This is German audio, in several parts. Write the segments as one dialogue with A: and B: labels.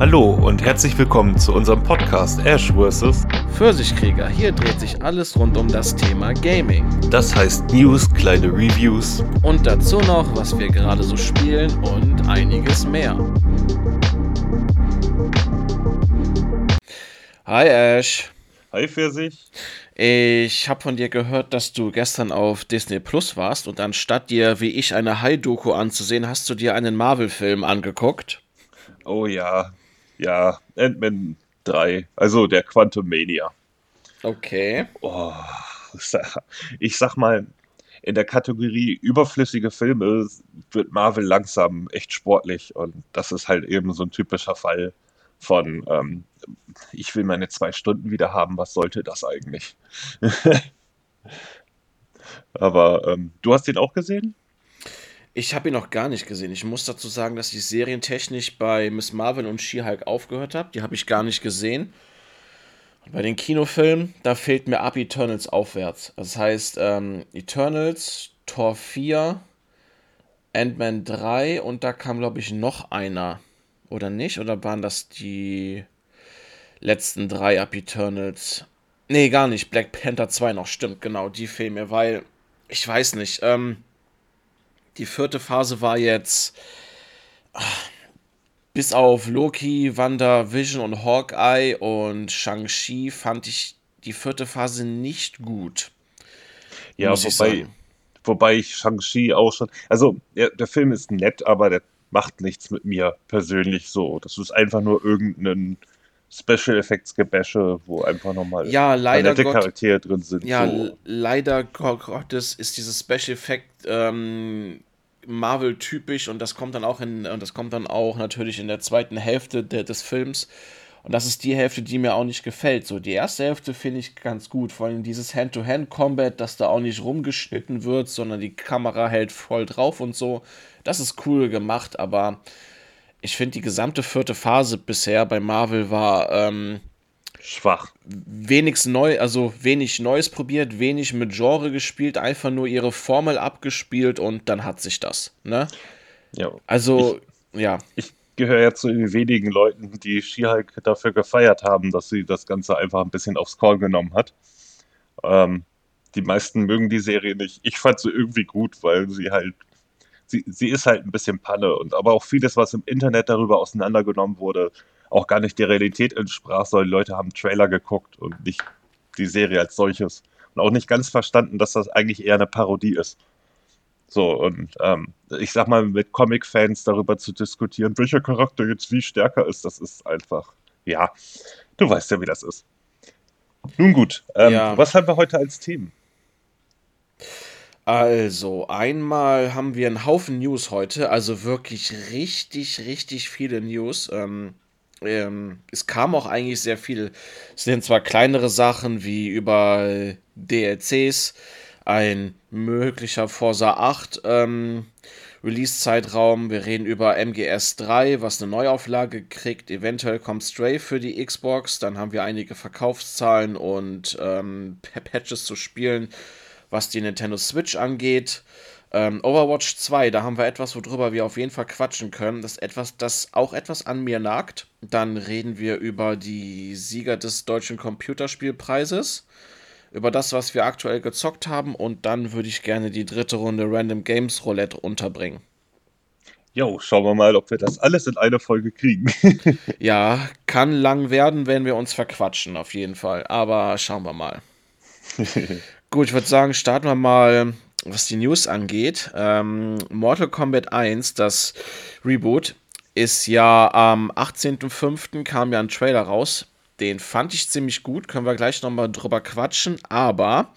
A: Hallo und herzlich willkommen zu unserem Podcast Ash vs.
B: Pfirsichkrieger. Hier dreht sich alles rund um das Thema Gaming.
A: Das heißt News, kleine Reviews
B: Und dazu noch, was wir gerade so spielen und einiges mehr. Hi Ash.
A: Hi Pfirsich.
B: Ich habe von dir gehört, dass du gestern auf Disney Plus warst und anstatt dir wie ich eine Hai-Doku anzusehen, hast du dir einen Marvel-Film angeguckt.
A: Oh ja, ja, Ant-Man 3, also der Quantum Mania.
B: Okay.
A: Oh, ich sag mal, in der Kategorie überflüssige Filme wird Marvel langsam echt sportlich und das ist halt eben so ein typischer Fall von, ähm, ich will meine zwei Stunden wieder haben, was sollte das eigentlich? Aber ähm, du hast den auch gesehen?
B: Ich habe ihn noch gar nicht gesehen. Ich muss dazu sagen, dass ich serientechnisch bei Miss Marvel und She-Hulk aufgehört habe. Die habe ich gar nicht gesehen. Und bei den Kinofilmen, da fehlt mir ab Eternals aufwärts. Das heißt, ähm, Eternals, Tor 4, Ant-Man 3 und da kam, glaube ich, noch einer. Oder nicht? Oder waren das die letzten drei ab Eternals? Nee, gar nicht. Black Panther 2 noch, stimmt, genau. Die fehlen mir, weil ich weiß nicht. Ähm, die vierte Phase war jetzt bis auf Loki, Wanda, Vision und Hawkeye und Shang-Chi fand ich die vierte Phase nicht gut.
A: Ja, wobei, wobei ich Shang-Chi auch schon. Also, der, der Film ist nett, aber der macht nichts mit mir persönlich so. Das ist einfach nur irgendein Special Effects Gebäsche, wo einfach nochmal
B: ja, leider
A: nette Gott, Charaktere drin sind.
B: Ja, so. leider Gottes ist dieses Special Effect ähm, Marvel typisch und das kommt dann auch in und das kommt dann auch natürlich in der zweiten Hälfte de, des Films. Und das ist die Hälfte, die mir auch nicht gefällt. So, die erste Hälfte finde ich ganz gut. Vor allem dieses Hand-to-Hand-Combat, dass da auch nicht rumgeschnitten wird, sondern die Kamera hält voll drauf und so. Das ist cool gemacht, aber ich finde, die gesamte vierte Phase bisher bei Marvel war ähm,
A: schwach.
B: Wenig neu, also wenig Neues probiert, wenig mit Genre gespielt, einfach nur ihre Formel abgespielt und dann hat sich das. Ne?
A: Ja.
B: Also, ich, ja.
A: Ich gehöre ja zu den wenigen Leuten, die She-Hulk dafür gefeiert haben, dass sie das Ganze einfach ein bisschen aufs Korn genommen hat. Ähm, die meisten mögen die Serie nicht. Ich fand sie irgendwie gut, weil sie halt sie, sie ist halt ein bisschen Panne und aber auch vieles, was im Internet darüber auseinandergenommen wurde, auch gar nicht der Realität entsprach, sondern Leute haben Trailer geguckt und nicht die Serie als solches. Und auch nicht ganz verstanden, dass das eigentlich eher eine Parodie ist. So, und ähm, ich sag mal, mit Comic-Fans darüber zu diskutieren, welcher Charakter jetzt wie stärker ist, das ist einfach, ja, du weißt ja, wie das ist. Nun gut, ähm, ja. was haben wir heute als Themen?
B: Also, einmal haben wir einen Haufen News heute, also wirklich richtig, richtig viele News. Ähm, ähm, es kam auch eigentlich sehr viel. Es sind zwar kleinere Sachen wie über DLCs, ein möglicher Forza 8 ähm, Release-Zeitraum. Wir reden über MGS 3, was eine Neuauflage kriegt. Eventuell kommt Stray für die Xbox. Dann haben wir einige Verkaufszahlen und ähm, Patches zu spielen was die Nintendo Switch angeht. Ähm, Overwatch 2, da haben wir etwas, worüber wir auf jeden Fall quatschen können. Das ist etwas, das auch etwas an mir nagt. Dann reden wir über die Sieger des deutschen Computerspielpreises, über das, was wir aktuell gezockt haben und dann würde ich gerne die dritte Runde Random Games Roulette unterbringen.
A: Jo, schauen wir mal, ob wir das alles in einer Folge kriegen.
B: ja, kann lang werden, wenn wir uns verquatschen, auf jeden Fall. Aber schauen wir mal. Gut, ich würde sagen, starten wir mal, was die News angeht. Ähm, Mortal Kombat 1, das Reboot, ist ja am 18.05. kam ja ein Trailer raus. Den fand ich ziemlich gut, können wir gleich nochmal drüber quatschen. Aber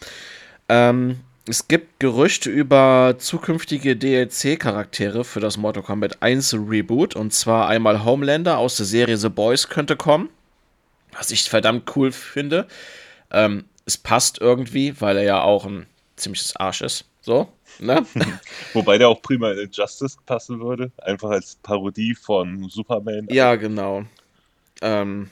B: ähm, es gibt Gerüchte über zukünftige DLC-Charaktere für das Mortal Kombat 1 Reboot. Und zwar einmal Homelander aus der Serie The Boys könnte kommen. Was ich verdammt cool finde. Ähm, es passt irgendwie, weil er ja auch ein ziemliches Arsch ist. So, ne?
A: Wobei der auch prima in Justice passen würde. Einfach als Parodie von Superman.
B: Ja, genau. Ähm,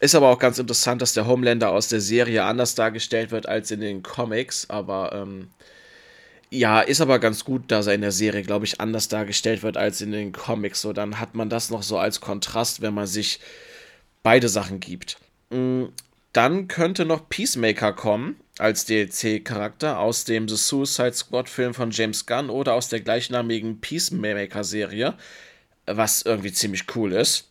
B: ist aber auch ganz interessant, dass der Homelander aus der Serie anders dargestellt wird als in den Comics. Aber ähm, Ja, ist aber ganz gut, dass er in der Serie, glaube ich, anders dargestellt wird als in den Comics. So, dann hat man das noch so als Kontrast, wenn man sich beide Sachen gibt. Dann könnte noch Peacemaker kommen als DLC-Charakter aus dem The Suicide Squad-Film von James Gunn oder aus der gleichnamigen Peacemaker-Serie, was irgendwie ziemlich cool ist.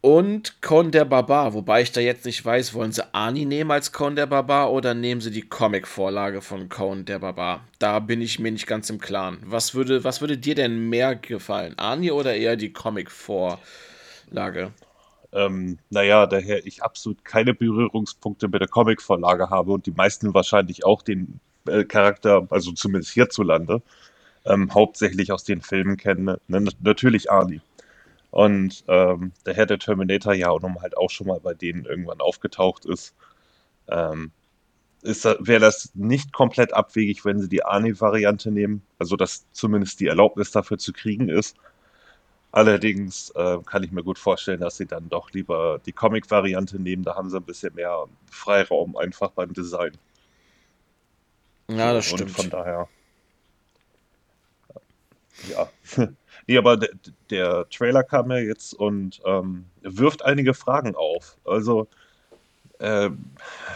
B: Und Con der Barbar, wobei ich da jetzt nicht weiß, wollen sie Ani nehmen als Con der Barbar oder nehmen sie die Comic-Vorlage von Con der Barbar? Da bin ich mir nicht ganz im Klaren. Was würde, was würde dir denn mehr gefallen? Ani oder eher die Comic-Vorlage?
A: Ähm, naja, daher ich absolut keine Berührungspunkte mit der Comic-Vorlage habe und die meisten wahrscheinlich auch den äh, Charakter, also zumindest hierzulande, ähm, hauptsächlich aus den Filmen kennen. Ne? Natürlich Arnie. Und ähm, daher der Terminator ja auch nochmal halt auch schon mal bei denen irgendwann aufgetaucht ist. Ähm, ist wäre das nicht komplett abwegig, wenn sie die Arnie-Variante nehmen, also dass zumindest die Erlaubnis dafür zu kriegen ist. Allerdings äh, kann ich mir gut vorstellen, dass sie dann doch lieber die Comic-Variante nehmen. Da haben sie ein bisschen mehr Freiraum einfach beim Design.
B: Ja, das Und stimmt.
A: von daher. Ja. nee, aber der, der, Trailer kam ja jetzt und ähm, wirft einige Fragen auf. Also, äh,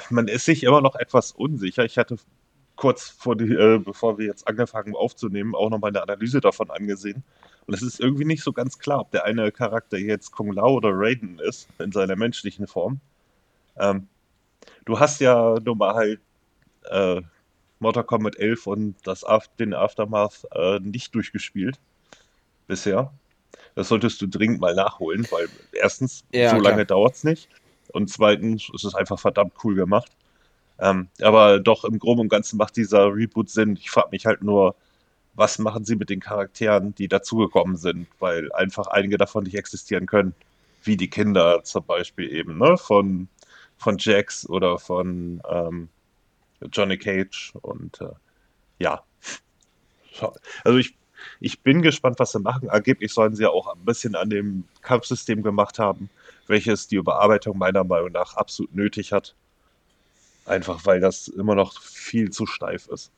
A: man ist sich immer noch etwas unsicher. Ich hatte kurz vor die, äh, bevor wir jetzt angefangen aufzunehmen, auch noch mal eine Analyse davon angesehen. Und es ist irgendwie nicht so ganz klar, ob der eine Charakter jetzt Kung Lao oder Raiden ist, in seiner menschlichen Form. Ähm, du hast ja nun mal halt äh, Mortal Kombat 11 und das Af den Aftermath äh, nicht durchgespielt bisher. Das solltest du dringend mal nachholen, weil erstens, ja, so lange dauert es nicht. Und zweitens ist es einfach verdammt cool gemacht. Ähm, aber doch im Groben und Ganzen macht dieser Reboot Sinn. Ich frage mich halt nur, was machen sie mit den Charakteren, die dazugekommen sind, weil einfach einige davon nicht existieren können. Wie die Kinder zum Beispiel eben, ne? Von, von Jax oder von ähm, Johnny Cage und äh, ja. Also ich, ich bin gespannt, was sie machen. Angeblich sollen sie ja auch ein bisschen an dem Kampfsystem gemacht haben, welches die Überarbeitung meiner Meinung nach absolut nötig hat. Einfach weil das immer noch viel zu steif ist.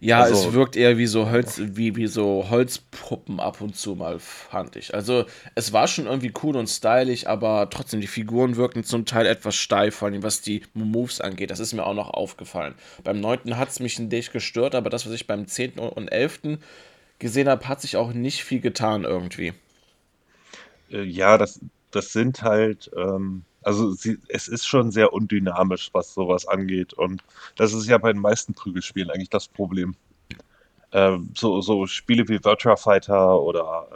B: Ja, also, es wirkt eher wie so Holz, wie, wie so Holzpuppen ab und zu mal, fand ich. Also, es war schon irgendwie cool und stylisch, aber trotzdem, die Figuren wirken zum Teil etwas steif, vor allem was die Moves angeht. Das ist mir auch noch aufgefallen. Beim 9. hat es mich ein dich gestört, aber das, was ich beim 10. und 11. gesehen habe, hat sich auch nicht viel getan irgendwie.
A: Äh, ja, das, das sind halt. Ähm also sie, es ist schon sehr undynamisch, was sowas angeht. Und das ist ja bei den meisten Prügelspielen eigentlich das Problem. Ähm, so, so Spiele wie Virtua Fighter oder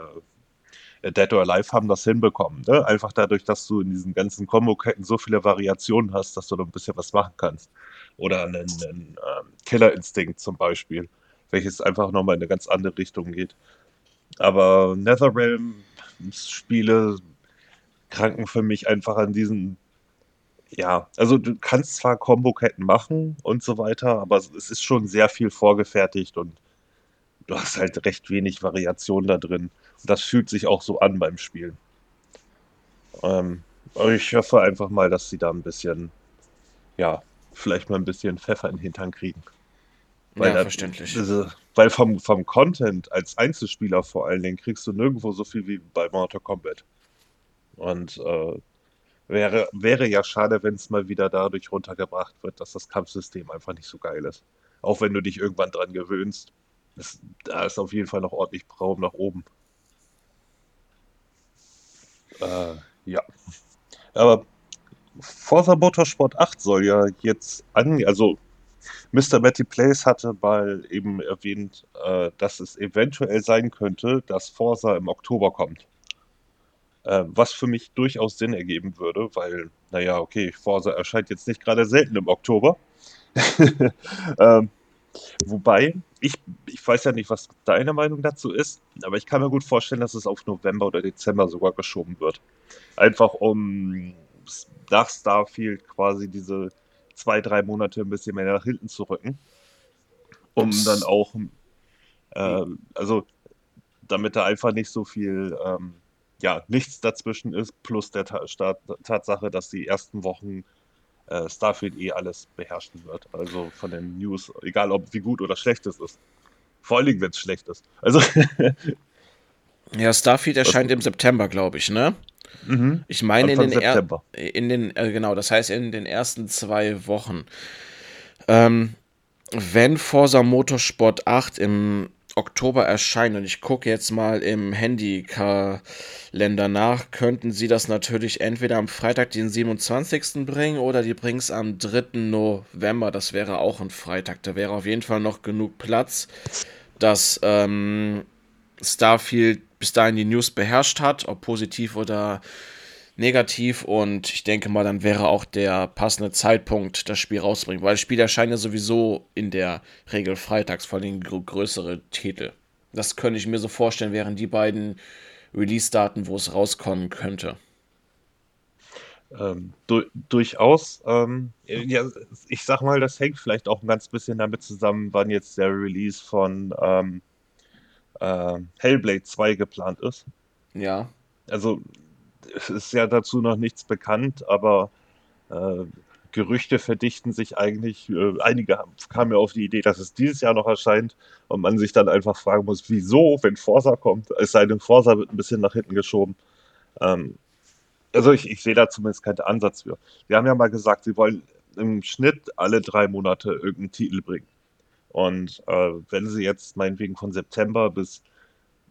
A: äh, Dead or Alive haben das hinbekommen. Ne? Einfach dadurch, dass du in diesen ganzen Kombo-Ketten so viele Variationen hast, dass du da ein bisschen was machen kannst. Oder einen, einen ähm, Killer Instinct zum Beispiel, welches einfach nochmal in eine ganz andere Richtung geht. Aber Netherrealm-Spiele kranken für mich einfach an diesen, ja, also du kannst zwar Kombo-Ketten machen und so weiter, aber es ist schon sehr viel vorgefertigt und du hast halt recht wenig Variation da drin. Und das fühlt sich auch so an beim Spielen. Ähm, ich hoffe einfach mal, dass sie da ein bisschen, ja, vielleicht mal ein bisschen Pfeffer in den Hintern kriegen.
B: Weil ja, da, verständlich.
A: Diese, weil vom, vom Content als Einzelspieler vor allen Dingen kriegst du nirgendwo so viel wie bei Mortal Kombat. Und äh, wäre, wäre ja schade, wenn es mal wieder dadurch runtergebracht wird, dass das Kampfsystem einfach nicht so geil ist. Auch wenn du dich irgendwann dran gewöhnst. Das, da ist auf jeden Fall noch ordentlich Raum nach oben. Äh, ja. Aber Forza Motorsport 8 soll ja jetzt an, also Mr. Matty Place hatte mal eben erwähnt, äh, dass es eventuell sein könnte, dass Forza im Oktober kommt. Äh, was für mich durchaus Sinn ergeben würde, weil, naja, okay, Forza erscheint jetzt nicht gerade selten im Oktober. ähm, wobei, ich, ich weiß ja nicht, was deine Meinung dazu ist, aber ich kann mir gut vorstellen, dass es auf November oder Dezember sogar geschoben wird. Einfach um nach Starfield quasi diese zwei, drei Monate ein bisschen mehr nach hinten zu rücken. Um Ups. dann auch, äh, also damit da einfach nicht so viel ähm, ja, nichts dazwischen ist, plus der Ta Tatsache, dass die ersten Wochen äh, Starfield eh alles beherrschen wird. Also von den News, egal ob wie gut oder schlecht es ist. Vor allen Dingen, wenn es schlecht ist. Also.
B: ja, Starfield erscheint im September, glaube ich, ne? Mhm. Ich meine in den, er, in den äh, genau, das heißt in den ersten zwei Wochen. Ähm, wenn Forza Motorsport 8 im Oktober erscheint und ich gucke jetzt mal im Handykalender nach, könnten sie das natürlich entweder am Freitag, den 27. bringen oder die bringen es am 3. November. Das wäre auch ein Freitag. Da wäre auf jeden Fall noch genug Platz, dass ähm, Starfield bis dahin die News beherrscht hat, ob positiv oder negativ und ich denke mal, dann wäre auch der passende Zeitpunkt, das Spiel rauszubringen, weil das Spiel erscheint ja sowieso in der Regel freitags, vor allem größere Titel. Das könnte ich mir so vorstellen, wären die beiden Release-Daten, wo es rauskommen könnte.
A: Ähm, du, durchaus. Ähm, ja, ich sag mal, das hängt vielleicht auch ein ganz bisschen damit zusammen, wann jetzt der Release von ähm, äh, Hellblade 2 geplant ist.
B: Ja.
A: Also ist ja dazu noch nichts bekannt, aber äh, Gerüchte verdichten sich eigentlich. Äh, einige kamen ja auf die Idee, dass es dieses Jahr noch erscheint und man sich dann einfach fragen muss, wieso, wenn Forza kommt, es sei denn, Forza wird ein bisschen nach hinten geschoben. Ähm, also ich, ich sehe da zumindest keinen Ansatz für. Sie haben ja mal gesagt, sie wollen im Schnitt alle drei Monate irgendeinen Titel bringen. Und äh, wenn sie jetzt meinetwegen von September bis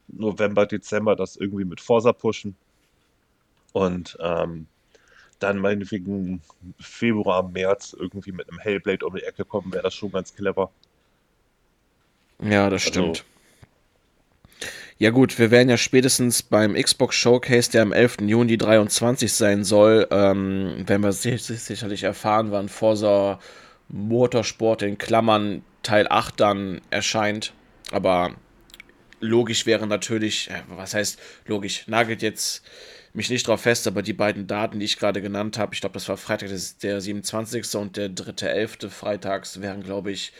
A: November, Dezember das irgendwie mit Forza pushen, und ähm, dann meinetwegen Februar, März irgendwie mit einem Hellblade um die Ecke kommen, wäre das schon ganz clever.
B: Ja, das also stimmt. Ja gut, wir werden ja spätestens beim Xbox Showcase, der am 11. Juni 23 sein soll, ähm, werden wir sicherlich erfahren, wann Forza Motorsport in Klammern Teil 8 dann erscheint. Aber logisch wäre natürlich, äh, was heißt logisch, nagelt jetzt mich nicht drauf fest, aber die beiden Daten, die ich gerade genannt habe, ich glaube, das war Freitag der 27. und der 3.11. freitags, wären, glaube ich,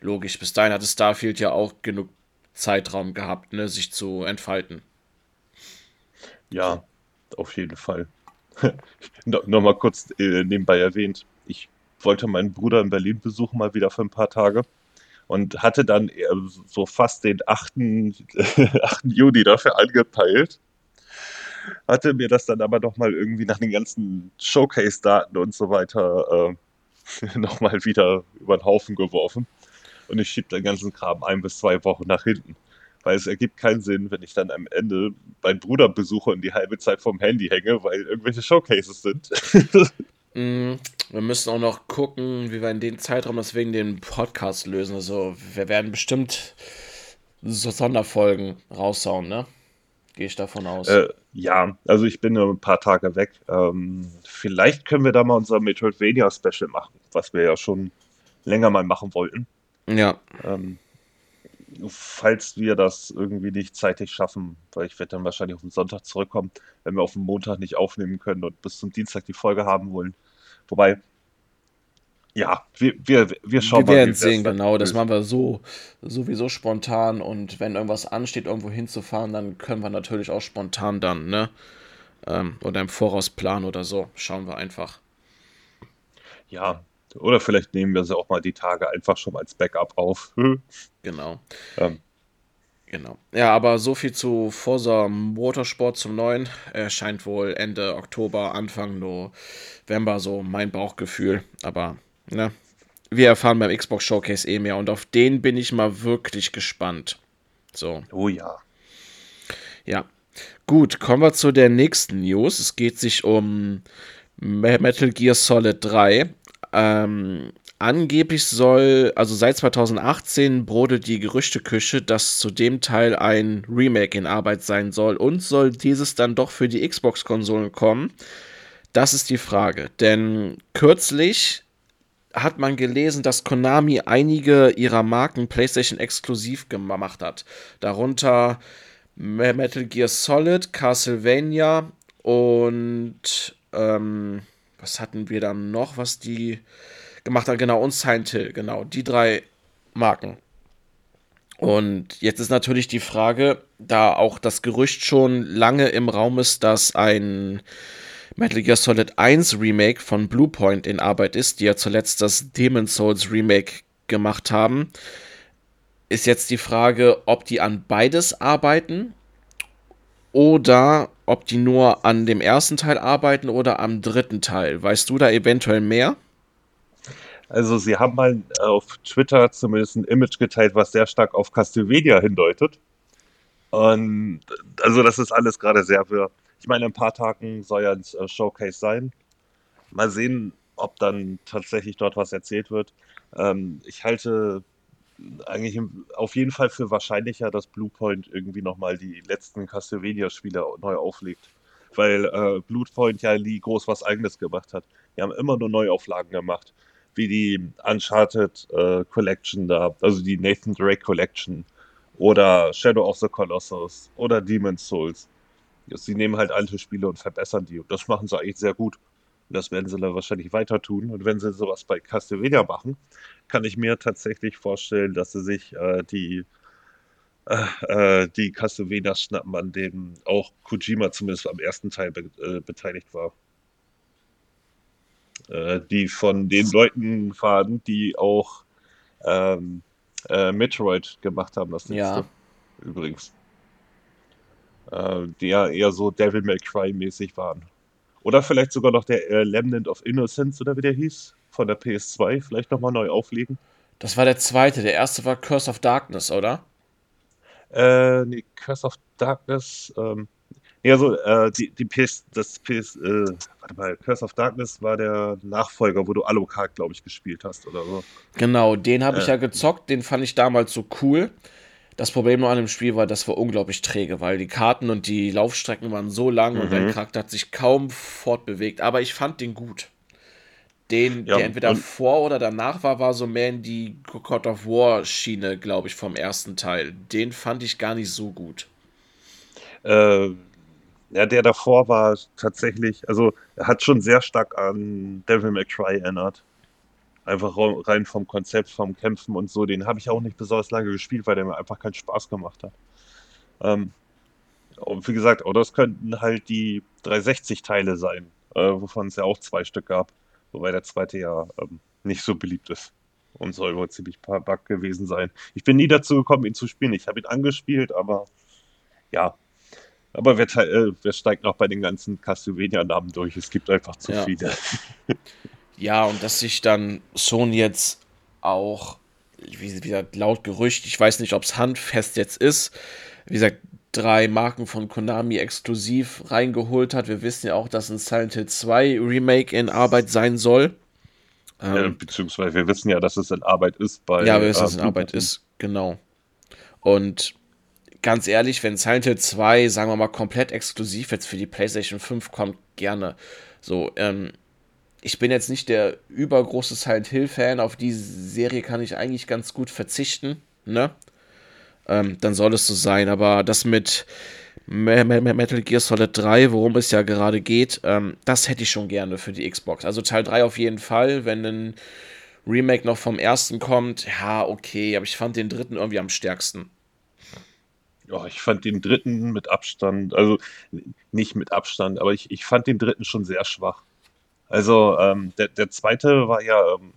B: logisch. Bis dahin hatte Starfield ja auch genug Zeitraum gehabt, ne, sich zu entfalten.
A: Ja, auf jeden Fall. no, Nochmal kurz äh, nebenbei erwähnt, ich wollte meinen Bruder in Berlin besuchen, mal wieder für ein paar Tage. Und hatte dann so fast den 8. 8. Juni dafür angepeilt hatte mir das dann aber nochmal irgendwie nach den ganzen Showcase-Daten und so weiter äh, nochmal wieder über den Haufen geworfen. Und ich schiebe den ganzen Kram ein bis zwei Wochen nach hinten. Weil es ergibt keinen Sinn, wenn ich dann am Ende meinen Bruder besuche und die halbe Zeit vom Handy hänge, weil irgendwelche Showcases sind.
B: mm, wir müssen auch noch gucken, wie wir in dem Zeitraum das wegen den Podcast lösen. Also wir werden bestimmt so Sonderfolgen raushauen, ne? Gehe ich davon aus.
A: Äh, ja, also ich bin nur ein paar Tage weg. Ähm, vielleicht können wir da mal unser Metroidvania-Special machen, was wir ja schon länger mal machen wollten.
B: Ja.
A: Ähm, falls wir das irgendwie nicht zeitig schaffen, weil ich werde dann wahrscheinlich auf den Sonntag zurückkommen, wenn wir auf den Montag nicht aufnehmen können und bis zum Dienstag die Folge haben wollen. Wobei, ja, wir, wir, wir schauen
B: wir mal. Wir werden sehen, genau. Das machen wir so sowieso spontan und wenn irgendwas ansteht, irgendwo hinzufahren, dann können wir natürlich auch spontan dann, ne? Ähm, oder im Voraus planen oder so. Schauen wir einfach.
A: Ja, oder vielleicht nehmen wir sie auch mal die Tage einfach schon als Backup auf.
B: genau. Ähm. Genau. Ja, aber so viel zu Forza Motorsport zum neuen. Erscheint wohl Ende Oktober, Anfang November, so mein Bauchgefühl. Aber Ne? Wir erfahren beim Xbox Showcase eh mehr und auf den bin ich mal wirklich gespannt. So.
A: Oh ja.
B: Ja. Gut, kommen wir zu der nächsten News. Es geht sich um Metal Gear Solid 3. Ähm, angeblich soll, also seit 2018 brodelt die Gerüchteküche, dass zu dem Teil ein Remake in Arbeit sein soll und soll dieses dann doch für die Xbox-Konsolen kommen. Das ist die Frage, denn kürzlich hat man gelesen, dass Konami einige ihrer Marken PlayStation exklusiv gemacht hat. Darunter Metal Gear Solid, Castlevania und ähm, was hatten wir dann noch, was die gemacht haben? Genau, und Silent Hill, genau, die drei Marken. Und jetzt ist natürlich die Frage, da auch das Gerücht schon lange im Raum ist, dass ein Metal Gear Solid 1 Remake von Bluepoint in Arbeit ist, die ja zuletzt das Demon's Souls Remake gemacht haben, ist jetzt die Frage, ob die an beides arbeiten oder ob die nur an dem ersten Teil arbeiten oder am dritten Teil. Weißt du da eventuell mehr?
A: Also sie haben mal auf Twitter zumindest ein Image geteilt, was sehr stark auf Castlevania hindeutet. Und also das ist alles gerade sehr wirr. Ich meine, in ein paar Tagen soll ja ein äh, Showcase sein. Mal sehen, ob dann tatsächlich dort was erzählt wird. Ähm, ich halte eigentlich auf jeden Fall für wahrscheinlicher, dass Bluepoint irgendwie nochmal die letzten Castlevania-Spiele neu auflegt. Weil äh, Bluepoint ja nie groß was eigenes gemacht hat. Die haben immer nur Neuauflagen gemacht. Wie die Uncharted äh, Collection da, also die Nathan Drake Collection. Oder Shadow of the Colossus. Oder Demon's Souls. Sie nehmen halt alte Spiele und verbessern die. Und das machen sie eigentlich sehr gut. Und das werden sie dann wahrscheinlich weiter tun. Und wenn sie sowas bei Castlevania machen, kann ich mir tatsächlich vorstellen, dass sie sich äh, die, äh, äh die Castlevania schnappen, an dem auch Kojima zumindest am ersten Teil be äh, beteiligt war. Äh, die von den Leuten fahren, die auch ähm, äh, Metroid gemacht haben, das letzte. Ja. Übrigens. Die ja eher so Devil May Cry mäßig waren. Oder vielleicht sogar noch der äh, Remnant of Innocence oder wie der hieß, von der PS2, vielleicht nochmal neu auflegen.
B: Das war der zweite, der erste war Curse of Darkness, oder?
A: Äh, nee, Curse of Darkness, ähm, nee, also, äh, die, die PS, das PS, äh, warte mal, Curse of Darkness war der Nachfolger, wo du Alucard, glaube ich, gespielt hast oder so.
B: Genau, den habe ich äh. ja gezockt, den fand ich damals so cool. Das Problem nur an dem Spiel war, das war unglaublich träge, weil die Karten und die Laufstrecken waren so lang mhm. und dein mhm. Charakter hat sich kaum fortbewegt. Aber ich fand den gut. Den, ja, der entweder vor oder danach war, war so mehr in die God of War Schiene, glaube ich, vom ersten Teil. Den fand ich gar nicht so gut.
A: Äh, ja, der davor war tatsächlich, also er hat schon sehr stark an Devil May Cry erinnert. Einfach rein vom Konzept, vom Kämpfen und so. Den habe ich auch nicht besonders lange gespielt, weil der mir einfach keinen Spaß gemacht hat. Ähm, und wie gesagt, das könnten halt die 360-Teile sein, äh, wovon es ja auch zwei Stück gab. Wobei der zweite ja ähm, nicht so beliebt ist. Und soll wohl ziemlich Bug gewesen sein. Ich bin nie dazu gekommen, ihn zu spielen. Ich habe ihn angespielt, aber ja. Aber wer, äh, wer steigt noch bei den ganzen Castlevania-Namen durch? Es gibt einfach zu ja. viele.
B: Ja, und dass sich dann Sony jetzt auch, wie gesagt, laut Gerücht, ich weiß nicht, ob es handfest jetzt ist, wie gesagt, drei Marken von Konami exklusiv reingeholt hat. Wir wissen ja auch, dass ein Silent Hill 2 Remake in Arbeit sein soll.
A: Ja, ähm, beziehungsweise wir wissen ja, dass es in Arbeit ist bei.
B: Ja, wir wissen, dass es in Arbeit ist, genau. Und ganz ehrlich, wenn Silent Hill 2, sagen wir mal, komplett exklusiv jetzt für die PlayStation 5 kommt, gerne. So, ähm, ich bin jetzt nicht der übergroße Silent Hill-Fan, auf die Serie kann ich eigentlich ganz gut verzichten, ne? Ähm, dann soll es so sein, aber das mit Metal Gear Solid 3, worum es ja gerade geht, ähm, das hätte ich schon gerne für die Xbox. Also Teil 3 auf jeden Fall, wenn ein Remake noch vom ersten kommt, ja, okay, aber ich fand den dritten irgendwie am stärksten.
A: Ja, ich fand den dritten mit Abstand, also nicht mit Abstand, aber ich, ich fand den dritten schon sehr schwach. Also ähm, der, der zweite war ja, ähm,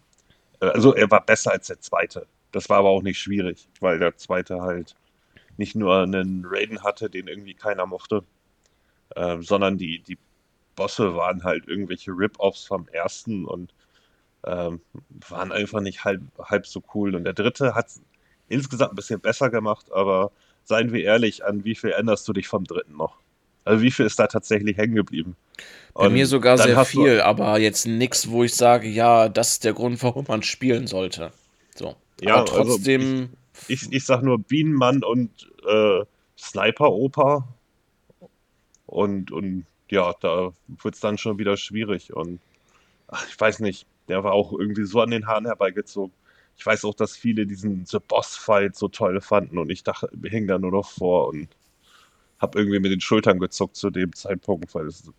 A: äh, also er war besser als der zweite. Das war aber auch nicht schwierig, weil der zweite halt nicht nur einen Raiden hatte, den irgendwie keiner mochte, ähm, sondern die, die Bosse waren halt irgendwelche Rip-Offs vom ersten und ähm, waren einfach nicht halb, halb so cool. Und der dritte hat insgesamt ein bisschen besser gemacht, aber seien wir ehrlich, an wie viel änderst du dich vom dritten noch? Also wie viel ist da tatsächlich hängen geblieben?
B: Bei mir sogar sehr viel, aber jetzt nichts, wo ich sage, ja, das ist der Grund, warum man spielen sollte. So.
A: Ja, aber also trotzdem. Also ich, ich, ich sag nur Bienenmann und äh, Sniper-Oper. Und, und ja, da wird es dann schon wieder schwierig. Und ach, ich weiß nicht, der war auch irgendwie so an den Haaren herbeigezogen. Ich weiß auch, dass viele diesen The Boss-Fight so toll fanden und ich dachte, wir hängen da nur noch vor und habe irgendwie mit den Schultern gezuckt zu dem Zeitpunkt, weil es,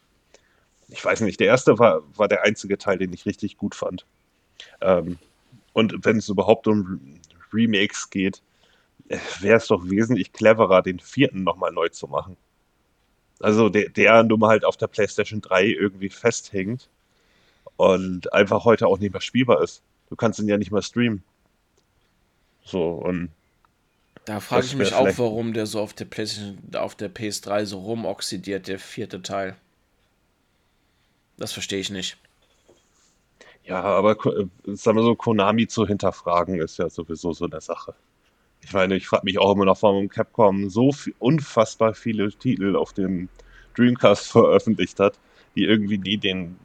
A: ich weiß nicht, der erste war, war der einzige Teil, den ich richtig gut fand. Ähm, und wenn es überhaupt um Remakes geht, wäre es doch wesentlich cleverer, den vierten nochmal neu zu machen. Also der, der nun mal halt auf der PlayStation 3 irgendwie festhängt und einfach heute auch nicht mehr spielbar ist. Du kannst ihn ja nicht mehr streamen. So, und
B: da frage ich mich auch, warum der so auf der auf der PS3 so rumoxidiert, der vierte Teil. Das verstehe ich nicht.
A: Ja, aber äh, sagen wir so, Konami zu hinterfragen ist ja sowieso so eine Sache. Ich meine, ich frage mich auch immer noch, warum Capcom so viel, unfassbar viele Titel auf dem Dreamcast veröffentlicht hat, die irgendwie nie den,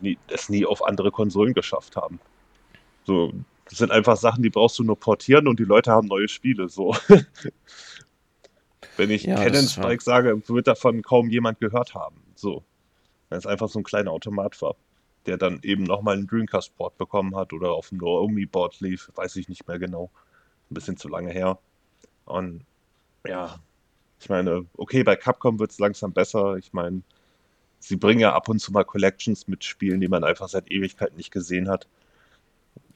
A: nie, es nie auf andere Konsolen geschafft haben. So, das sind einfach Sachen, die brauchst du nur portieren und die Leute haben neue Spiele. So. Wenn ich ja, Cannon Spike sage, wird davon kaum jemand gehört haben. So. Weil es einfach so ein kleiner Automat war, der dann eben nochmal einen Dreamcast-Port bekommen hat oder auf dem Naomi-Board lief, weiß ich nicht mehr genau. Ein bisschen zu lange her. Und ja, ich meine, okay, bei Capcom wird es langsam besser. Ich meine, sie bringen ja ab und zu mal Collections mit Spielen, die man einfach seit Ewigkeiten nicht gesehen hat.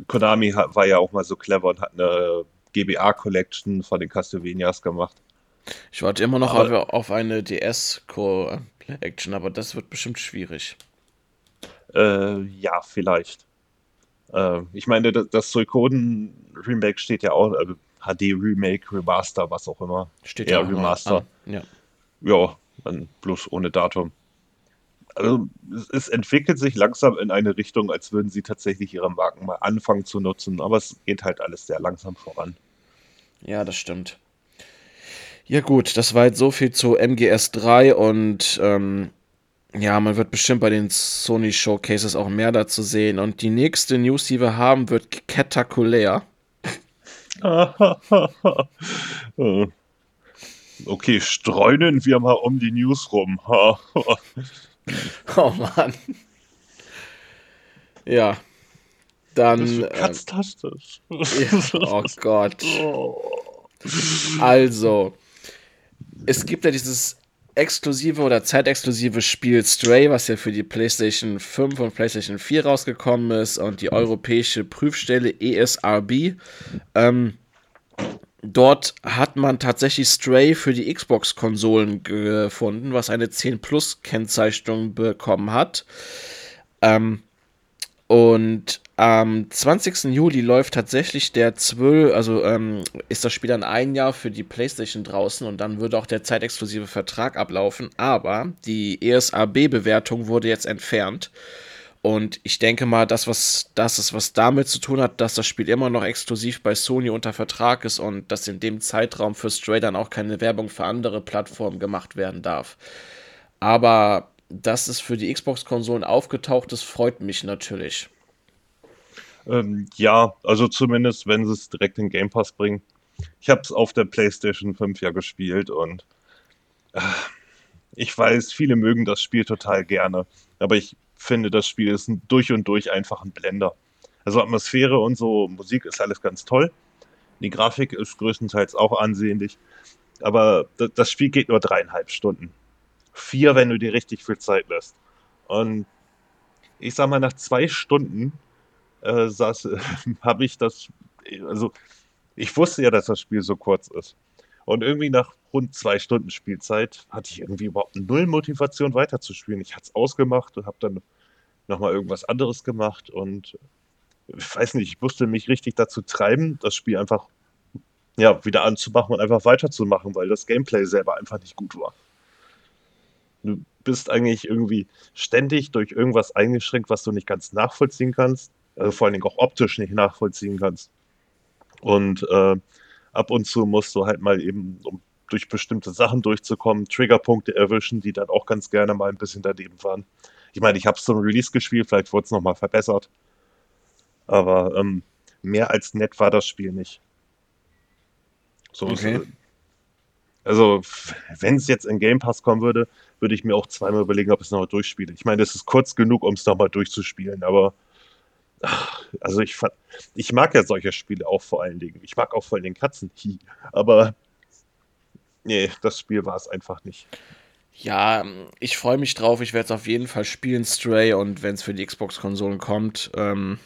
A: Konami war ja auch mal so clever und hat eine GBA-Collection von den Castlevanias gemacht.
B: Ich warte immer noch aber, auf eine DS-Collection, aber das wird bestimmt schwierig.
A: Äh, ja, vielleicht. Äh, ich meine, das, das Suikoden-Remake steht ja auch, äh, HD-Remake, Remaster, was auch immer.
B: Steht ja,
A: ja Remaster.
B: An. Ja.
A: ja, dann bloß ohne Datum also es entwickelt sich langsam in eine Richtung, als würden sie tatsächlich ihre Marken mal anfangen zu nutzen, aber es geht halt alles sehr langsam voran.
B: Ja, das stimmt. Ja gut, das war jetzt so viel zu MGS3 und ähm, ja, man wird bestimmt bei den Sony Showcases auch mehr dazu sehen. Und die nächste News, die wir haben, wird katakulär.
A: okay, streunen wir mal um die News rum.
B: Oh Mann. Ja. Dann. Das
A: ist.
B: Ähm, oh Gott. Also, es gibt ja dieses exklusive oder zeitexklusive Spiel Stray, was ja für die PlayStation 5 und PlayStation 4 rausgekommen ist und die europäische Prüfstelle ESRB ähm, Dort hat man tatsächlich Stray für die Xbox-Konsolen gefunden, was eine 10 Plus Kennzeichnung bekommen hat. Ähm, und am 20. Juli läuft tatsächlich der 12, also ähm, ist das Spiel dann ein Jahr für die PlayStation draußen und dann würde auch der zeitexklusive Vertrag ablaufen. Aber die ESAB-Bewertung wurde jetzt entfernt. Und ich denke mal, das, was das ist, was damit zu tun hat, dass das Spiel immer noch exklusiv bei Sony unter Vertrag ist und dass in dem Zeitraum für Stray dann auch keine Werbung für andere Plattformen gemacht werden darf. Aber dass es für die Xbox-Konsolen aufgetaucht ist, freut mich natürlich.
A: Ähm, ja, also zumindest, wenn sie es direkt in Game Pass bringen. Ich habe es auf der PlayStation 5 ja gespielt und äh, ich weiß, viele mögen das Spiel total gerne, aber ich finde, das Spiel ist durch und durch einfach ein Blender. Also Atmosphäre und so, Musik ist alles ganz toll. Die Grafik ist größtenteils auch ansehnlich. Aber das Spiel geht nur dreieinhalb Stunden. Vier, wenn du dir richtig viel Zeit lässt. Und ich sag mal, nach zwei Stunden äh, äh, habe ich das, also ich wusste ja, dass das Spiel so kurz ist. Und irgendwie nach rund zwei Stunden Spielzeit hatte ich irgendwie überhaupt null Motivation weiterzuspielen. Ich hatte es ausgemacht und habe dann nochmal irgendwas anderes gemacht und ich weiß nicht, ich musste mich richtig dazu treiben, das Spiel einfach ja, wieder anzumachen und einfach weiterzumachen, weil das Gameplay selber einfach nicht gut war. Du bist eigentlich irgendwie ständig durch irgendwas eingeschränkt, was du nicht ganz nachvollziehen kannst, also vor allen Dingen auch optisch nicht nachvollziehen kannst. Und äh, ab und zu musst du halt mal eben, um durch bestimmte Sachen durchzukommen, Triggerpunkte erwischen, die dann auch ganz gerne mal ein bisschen daneben waren. Ich meine, ich habe es zum Release gespielt, vielleicht wurde es nochmal verbessert. Aber ähm, mehr als nett war das Spiel nicht. So okay. Ist, also, wenn es jetzt in Game Pass kommen würde, würde ich mir auch zweimal überlegen, ob ich es nochmal durchspiele. Ich meine, es ist kurz genug, um es nochmal durchzuspielen, aber also ich, ich mag ja solche Spiele auch vor allen Dingen. Ich mag auch vor allen Dingen Katzen. Aber nee, das Spiel war es einfach nicht.
B: Ja, ich freue mich drauf. Ich werde es auf jeden Fall spielen, Stray. Und wenn es für die Xbox-Konsolen kommt, ähm,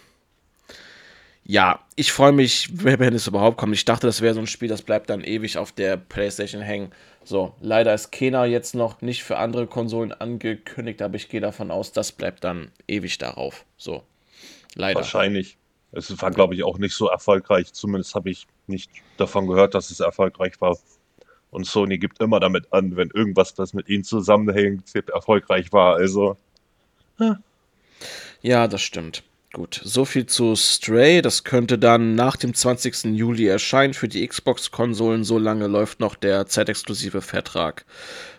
B: ja, ich freue mich, wenn es überhaupt kommt. Ich dachte, das wäre so ein Spiel, das bleibt dann ewig auf der PlayStation hängen. So, leider ist Kena jetzt noch nicht für andere Konsolen angekündigt, aber ich gehe davon aus, das bleibt dann ewig darauf. So,
A: leider. Wahrscheinlich. Es war, glaube ich, auch nicht so erfolgreich. Zumindest habe ich nicht davon gehört, dass es erfolgreich war. Und Sony gibt immer damit an, wenn irgendwas, das mit ihnen zusammenhängt, erfolgreich war. Also.
B: Ja, das stimmt. Gut, so viel zu Stray. Das könnte dann nach dem 20. Juli erscheinen für die Xbox-Konsolen. So lange läuft noch der zeitexklusive Vertrag.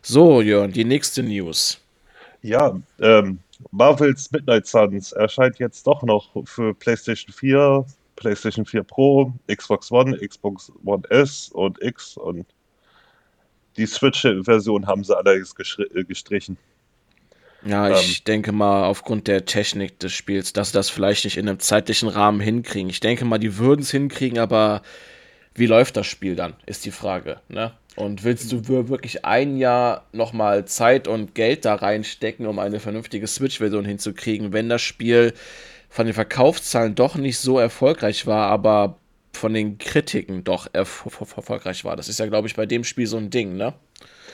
B: So, Jörn, die nächste News.
A: Ja, ähm, Marvel's Midnight Suns erscheint jetzt doch noch für PlayStation 4, PlayStation 4 Pro, Xbox One, Xbox One S und X und die Switch-Version haben sie allerdings äh, gestrichen.
B: Ja, ich ähm, denke mal, aufgrund der Technik des Spiels, dass sie das vielleicht nicht in einem zeitlichen Rahmen hinkriegen. Ich denke mal, die würden es hinkriegen, aber wie läuft das Spiel dann, ist die Frage. Ne? Und willst du wirklich ein Jahr nochmal Zeit und Geld da reinstecken, um eine vernünftige Switch-Version hinzukriegen, wenn das Spiel von den Verkaufszahlen doch nicht so erfolgreich war, aber von den Kritiken doch erfolgreich war? Das ist ja, glaube ich, bei dem Spiel so ein Ding, ne?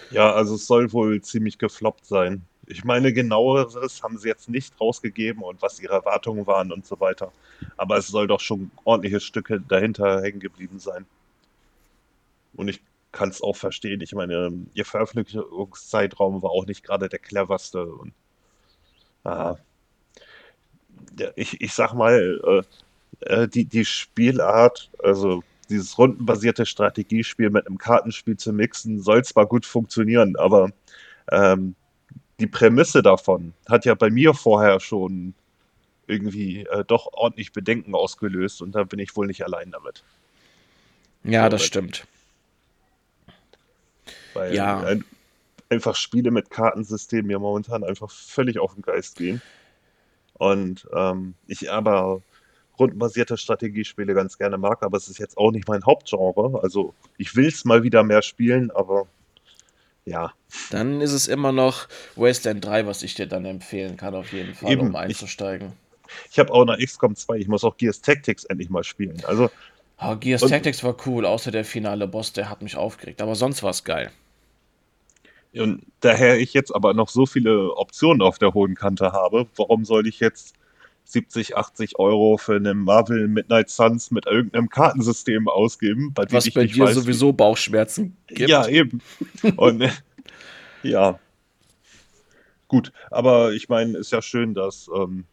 A: Ja, also es soll wohl ziemlich gefloppt sein. Ich meine, genaueres haben sie jetzt nicht rausgegeben und was ihre Erwartungen waren und so weiter. Aber es soll doch schon ordentliche Stücke dahinter hängen geblieben sein. Und ich kann es auch verstehen. Ich meine, ihr Veröffentlichungszeitraum war auch nicht gerade der cleverste. Und, ah, ich, ich sag mal, äh, äh, die, die Spielart, also dieses rundenbasierte Strategiespiel mit einem Kartenspiel zu mixen, soll zwar gut funktionieren, aber ähm, die Prämisse davon hat ja bei mir vorher schon irgendwie äh, doch ordentlich Bedenken ausgelöst und da bin ich wohl nicht allein damit.
B: Ja, das stimmt.
A: Weil ja. Ein, einfach Spiele mit Kartensystemen mir momentan einfach völlig auf den Geist gehen. Und ähm, ich aber rundenbasierte Strategiespiele ganz gerne mag, aber es ist jetzt auch nicht mein Hauptgenre. Also ich will es mal wieder mehr spielen, aber ja.
B: Dann ist es immer noch Wasteland 3, was ich dir dann empfehlen kann, auf jeden Fall, Eben, um einzusteigen.
A: Ich, ich habe auch noch XCOM 2, ich muss auch Gears Tactics endlich mal spielen. Also.
B: Oh, Gears Tactics war cool, außer der finale Boss, der hat mich aufgeregt, aber sonst war es geil.
A: Und daher ich jetzt aber noch so viele Optionen auf der hohen Kante habe, warum soll ich jetzt 70, 80 Euro für eine Marvel Midnight Suns mit irgendeinem Kartensystem ausgeben.
B: Bei Was bei dir weiß, sowieso Bauchschmerzen
A: gibt. Ja, eben. Und ja. Gut, aber ich meine, ist ja schön, dass ähm,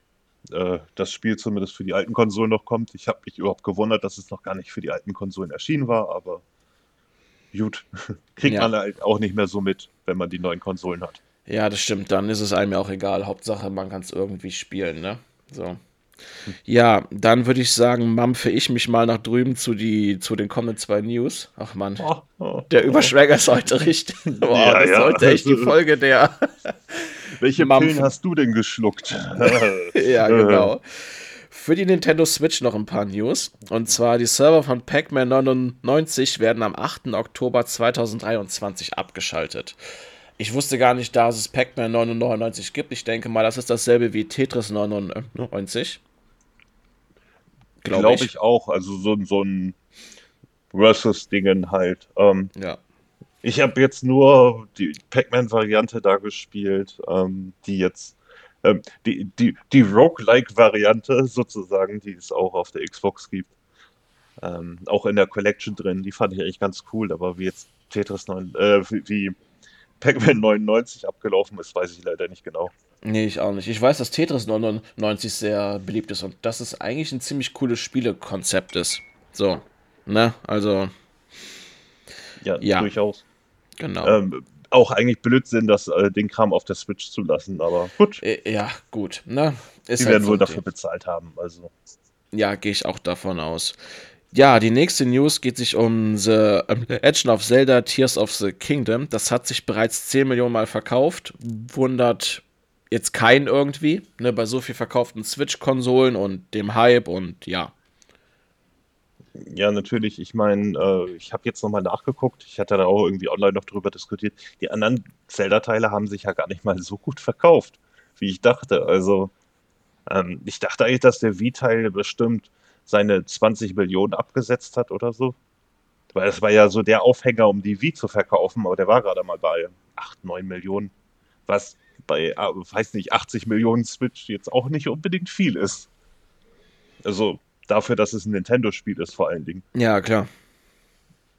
A: äh, das Spiel zumindest für die alten Konsolen noch kommt. Ich habe mich überhaupt gewundert, dass es noch gar nicht für die alten Konsolen erschienen war, aber gut, kriegt ja. man halt auch nicht mehr so mit, wenn man die neuen Konsolen hat.
B: Ja, das stimmt. Dann ist es einem ja auch egal. Hauptsache, man kann es irgendwie spielen, ne? So. Ja, dann würde ich sagen, mampfe ich mich mal nach drüben zu, die, zu den kommenden zwei News. Ach man, oh, oh, der Überschwäger ist heute richtig. Boah, ja, das ja. sollte echt die Folge der.
A: Welche. Pillen hast du denn geschluckt?
B: ja, genau. Für die Nintendo Switch noch ein paar News. Und zwar die Server von Pac-Man 99 werden am 8. Oktober 2023 abgeschaltet. Ich wusste gar nicht, dass es Pac-Man 99 gibt. Ich denke mal, das ist dasselbe wie Tetris 99.
A: Glaube glaub ich. ich. auch. Also so, so ein Versus-Dingen halt. Ähm, ja. Ich habe jetzt nur die Pac-Man-Variante da gespielt, ähm, die jetzt ähm, die, die, die Roguelike-Variante sozusagen, die es auch auf der Xbox gibt. Ähm, auch in der Collection drin, die fand ich eigentlich ganz cool, aber wie jetzt Tetris 9, äh, wie Pac-Man 99 abgelaufen ist, weiß ich leider nicht genau.
B: Nee, ich auch nicht. Ich weiß, dass Tetris 99 sehr beliebt ist und dass es eigentlich ein ziemlich cooles Spielekonzept ist. So, ne? Also.
A: Ja, ja. durchaus. Genau. Ähm, auch eigentlich Blödsinn, das äh, den Kram auf der Switch zu lassen, aber gut.
B: Äh, ja, gut. Ne?
A: Ist Die halt werden wohl dafür bezahlt haben, also.
B: Ja, gehe ich auch davon aus. Ja, die nächste News geht sich um The um, Legend of Zelda Tears of the Kingdom. Das hat sich bereits 10 Millionen Mal verkauft. Wundert jetzt keinen irgendwie, ne, bei so viel verkauften Switch-Konsolen und dem Hype und ja.
A: Ja, natürlich. Ich meine, äh, ich habe jetzt nochmal nachgeguckt. Ich hatte da auch irgendwie online noch drüber diskutiert. Die anderen Zelda-Teile haben sich ja gar nicht mal so gut verkauft, wie ich dachte. Also, ähm, ich dachte eigentlich, dass der Wii-Teil bestimmt seine 20 Millionen abgesetzt hat oder so. Weil das war ja so der Aufhänger, um die Wii zu verkaufen, aber der war gerade mal bei 8, 9 Millionen. Was bei, äh, weiß nicht, 80 Millionen Switch jetzt auch nicht unbedingt viel ist. Also dafür, dass es ein Nintendo-Spiel ist, vor allen Dingen.
B: Ja, klar.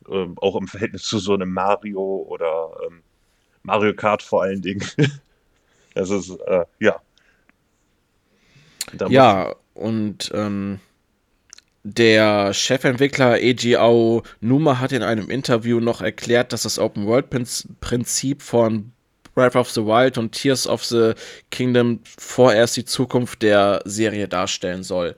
A: Ähm, auch im Verhältnis zu so einem Mario oder ähm, Mario Kart vor allen Dingen. das ist, äh, ja.
B: Da ja, und ähm, der Chefentwickler Eiji Numa hat in einem Interview noch erklärt, dass das Open-World-Prinzip von Breath of the Wild und Tears of the Kingdom vorerst die Zukunft der Serie darstellen soll.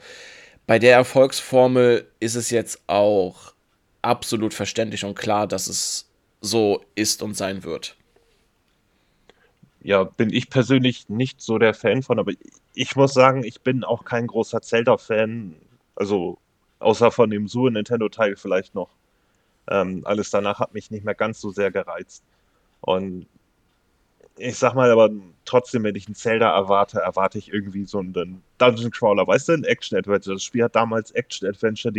B: Bei der Erfolgsformel ist es jetzt auch absolut verständlich und klar, dass es so ist und sein wird.
A: Ja, bin ich persönlich nicht so der Fan von, aber ich muss sagen, ich bin auch kein großer Zelda-Fan. Also, außer von dem Super Nintendo-Teil vielleicht noch. Ähm, alles danach hat mich nicht mehr ganz so sehr gereizt. Und ich sag mal, aber trotzdem, wenn ich einen Zelda erwarte, erwarte ich irgendwie so einen Dungeon Crawler. Weißt du, ein Action Adventure. Das Spiel hat damals Action Adventure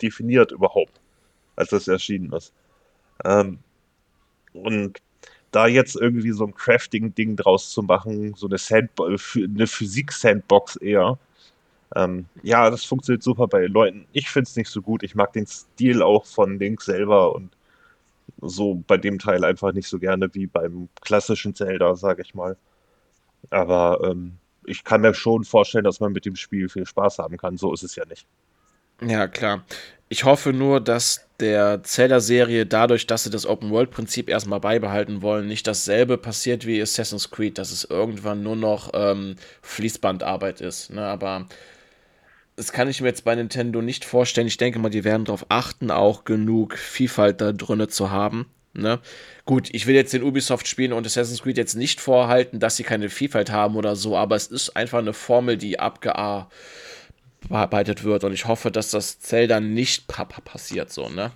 A: definiert überhaupt, als das erschienen ist. Ähm, und da jetzt irgendwie so ein Crafting-Ding draus zu machen, so eine, Sand eine Physik-Sandbox eher, ähm, ja, das funktioniert super bei Leuten. Ich finde es nicht so gut. Ich mag den Stil auch von Link selber und so bei dem Teil einfach nicht so gerne wie beim klassischen Zelda, sage ich mal. Aber ähm, ich kann mir schon vorstellen, dass man mit dem Spiel viel Spaß haben kann. So ist es ja nicht.
B: Ja, klar. Ich hoffe nur, dass der Zelda-Serie dadurch, dass sie das Open-World-Prinzip erstmal beibehalten wollen, nicht dasselbe passiert wie Assassin's Creed, dass es irgendwann nur noch ähm, Fließbandarbeit ist. Ne? Aber das kann ich mir jetzt bei Nintendo nicht vorstellen. Ich denke mal, die werden darauf achten, auch genug Vielfalt da drinne zu haben. Ne? Gut, ich will jetzt den Ubisoft-Spielen und Assassin's Creed jetzt nicht vorhalten, dass sie keine Vielfalt haben oder so, aber es ist einfach eine Formel, die abgearbeitet wird und ich hoffe, dass das Zelda nicht passiert, so, ne?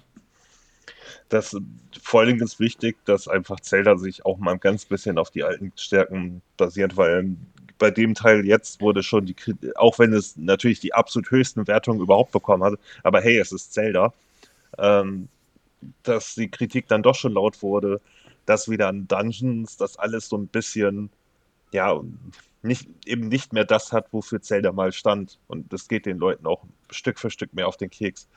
A: Das vor allen Dingen ist wichtig, dass einfach Zelda sich auch mal ein ganz bisschen auf die alten Stärken basiert, weil bei dem Teil jetzt wurde schon die, auch wenn es natürlich die absolut höchsten Wertungen überhaupt bekommen hat, aber hey, es ist Zelda, ähm, dass die Kritik dann doch schon laut wurde, dass wieder an Dungeons das alles so ein bisschen, ja, nicht, eben nicht mehr das hat, wofür Zelda mal stand. Und das geht den Leuten auch Stück für Stück mehr auf den Keks.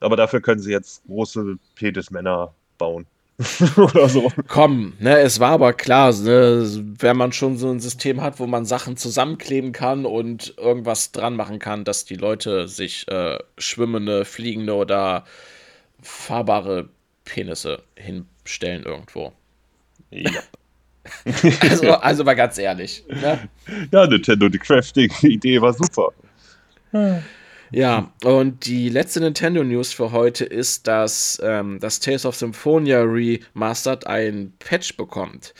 A: Aber dafür können sie jetzt große Penismänner bauen.
B: oder so. Komm, ne, es war aber klar, ne, wenn man schon so ein System hat, wo man Sachen zusammenkleben kann und irgendwas dran machen kann, dass die Leute sich äh, schwimmende, fliegende oder fahrbare Penisse hinstellen irgendwo. Ja. also, also mal ganz ehrlich. Ne?
A: Ja, Nintendo, die Crafting-Idee war super.
B: Ja, und die letzte Nintendo News für heute ist, dass ähm, das Tales of Symphonia Remastered ein Patch bekommt.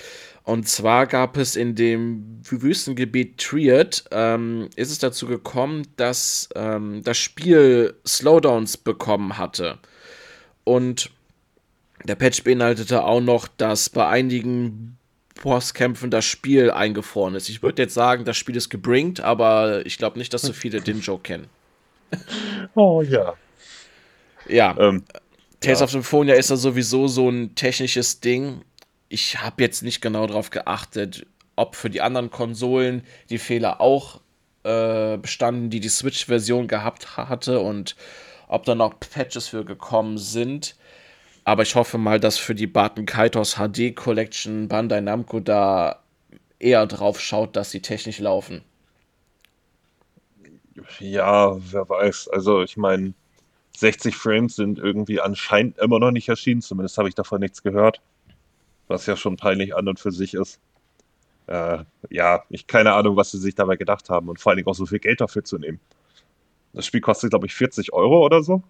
B: Und zwar gab es in dem Wüstengebiet Triad, ähm, ist es dazu gekommen, dass ähm, das Spiel Slowdowns bekommen hatte. Und der Patch beinhaltete auch noch, dass bei einigen Bosskämpfen das Spiel eingefroren ist. Ich würde jetzt sagen, das Spiel ist gebringt, aber ich glaube nicht, dass so viele den Joke kennen.
A: Oh ja.
B: Ja. Ähm, Tales ja. of Symphonia ist ja sowieso so ein technisches Ding. Ich habe jetzt nicht genau darauf geachtet, ob für die anderen Konsolen die Fehler auch äh, bestanden, die die Switch-Version gehabt hatte und ob da noch Patches für gekommen sind. Aber ich hoffe mal, dass für die Barton Kaitos HD Collection Bandai Namco da eher drauf schaut, dass sie technisch laufen.
A: Ja, wer weiß. Also ich meine, 60 Frames sind irgendwie anscheinend immer noch nicht erschienen. Zumindest habe ich davon nichts gehört. Was ja schon peinlich an und für sich ist. Äh, ja, ich keine Ahnung, was sie sich dabei gedacht haben und vor allen Dingen auch so viel Geld dafür zu nehmen. Das Spiel kostet, glaube ich, 40 Euro oder so.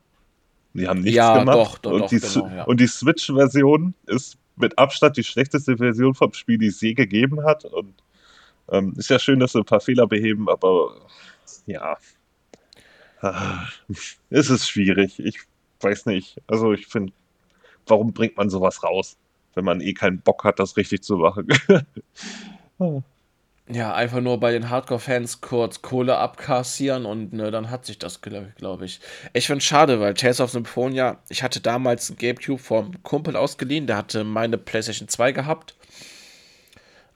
A: Die haben nichts ja, gemacht. Doch, doch, und, doch, die, genau, ja. und die Switch-Version ist mit Abstand die schlechteste Version vom Spiel, die es je gegeben hat. Und ähm, ist ja schön, dass sie ein paar Fehler beheben, aber ja. Es ist schwierig. Ich weiß nicht. Also ich finde, warum bringt man sowas raus, wenn man eh keinen Bock hat, das richtig zu machen?
B: Ja, einfach nur bei den Hardcore-Fans kurz Kohle abkassieren und ne, dann hat sich das, glaube glaub ich. Ich finde es schade, weil Tales of Symphonia, ich hatte damals ein GameCube vom Kumpel ausgeliehen, der hatte meine PlayStation 2 gehabt.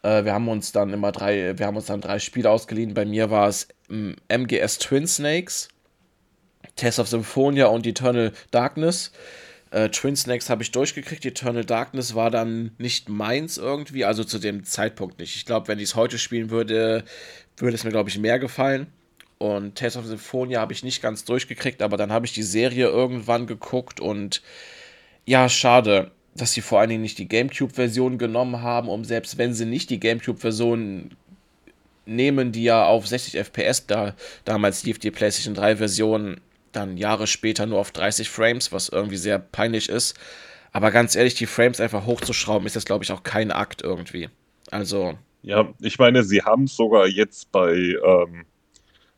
B: Äh, wir haben uns dann immer drei, wir haben uns dann drei Spiele ausgeliehen. Bei mir war es MGS Twin Snakes, Tales of Symphonia und Eternal Darkness. Äh, Twin Snakes habe ich durchgekriegt. Eternal Darkness war dann nicht meins irgendwie, also zu dem Zeitpunkt nicht. Ich glaube, wenn ich es heute spielen würde, würde es mir, glaube ich, mehr gefallen. Und Tales of Symphonia habe ich nicht ganz durchgekriegt, aber dann habe ich die Serie irgendwann geguckt und ja, schade, dass sie vor allen Dingen nicht die GameCube-Version genommen haben, um selbst wenn sie nicht die GameCube-Version nehmen, die ja auf 60 FPS da damals lief, die PlayStation 3-Version, dann Jahre später nur auf 30 Frames, was irgendwie sehr peinlich ist. Aber ganz ehrlich, die Frames einfach hochzuschrauben, ist das, glaube ich, auch kein Akt irgendwie. Also.
A: Ja, ich meine, sie haben es sogar jetzt bei, ähm,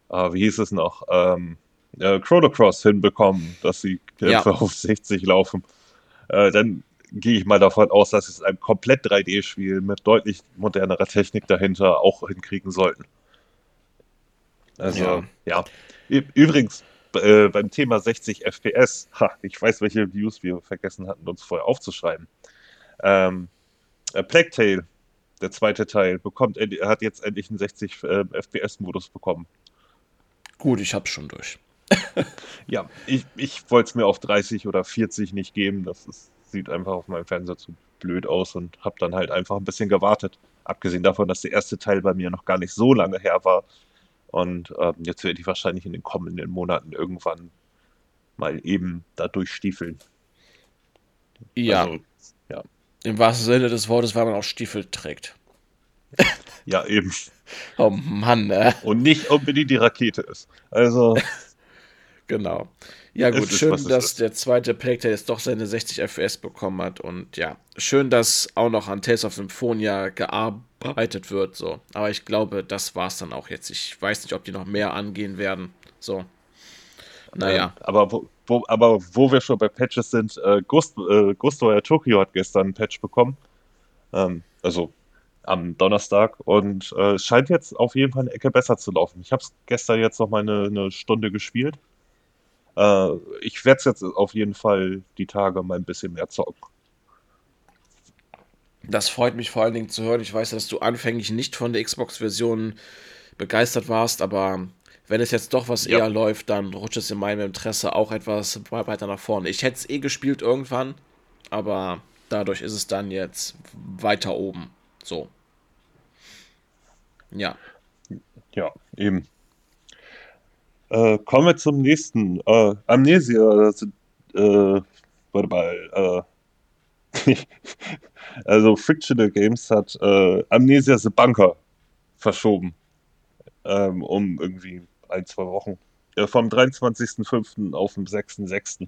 A: äh, wie hieß es noch, ähm, äh, Chrono Cross hinbekommen, dass sie ja. auf 60 laufen. Äh, dann gehe ich mal davon aus, dass es ein komplett 3D-Spiel mit deutlich modernerer Technik dahinter auch hinkriegen sollten. Also, ja. ja. Übrigens, äh, beim Thema 60 FPS, ha, ich weiß, welche Views wir vergessen hatten, uns vorher aufzuschreiben. Ähm, äh, Plague Tale, der zweite Teil, bekommt, hat jetzt endlich einen 60 äh, FPS-Modus bekommen.
B: Gut, ich hab's schon durch.
A: ja, ich, ich wollte es mir auf 30 oder 40 nicht geben. Das ist, sieht einfach auf meinem Fernseher zu blöd aus und habe dann halt einfach ein bisschen gewartet. Abgesehen davon, dass der erste Teil bei mir noch gar nicht so lange her war, und ähm, jetzt werde ich wahrscheinlich in den kommenden Monaten irgendwann mal eben da durchstiefeln.
B: Ja. Also, ja. Im wahrsten Sinne des Wortes, weil man auch Stiefel trägt.
A: ja, eben.
B: Oh Mann, äh.
A: Und nicht unbedingt die Rakete ist. Also.
B: genau. Ja, gut, ist, schön, dass der zweite Plague jetzt doch seine 60 FPS bekommen hat. Und ja, schön, dass auch noch an Tales of Symphonia gearbeitet wird. So. Aber ich glaube, das war es dann auch jetzt. Ich weiß nicht, ob die noch mehr angehen werden. So.
A: Naja. Ähm, aber, wo, wo, aber wo wir schon bei Patches sind, äh, Ghost, äh, Ghostwire Tokyo hat gestern ein Patch bekommen. Ähm, also am Donnerstag und äh, scheint jetzt auf jeden Fall eine Ecke besser zu laufen. Ich habe es gestern jetzt noch mal eine, eine Stunde gespielt. Äh, ich werde es jetzt auf jeden Fall die Tage mal ein bisschen mehr zocken.
B: Das freut mich vor allen Dingen zu hören. Ich weiß, dass du anfänglich nicht von der Xbox-Version begeistert warst, aber wenn es jetzt doch was ja. eher läuft, dann rutscht es in meinem Interesse auch etwas weiter nach vorne. Ich hätte es eh gespielt irgendwann, aber dadurch ist es dann jetzt weiter oben. So. Ja.
A: Ja, eben. Äh, kommen wir zum nächsten. Äh, Amnesia. Äh, warte mal. Äh, also Fictional Games hat äh, Amnesia The Bunker verschoben. Ähm, um irgendwie ein, zwei Wochen. Äh, vom 23.05. auf den 6.06.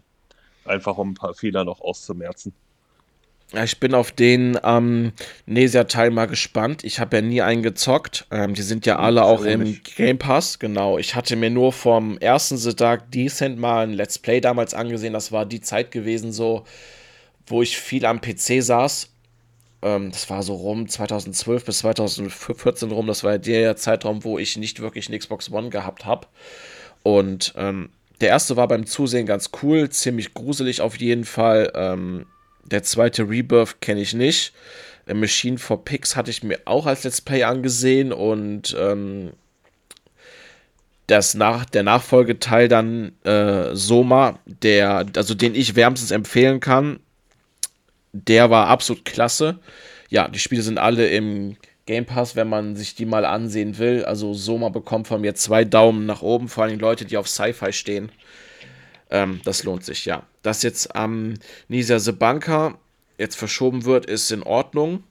A: Einfach um ein paar Fehler noch auszumerzen.
B: Ich bin auf den ähm, Nesia-Teil mal gespannt. Ich habe ja nie einen gezockt. Ähm, die sind ja alle auch im Game Pass, genau. Ich hatte mir nur vom ersten The Dark Descent mal ein Let's Play damals angesehen. Das war die Zeit gewesen, so, wo ich viel am PC saß. Ähm, das war so rum 2012 bis 2014 rum. Das war der Zeitraum, wo ich nicht wirklich eine Xbox One gehabt habe. Und ähm, der erste war beim Zusehen ganz cool, ziemlich gruselig auf jeden Fall. Ähm, der zweite Rebirth kenne ich nicht. Der Machine for Pigs hatte ich mir auch als Let's Play angesehen und ähm, das nach, der Nachfolgeteil dann äh, Soma, der, also den ich wärmstens empfehlen kann, der war absolut klasse. Ja, die Spiele sind alle im Game Pass, wenn man sich die mal ansehen will. Also Soma bekommt von mir zwei Daumen nach oben, vor allem Leute, die auf Sci-Fi stehen. Ähm, das lohnt sich, ja. Dass jetzt am ähm, Nisa Bunker jetzt verschoben wird, ist in Ordnung.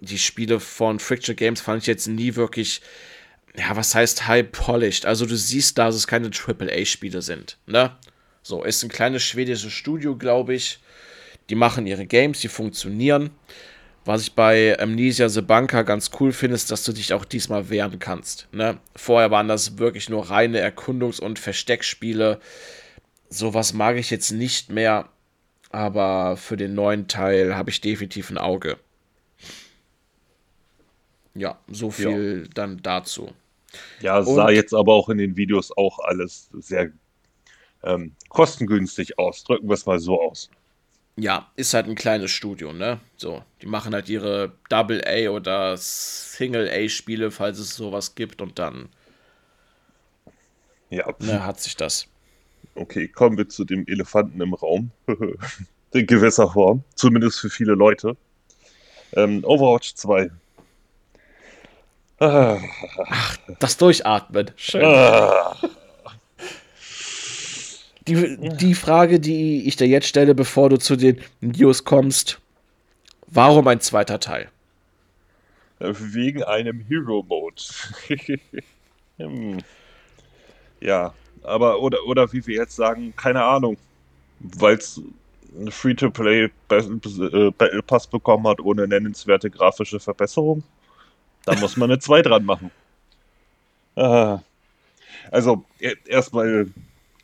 B: Die Spiele von Friction Games fand ich jetzt nie wirklich, ja, was heißt high polished? Also du siehst da, dass es keine AAA-Spiele sind, ne? So, ist ein kleines schwedisches Studio, glaube ich. Die machen ihre Games, die funktionieren. Was ich bei Amnesia The Bunker ganz cool finde, ist, dass du dich auch diesmal wehren kannst. Ne? Vorher waren das wirklich nur reine Erkundungs- und Versteckspiele. Sowas mag ich jetzt nicht mehr, aber für den neuen Teil habe ich definitiv ein Auge. Ja, so viel ja. dann dazu.
A: Ja, sah Und, jetzt aber auch in den Videos auch alles sehr ähm, kostengünstig aus. Drücken wir es mal so aus.
B: Ja, ist halt ein kleines Studio, ne? So, die machen halt ihre Double A oder Single A Spiele, falls es sowas gibt und dann ja. Ne, hat sich das.
A: Okay, kommen wir zu dem Elefanten im Raum. in gewisser Form, zumindest für viele Leute. Ähm, Overwatch 2.
B: Ach, das Durchatmen. Schön. Die, die Frage, die ich dir jetzt stelle, bevor du zu den News kommst, warum ein zweiter Teil?
A: Wegen einem Hero Mode. hm. Ja, aber oder, oder wie wir jetzt sagen, keine Ahnung, weil es einen Free-to-Play äh, Battle Pass bekommen hat ohne nennenswerte grafische Verbesserung. Da muss man eine 2 dran machen. Ah. Also, e, erstmal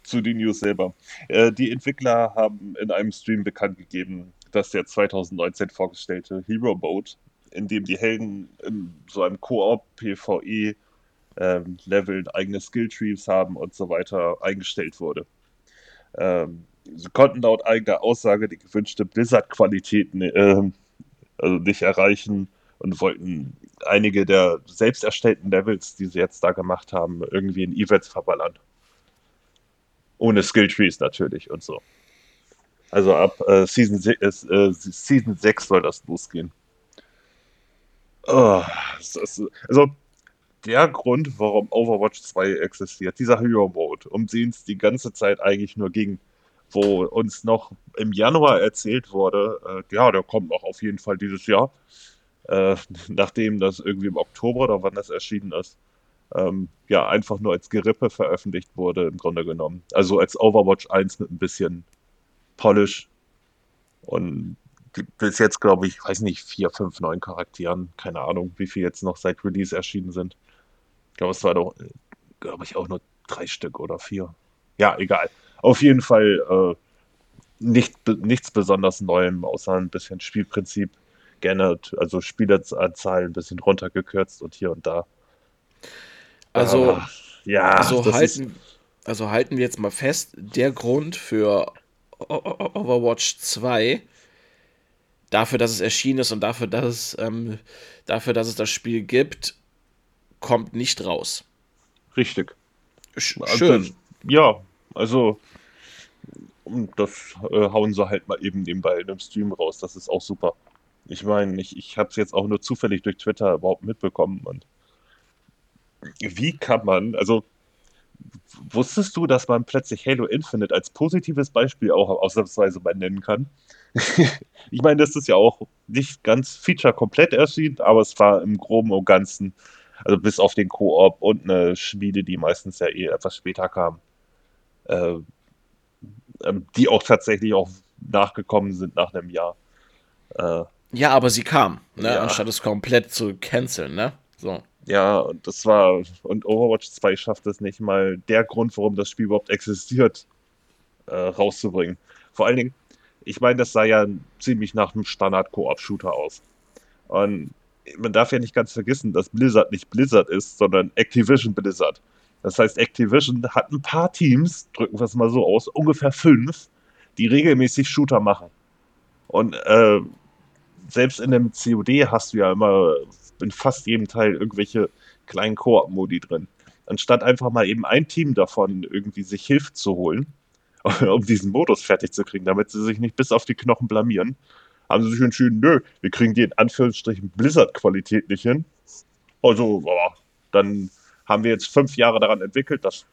A: zu den News selber. Äh, die Entwickler haben in einem Stream bekannt gegeben, dass der 2019 vorgestellte Hero Mode, in dem die Helden in so einem Koop PvE ähm, Level eigene Skilltrees haben und so weiter eingestellt wurde. Ähm, sie konnten laut eigener Aussage die gewünschte Blizzard-Qualität äh, also nicht erreichen und wollten einige der selbst erstellten Levels, die sie jetzt da gemacht haben, irgendwie in Events verballern. Ohne Skilltrees natürlich und so. Also ab äh, Season, äh, Season 6 soll das losgehen. Oh, ist, also der Grund, warum Overwatch 2 existiert, dieser Hero Mode, um den es die ganze Zeit eigentlich nur ging, wo uns noch im Januar erzählt wurde, äh, ja, der kommt auch auf jeden Fall dieses Jahr, äh, nachdem das irgendwie im Oktober oder wann das erschienen ist, ähm, ja, einfach nur als Gerippe veröffentlicht wurde, im Grunde genommen. Also als Overwatch 1 mit ein bisschen Polish und bis jetzt, glaube ich, weiß nicht, vier, fünf, neun Charakteren. Keine Ahnung, wie viel jetzt noch seit Release erschienen sind. Ich glaube, es war doch, glaube ich, auch nur drei Stück oder vier. Ja, egal. Auf jeden Fall äh, nicht, nichts besonders Neuem, außer ein bisschen Spielprinzip geändert, also Spieleranzahl ein bisschen runtergekürzt und hier und da.
B: Also, ah, ja, also halten, also halten wir jetzt mal fest, der Grund für Overwatch 2, dafür, dass es erschienen ist und dafür, dass es, ähm, dafür, dass es das Spiel gibt, kommt nicht raus.
A: Richtig.
B: Sch also, schön.
A: ja, also das äh, hauen sie halt mal eben nebenbei in einem Stream raus. Das ist auch super. Ich meine, ich, ich habe es jetzt auch nur zufällig durch Twitter überhaupt mitbekommen. Und wie kann man, also wusstest du, dass man plötzlich Halo Infinite als positives Beispiel auch ausnahmsweise mal nennen kann? ich meine, das ist ja auch nicht ganz feature komplett erschienen, aber es war im Groben und Ganzen, also bis auf den Koop und eine Schmiede, die meistens ja eh etwas später kam, äh, ähm, die auch tatsächlich auch nachgekommen sind nach einem Jahr.
B: Äh, ja, aber sie kam, ne? Ja. anstatt es komplett zu canceln, ne? So.
A: Ja, und das war, und Overwatch 2 schafft es nicht mal, der Grund, warum das Spiel überhaupt existiert, äh, rauszubringen. Vor allen Dingen, ich meine, das sah ja ziemlich nach einem Standard-Koop-Shooter aus. Und man darf ja nicht ganz vergessen, dass Blizzard nicht Blizzard ist, sondern Activision Blizzard. Das heißt, Activision hat ein paar Teams, drücken wir es mal so aus, ungefähr fünf, die regelmäßig Shooter machen. Und äh, selbst in dem COD hast du ja immer in fast jedem Teil irgendwelche kleinen Koop-Modi drin. Anstatt einfach mal eben ein Team davon irgendwie sich Hilfe zu holen, um diesen Modus fertig zu kriegen, damit sie sich nicht bis auf die Knochen blamieren, haben sie sich entschieden, nö, wir kriegen die in Anführungsstrichen Blizzard-Qualität nicht hin. Also, boah, dann haben wir jetzt fünf Jahre daran entwickelt, das,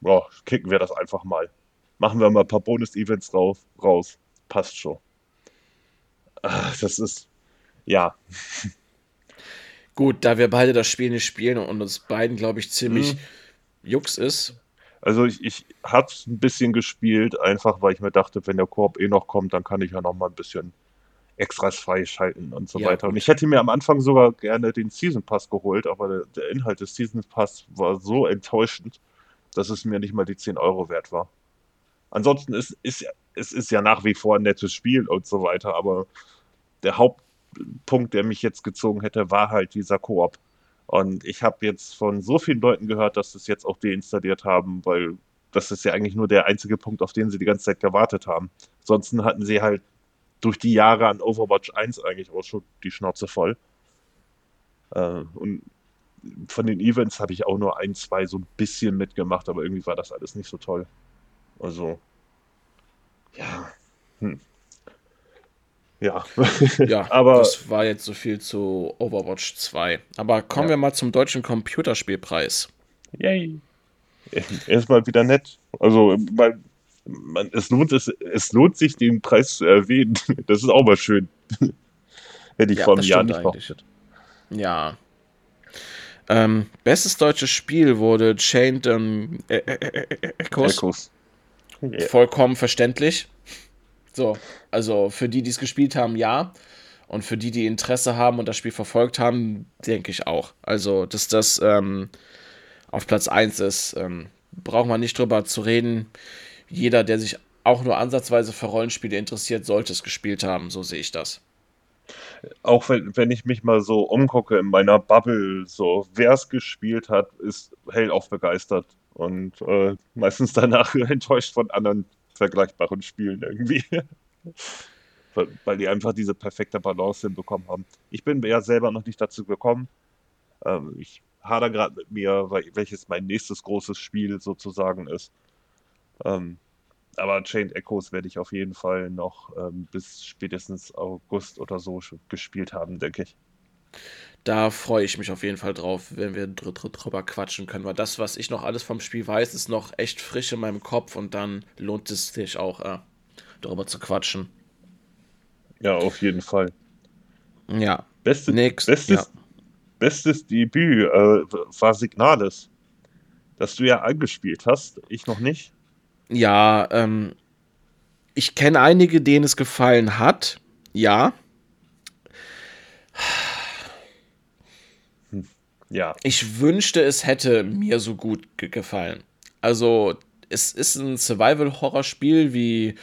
A: boah, kicken wir das einfach mal. Machen wir mal ein paar Bonus-Events raus, raus. Passt schon. Ach, das ist, ja.
B: Gut, da wir beide das Spiel nicht spielen und uns beiden, glaube ich, ziemlich mhm. Jux ist.
A: Also ich, ich habe es ein bisschen gespielt, einfach weil ich mir dachte, wenn der Korb eh noch kommt, dann kann ich ja noch mal ein bisschen Extras freischalten und so ja, weiter. Und ich hätte mir am Anfang sogar gerne den Season Pass geholt, aber der, Inhalt des Season Pass war so enttäuschend, dass es mir nicht mal die 10 Euro wert war. Ansonsten ist, ist es ist ja nach wie vor ein nettes Spiel und so weiter, aber der Hauptpunkt, der mich jetzt gezogen hätte, war halt dieser Koop. Und ich habe jetzt von so vielen Leuten gehört, dass sie es jetzt auch deinstalliert haben, weil das ist ja eigentlich nur der einzige Punkt, auf den sie die ganze Zeit gewartet haben. Ansonsten hatten sie halt durch die Jahre an Overwatch 1 eigentlich auch schon die Schnauze voll. Äh, und von den Events habe ich auch nur ein, zwei so ein bisschen mitgemacht, aber irgendwie war das alles nicht so toll. Also, ja. Hm. Ja.
B: ja, aber das war jetzt so viel zu Overwatch 2. Aber kommen ja. wir mal zum deutschen Computerspielpreis. Yay.
A: Erstmal wieder nett. Also, man, man, es, lohnt, es, es lohnt sich, den Preis zu erwähnen. Das ist auch mal schön. Hätte ich ja, vor einem Jahr nicht behauptet.
B: Ja. Ähm, bestes deutsches Spiel wurde Chained ähm, äh, äh, äh, Echoes. Echoes. Yeah. Vollkommen verständlich. So, also für die, die es gespielt haben, ja. Und für die, die Interesse haben und das Spiel verfolgt haben, denke ich auch. Also, dass das ähm, auf Platz 1 ist, ähm, braucht man nicht drüber zu reden. Jeder, der sich auch nur ansatzweise für Rollenspiele interessiert, sollte es gespielt haben. So sehe ich das
A: auch wenn, wenn ich mich mal so umgucke in meiner Bubble, so wer es gespielt hat, ist hellauf begeistert und äh, meistens danach enttäuscht von anderen vergleichbaren Spielen irgendwie. weil, die einfach diese perfekte Balance hinbekommen haben. Ich bin ja selber noch nicht dazu gekommen. Ähm, ich hader gerade mit mir, welches mein nächstes großes Spiel sozusagen ist. Ähm, aber Chained Echoes werde ich auf jeden Fall noch ähm, bis spätestens August oder so gespielt haben, denke ich.
B: Da freue ich mich auf jeden Fall drauf, wenn wir dr dr drüber quatschen können, weil das, was ich noch alles vom Spiel weiß, ist noch echt frisch in meinem Kopf und dann lohnt es sich auch, äh, darüber zu quatschen.
A: Ja, auf jeden Fall.
B: Ja.
A: Beste, Nix, bestes, ja. bestes Debüt äh, war Signales, das du ja angespielt hast, ich noch nicht.
B: Ja, ähm, ich kenne einige, denen es gefallen hat. Ja.
A: Ja.
B: Ich wünschte, es hätte mir so gut ge gefallen. Also, es ist ein Survival-Horror-Spiel wie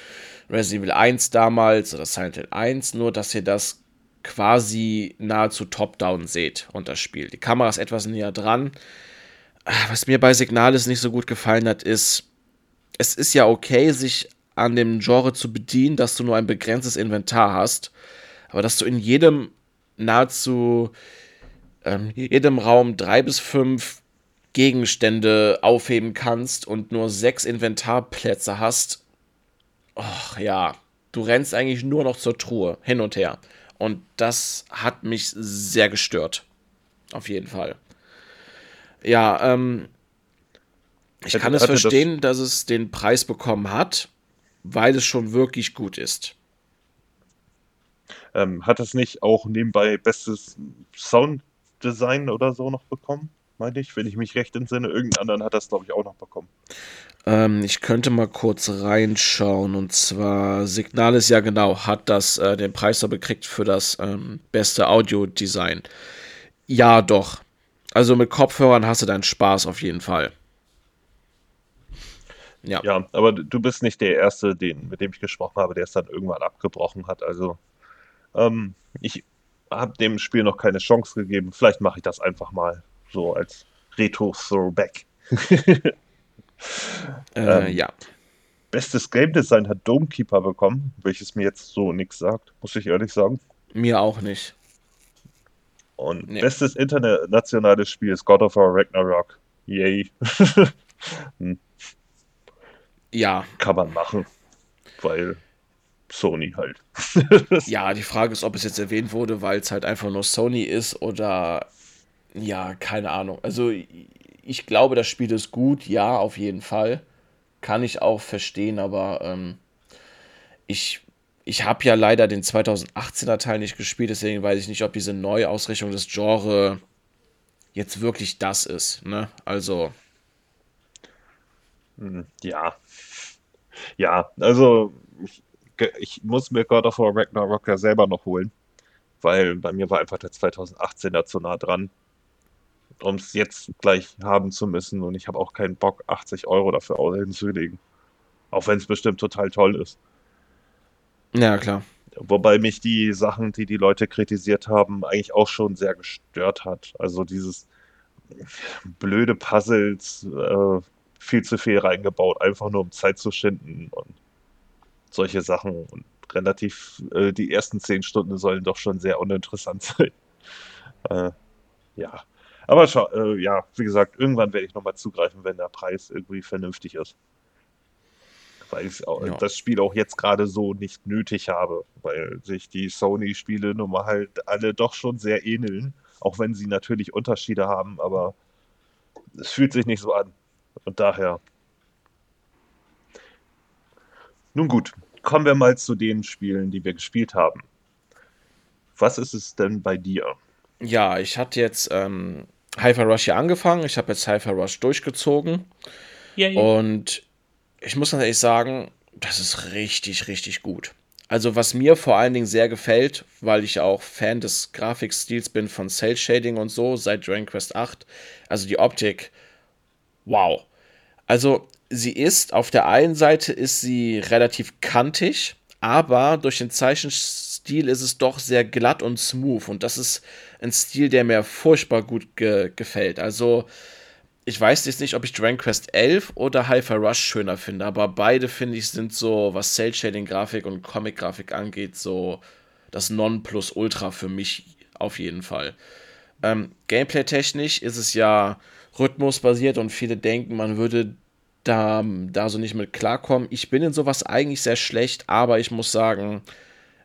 B: Resident Evil 1 damals oder Silent Hill 1, nur dass ihr das quasi nahezu top-down seht und das Spiel. Die Kamera ist etwas näher dran. Was mir bei Signalis nicht so gut gefallen hat, ist, es ist ja okay, sich an dem Genre zu bedienen, dass du nur ein begrenztes Inventar hast, aber dass du in jedem nahezu ähm, jedem Raum drei bis fünf Gegenstände aufheben kannst und nur sechs Inventarplätze hast, ach ja, du rennst eigentlich nur noch zur Truhe hin und her. Und das hat mich sehr gestört. Auf jeden Fall. Ja, ähm, ich kann es verstehen, das dass es den Preis bekommen hat, weil es schon wirklich gut ist.
A: Ähm, hat es nicht auch nebenbei bestes Sounddesign oder so noch bekommen? Meine ich, wenn ich mich recht entsinne. Irgendeinen anderen hat das, glaube ich, auch noch bekommen.
B: Ähm, ich könnte mal kurz reinschauen. Und zwar, Signalis, ja genau, hat das äh, den Preis da bekriegt für das ähm, beste Audiodesign. Ja, doch. Also mit Kopfhörern hast du deinen Spaß auf jeden Fall.
A: Ja. ja, aber du bist nicht der Erste, den, mit dem ich gesprochen habe, der es dann irgendwann abgebrochen hat. Also ähm, ich habe dem Spiel noch keine Chance gegeben. Vielleicht mache ich das einfach mal so als Retro-Throwback.
B: äh, ähm, ja.
A: Bestes Game Design hat Domekeeper bekommen, welches mir jetzt so nichts sagt, muss ich ehrlich sagen.
B: Mir auch nicht.
A: Und nee. bestes internationales Spiel ist God of War Ragnarok. Yay. hm.
B: Ja.
A: Kann man machen. Weil Sony halt.
B: ja, die Frage ist, ob es jetzt erwähnt wurde, weil es halt einfach nur Sony ist oder ja, keine Ahnung. Also ich glaube, das Spiel ist gut, ja, auf jeden Fall. Kann ich auch verstehen, aber ähm, ich, ich habe ja leider den 2018er Teil nicht gespielt, deswegen weiß ich nicht, ob diese Neuausrichtung des Genres jetzt wirklich das ist. Ne? Also.
A: Hm, ja, ja, also ich, ich, muss mir God of War Ragnarok ja selber noch holen, weil bei mir war einfach der 2018er zu nah dran, um es jetzt gleich haben zu müssen und ich habe auch keinen Bock, 80 Euro dafür hinzulegen. Auch wenn es bestimmt total toll ist.
B: Ja, klar.
A: Wobei mich die Sachen, die die Leute kritisiert haben, eigentlich auch schon sehr gestört hat. Also dieses, blöde Puzzles, äh, viel zu viel reingebaut, einfach nur um Zeit zu schinden und solche Sachen. Und relativ, äh, die ersten zehn Stunden sollen doch schon sehr uninteressant sein. Äh, ja. Aber schau, äh, ja, wie gesagt, irgendwann werde ich nochmal zugreifen, wenn der Preis irgendwie vernünftig ist. Weil ich ja. das Spiel auch jetzt gerade so nicht nötig habe, weil sich die Sony-Spiele nun mal halt alle doch schon sehr ähneln, auch wenn sie natürlich Unterschiede haben, aber es fühlt sich nicht so an. Und daher. Nun gut, kommen wir mal zu den Spielen, die wir gespielt haben. Was ist es denn bei dir?
B: Ja, ich hatte jetzt ähm, Hyper Rush hier angefangen. Ich habe jetzt Hyper Rush durchgezogen. Yay. Und ich muss ganz ehrlich sagen, das ist richtig, richtig gut. Also, was mir vor allen Dingen sehr gefällt, weil ich auch Fan des Grafikstils bin von Cell Shading und so seit Dragon Quest 8, also die Optik, wow. Also, sie ist auf der einen Seite ist sie relativ kantig, aber durch den Zeichenstil ist es doch sehr glatt und smooth und das ist ein Stil, der mir furchtbar gut ge gefällt. Also ich weiß jetzt nicht, ob ich Dragon Quest 11 oder Hyper Rush schöner finde, aber beide finde ich sind so, was Cell Shading Grafik und Comic Grafik angeht, so das Nonplusultra für mich auf jeden Fall. Ähm, Gameplay technisch ist es ja rhythmusbasiert und viele denken, man würde da, da so nicht mit klarkommen. Ich bin in sowas eigentlich sehr schlecht, aber ich muss sagen,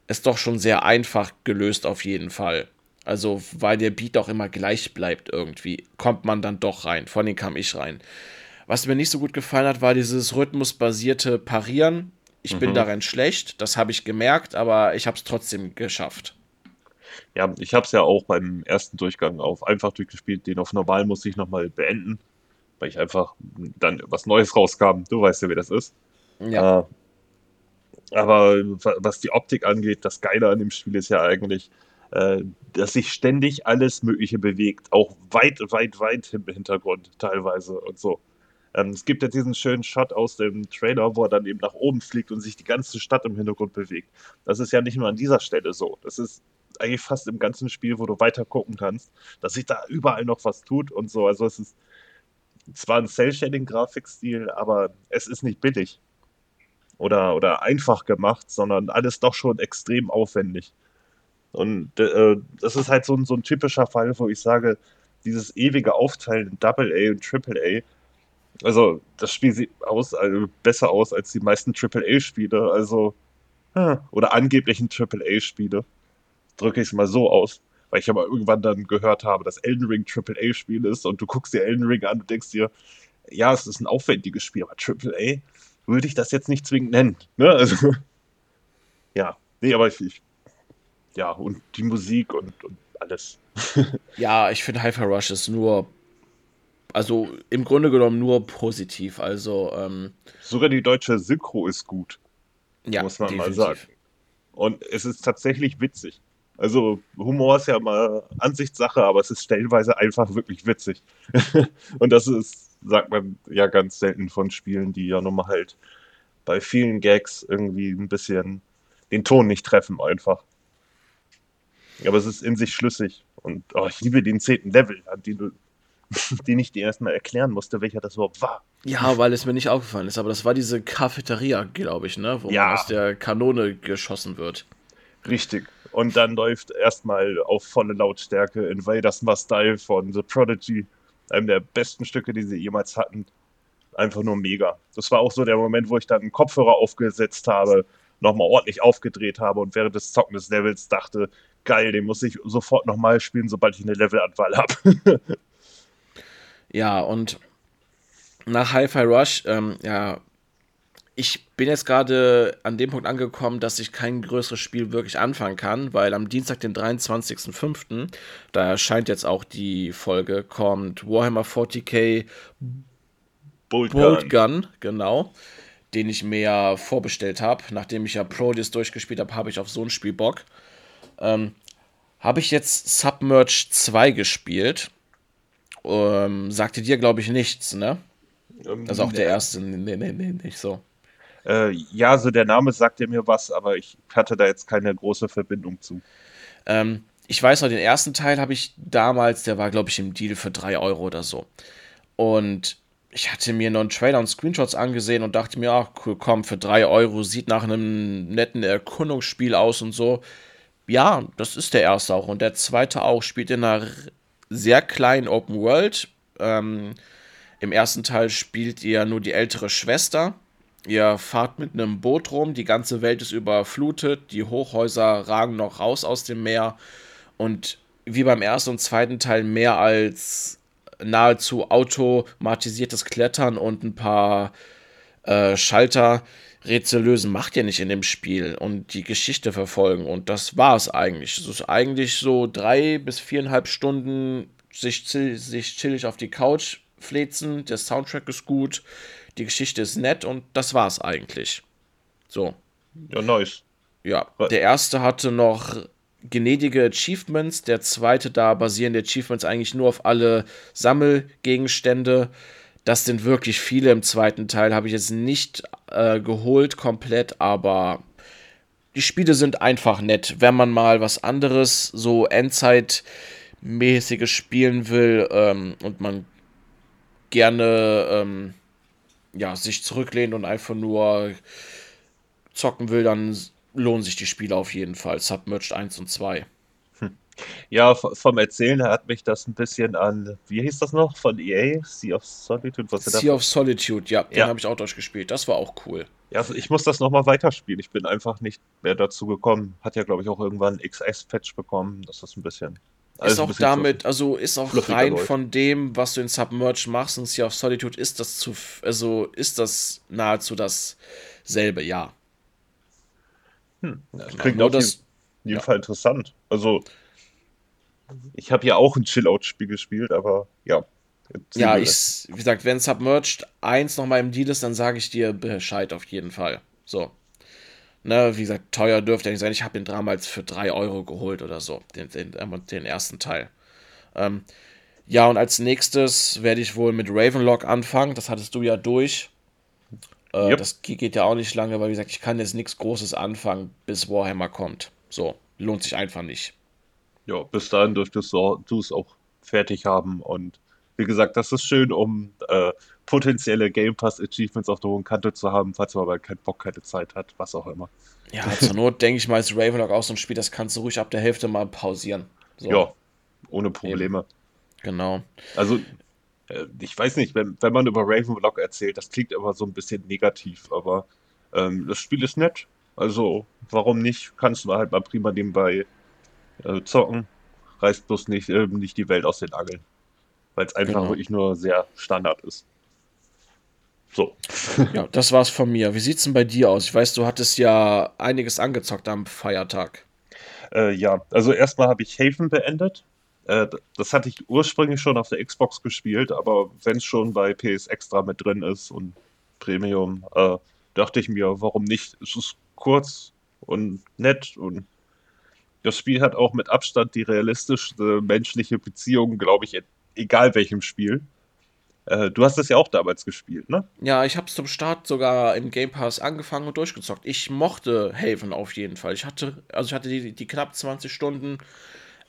B: ist doch schon sehr einfach gelöst auf jeden Fall. Also, weil der Beat auch immer gleich bleibt irgendwie, kommt man dann doch rein. Vor allem kam ich rein. Was mir nicht so gut gefallen hat, war dieses rhythmusbasierte Parieren. Ich mhm. bin darin schlecht, das habe ich gemerkt, aber ich habe es trotzdem geschafft.
A: Ja, ich habe es ja auch beim ersten Durchgang auf einfach durchgespielt. Den auf normal muss ich nochmal beenden weil ich einfach dann was Neues rauskam. Du weißt ja, wie das ist. Ja. Äh, aber was die Optik angeht, das Geile an dem Spiel ist ja eigentlich, äh, dass sich ständig alles Mögliche bewegt, auch weit, weit, weit im Hintergrund teilweise und so. Ähm, es gibt ja diesen schönen Shot aus dem Trailer, wo er dann eben nach oben fliegt und sich die ganze Stadt im Hintergrund bewegt. Das ist ja nicht nur an dieser Stelle so. Das ist eigentlich fast im ganzen Spiel, wo du weiter gucken kannst, dass sich da überall noch was tut und so. Also es ist zwar ein Cell-Shading-Grafikstil, aber es ist nicht billig oder, oder einfach gemacht, sondern alles doch schon extrem aufwendig. Und äh, das ist halt so ein, so ein typischer Fall, wo ich sage, dieses ewige Aufteilen in Double A und Triple A, also das Spiel sieht aus, also besser aus als die meisten Triple A-Spiele, also oder angeblichen Triple A-Spiele. Drücke ich es mal so aus weil ich aber irgendwann dann gehört habe, dass Elden Ring Triple A Spiel ist und du guckst dir Elden Ring an und denkst dir, ja, es ist ein aufwendiges Spiel, aber Triple A würde ich das jetzt nicht zwingend nennen. Ne? Also, ja, nee, aber ich, ich ja, und die Musik und, und alles.
B: ja, ich finde Hyper Rush ist nur, also im Grunde genommen nur positiv. Also, ähm,
A: sogar die deutsche Synchro ist gut. Ja, muss man definitiv. mal sagen. Und es ist tatsächlich witzig. Also Humor ist ja mal Ansichtssache, aber es ist stellenweise einfach wirklich witzig. und das ist, sagt man ja ganz selten von Spielen, die ja nun mal halt bei vielen Gags irgendwie ein bisschen den Ton nicht treffen einfach. Aber es ist in sich schlüssig. Und oh, ich liebe den zehnten Level, den, den ich dir erstmal erklären musste, welcher das überhaupt war.
B: Ja, weil es mir nicht aufgefallen ist, aber das war diese Cafeteria, glaube ich, ne? Wo ja. man aus der Kanone geschossen wird.
A: Richtig. Und dann läuft erstmal auf volle Lautstärke Invaders Must Die von The Prodigy, einem der besten Stücke, die sie jemals hatten. Einfach nur mega. Das war auch so der Moment, wo ich dann einen Kopfhörer aufgesetzt habe, nochmal ordentlich aufgedreht habe und während des Zocken des Levels dachte, geil, den muss ich sofort nochmal spielen, sobald ich eine Levelanwahl habe.
B: ja, und nach Hi-Fi Rush, ähm, ja, ich bin jetzt gerade an dem Punkt angekommen, dass ich kein größeres Spiel wirklich anfangen kann, weil am Dienstag, den 23.05., da erscheint jetzt auch die Folge, kommt Warhammer 40k Bolt, Bolt Gun. Gun, genau, den ich mir ja vorbestellt habe. Nachdem ich ja Proteus durchgespielt habe, habe ich auf so ein Spiel Bock. Ähm, habe ich jetzt Submerge 2 gespielt. Ähm, sagte dir, glaube ich, nichts, ne? Also auch der erste, nee, nee, nee, nicht so.
A: Äh, ja, so der Name sagte mir was, aber ich hatte da jetzt keine große Verbindung zu.
B: Ähm, ich weiß noch, den ersten Teil habe ich damals, der war, glaube ich, im Deal für 3 Euro oder so. Und ich hatte mir noch einen Trailer und Screenshots angesehen und dachte mir, ach cool, komm, für 3 Euro sieht nach einem netten Erkundungsspiel aus und so. Ja, das ist der erste auch. Und der zweite auch spielt in einer sehr kleinen Open World. Ähm, Im ersten Teil spielt ihr nur die ältere Schwester. Ihr fahrt mit einem Boot rum, die ganze Welt ist überflutet, die Hochhäuser ragen noch raus aus dem Meer. Und wie beim ersten und zweiten Teil mehr als nahezu automatisiertes Klettern und ein paar äh, Schalter Rätsel lösen macht ihr nicht in dem Spiel und die Geschichte verfolgen. Und das war es eigentlich. Es ist eigentlich so drei bis viereinhalb Stunden sich, sich chillig auf die Couch flezen. Der Soundtrack ist gut, die Geschichte ist nett und das war es eigentlich. So.
A: Ja, nice.
B: Ja, der erste hatte noch gnädige Achievements. Der zweite, da basieren die Achievements eigentlich nur auf alle Sammelgegenstände. Das sind wirklich viele im zweiten Teil. Habe ich jetzt nicht äh, geholt komplett, aber die Spiele sind einfach nett. Wenn man mal was anderes, so Endzeit-mäßiges spielen will ähm, und man gerne ähm, ja, sich zurücklehnt und einfach nur zocken will, dann lohnen sich die Spiele auf jeden Fall. Submerged 1 und 2.
A: Hm. Ja, vom Erzählen her hat mich das ein bisschen an, wie hieß das noch, von EA? Sea of Solitude?
B: Was sea of Solitude, ja, den habe ich auch durchgespielt. Das war auch cool.
A: Ja, also ich muss das nochmal weiterspielen. Ich bin einfach nicht mehr dazu gekommen. Hat ja, glaube ich, auch irgendwann einen XS-Patch bekommen. Das ist ein bisschen.
B: Ist auch damit, also ist auch rein läuft. von dem, was du in Submerge machst und Sea of Solitude, ist das zu, also ist das nahezu dasselbe, ja.
A: Hm, das genau, klingt auf das, jeden ja. Fall interessant. Also, ich habe ja auch ein Chill-Out-Spiel gespielt, aber ja.
B: Ja, ich, wie gesagt, wenn Submerged 1 nochmal im Deal ist, dann sage ich dir Bescheid auf jeden Fall. So. Ne, wie gesagt, teuer dürfte er nicht sein. Ich habe den damals für 3 Euro geholt oder so, den, den, den ersten Teil. Ähm, ja, und als nächstes werde ich wohl mit Ravenlock anfangen. Das hattest du ja durch. Äh, yep. Das geht ja auch nicht lange, weil wie gesagt, ich kann jetzt nichts Großes anfangen, bis Warhammer kommt. So, lohnt sich einfach nicht.
A: Ja, bis dahin dürftest du es auch fertig haben und wie gesagt, das ist schön, um äh, potenzielle Game Pass Achievements auf der hohen Kante zu haben, falls man aber keinen Bock, keine Zeit hat, was auch immer.
B: Ja, zur Not denke ich mal, ist Ravenlock auch so ein Spiel, das kannst du ruhig ab der Hälfte mal pausieren.
A: So. Ja, ohne Probleme. Eben.
B: Genau.
A: Also äh, ich weiß nicht, wenn, wenn man über Ravenlock erzählt, das klingt immer so ein bisschen negativ, aber ähm, das Spiel ist nett. Also, warum nicht? Kannst du halt mal prima nebenbei äh, zocken. Reißt bloß nicht, äh, nicht die Welt aus den Angeln. Weil es einfach genau. wirklich nur sehr Standard ist. So.
B: Ja, das war's von mir. Wie sieht's denn bei dir aus? Ich weiß, du hattest ja einiges angezockt am Feiertag.
A: Äh, ja, also erstmal habe ich Haven beendet. Äh, das hatte ich ursprünglich schon auf der Xbox gespielt, aber wenn es schon bei PS Extra mit drin ist und Premium, äh, dachte ich mir, warum nicht? Es ist kurz und nett und das Spiel hat auch mit Abstand die realistischste menschliche Beziehung, glaube ich, egal welchem Spiel. Äh, du hast das ja auch damals gespielt, ne?
B: Ja, ich habe es zum Start sogar im Game Pass angefangen und durchgezockt. Ich mochte Haven auf jeden Fall. Ich hatte, also ich hatte die, die knapp 20 Stunden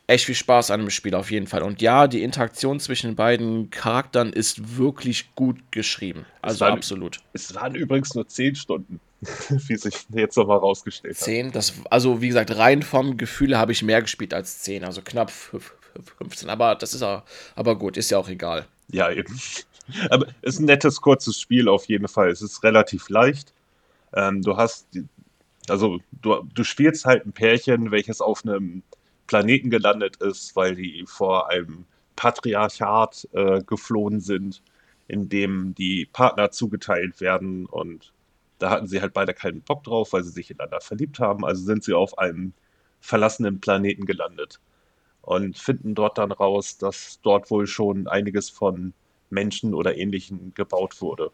B: echt viel Spaß an dem Spiel auf jeden Fall. Und ja, die Interaktion zwischen den beiden Charakteren ist wirklich gut geschrieben. Also
A: es waren,
B: absolut.
A: Es waren übrigens nur 10 Stunden, wie sich jetzt nochmal rausgestellt hat.
B: 10, das, also wie gesagt, rein vom Gefühl habe ich mehr gespielt als 10, also knapp 15. Aber das ist aber gut, ist ja auch egal.
A: Ja, eben. Aber es ist ein nettes, kurzes Spiel auf jeden Fall. Es ist relativ leicht. Ähm, du hast, also du, du spielst halt ein Pärchen, welches auf einem Planeten gelandet ist, weil die vor einem Patriarchat äh, geflohen sind, in dem die Partner zugeteilt werden und da hatten sie halt beide keinen Bock drauf, weil sie sich ineinander verliebt haben. Also sind sie auf einem verlassenen Planeten gelandet und finden dort dann raus, dass dort wohl schon einiges von Menschen oder Ähnlichen gebaut wurde.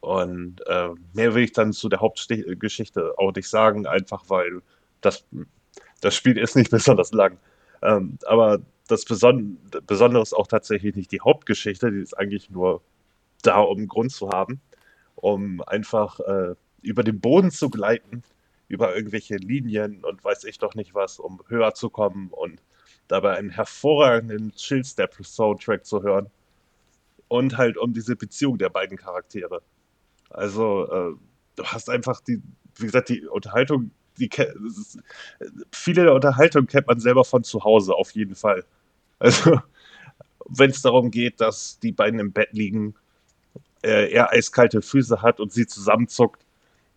A: Und äh, mehr will ich dann zu der Hauptgeschichte auch nicht sagen, einfach weil das das Spiel ist nicht besonders lang. Ähm, aber das Beson Besondere ist auch tatsächlich nicht die Hauptgeschichte, die ist eigentlich nur da, um Grund zu haben, um einfach äh, über den Boden zu gleiten, über irgendwelche Linien und weiß ich doch nicht was, um höher zu kommen und dabei einen hervorragenden Chill-Step-Soundtrack zu hören. Und halt um diese Beziehung der beiden Charaktere. Also, äh, du hast einfach die, wie gesagt, die Unterhaltung, die ist, viele der Unterhaltung kennt man selber von zu Hause, auf jeden Fall. Also, wenn es darum geht, dass die beiden im Bett liegen, äh, er eiskalte Füße hat und sie zusammenzuckt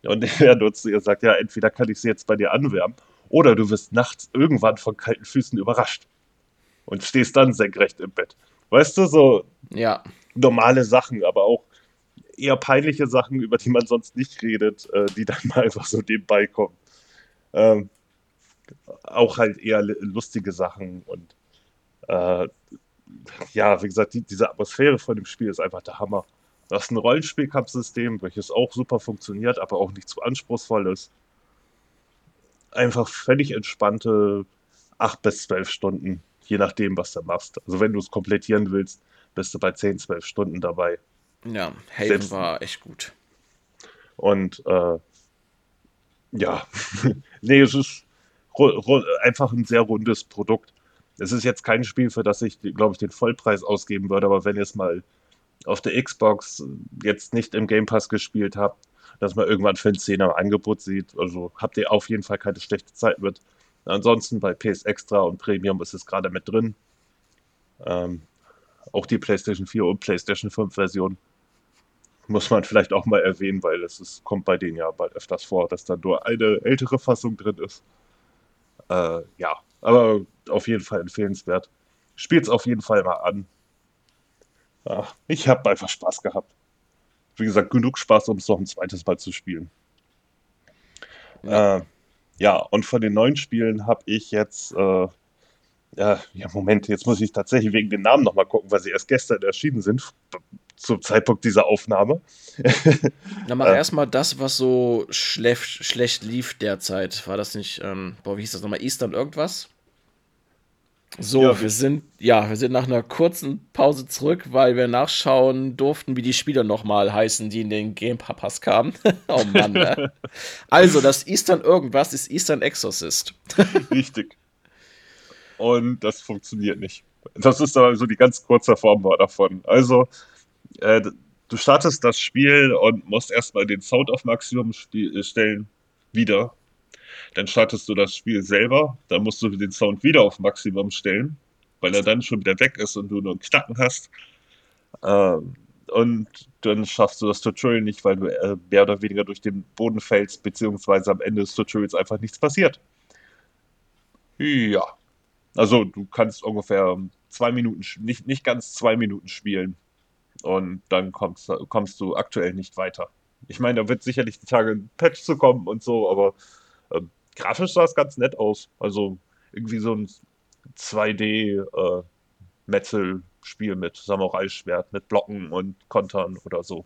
A: und er nur zu ihr sagt, ja, entweder kann ich sie jetzt bei dir anwärmen oder du wirst nachts irgendwann von kalten Füßen überrascht und stehst dann senkrecht im Bett. Weißt du, so
B: ja.
A: normale Sachen, aber auch eher peinliche Sachen, über die man sonst nicht redet, äh, die dann mal einfach so nebenbei kommen. Ähm, auch halt eher lustige Sachen und äh, ja, wie gesagt, die, diese Atmosphäre von dem Spiel ist einfach der Hammer. Du hast ein Rollenspielkampfsystem, welches auch super funktioniert, aber auch nicht zu anspruchsvoll ist. Einfach völlig entspannte 8 bis 12 Stunden, je nachdem, was du machst. Also wenn du es komplettieren willst, bist du bei 10, 12 Stunden dabei.
B: Ja, Haven Selbst war echt gut.
A: Und äh, ja, nee, es ist einfach ein sehr rundes Produkt. Es ist jetzt kein Spiel, für das ich, glaube ich, den Vollpreis ausgeben würde, aber wenn ihr es mal auf der Xbox jetzt nicht im Game Pass gespielt habt, dass man irgendwann für einen 10er im Angebot sieht, also habt ihr auf jeden Fall keine schlechte Zeit mit. Ansonsten bei PS Extra und Premium ist es gerade mit drin. Ähm, auch die PlayStation 4 und PlayStation 5 Version muss man vielleicht auch mal erwähnen, weil es ist, kommt bei denen ja bald öfters vor, dass da nur eine ältere Fassung drin ist. Äh, ja, aber auf jeden Fall empfehlenswert. Spielt es auf jeden Fall mal an. Ja, ich habe einfach Spaß gehabt. Wie gesagt, genug Spaß, um es noch ein zweites Mal zu spielen. Ja, äh, ja und von den neuen Spielen habe ich jetzt, äh, ja, Moment, jetzt muss ich tatsächlich wegen den Namen nochmal gucken, weil sie erst gestern erschienen sind, zum Zeitpunkt dieser Aufnahme.
B: Dann mach äh, erstmal das, was so schlecht, schlecht lief derzeit. War das nicht, ähm, boah, wie hieß das nochmal, Eastern irgendwas? So, ja, wir sind, ja, wir sind nach einer kurzen Pause zurück, weil wir nachschauen durften, wie die Spieler nochmal heißen, die in den Game Pass kamen. oh Mann, ne? Also, das Eastern irgendwas ist Eastern Exorcist.
A: Richtig. Und das funktioniert nicht. Das ist aber so die ganz kurze Form davon. Also, äh, du startest das Spiel und musst erstmal den Sound auf Maximum stellen. Wieder dann startest du das Spiel selber, dann musst du den Sound wieder auf Maximum stellen, weil er dann schon wieder weg ist und du nur einen Knacken hast. Ähm, und dann schaffst du das Tutorial nicht, weil du äh, mehr oder weniger durch den Boden fällst, beziehungsweise am Ende des Tutorials einfach nichts passiert. Ja. Also du kannst ungefähr zwei Minuten, nicht, nicht ganz zwei Minuten spielen. Und dann kommst, kommst du aktuell nicht weiter. Ich meine, da wird sicherlich die Tage ein Patch zu kommen und so, aber grafisch sah es ganz nett aus. Also irgendwie so ein 2D-Metzel-Spiel äh, mit Samurai-Schwert, mit Blocken und Kontern oder so.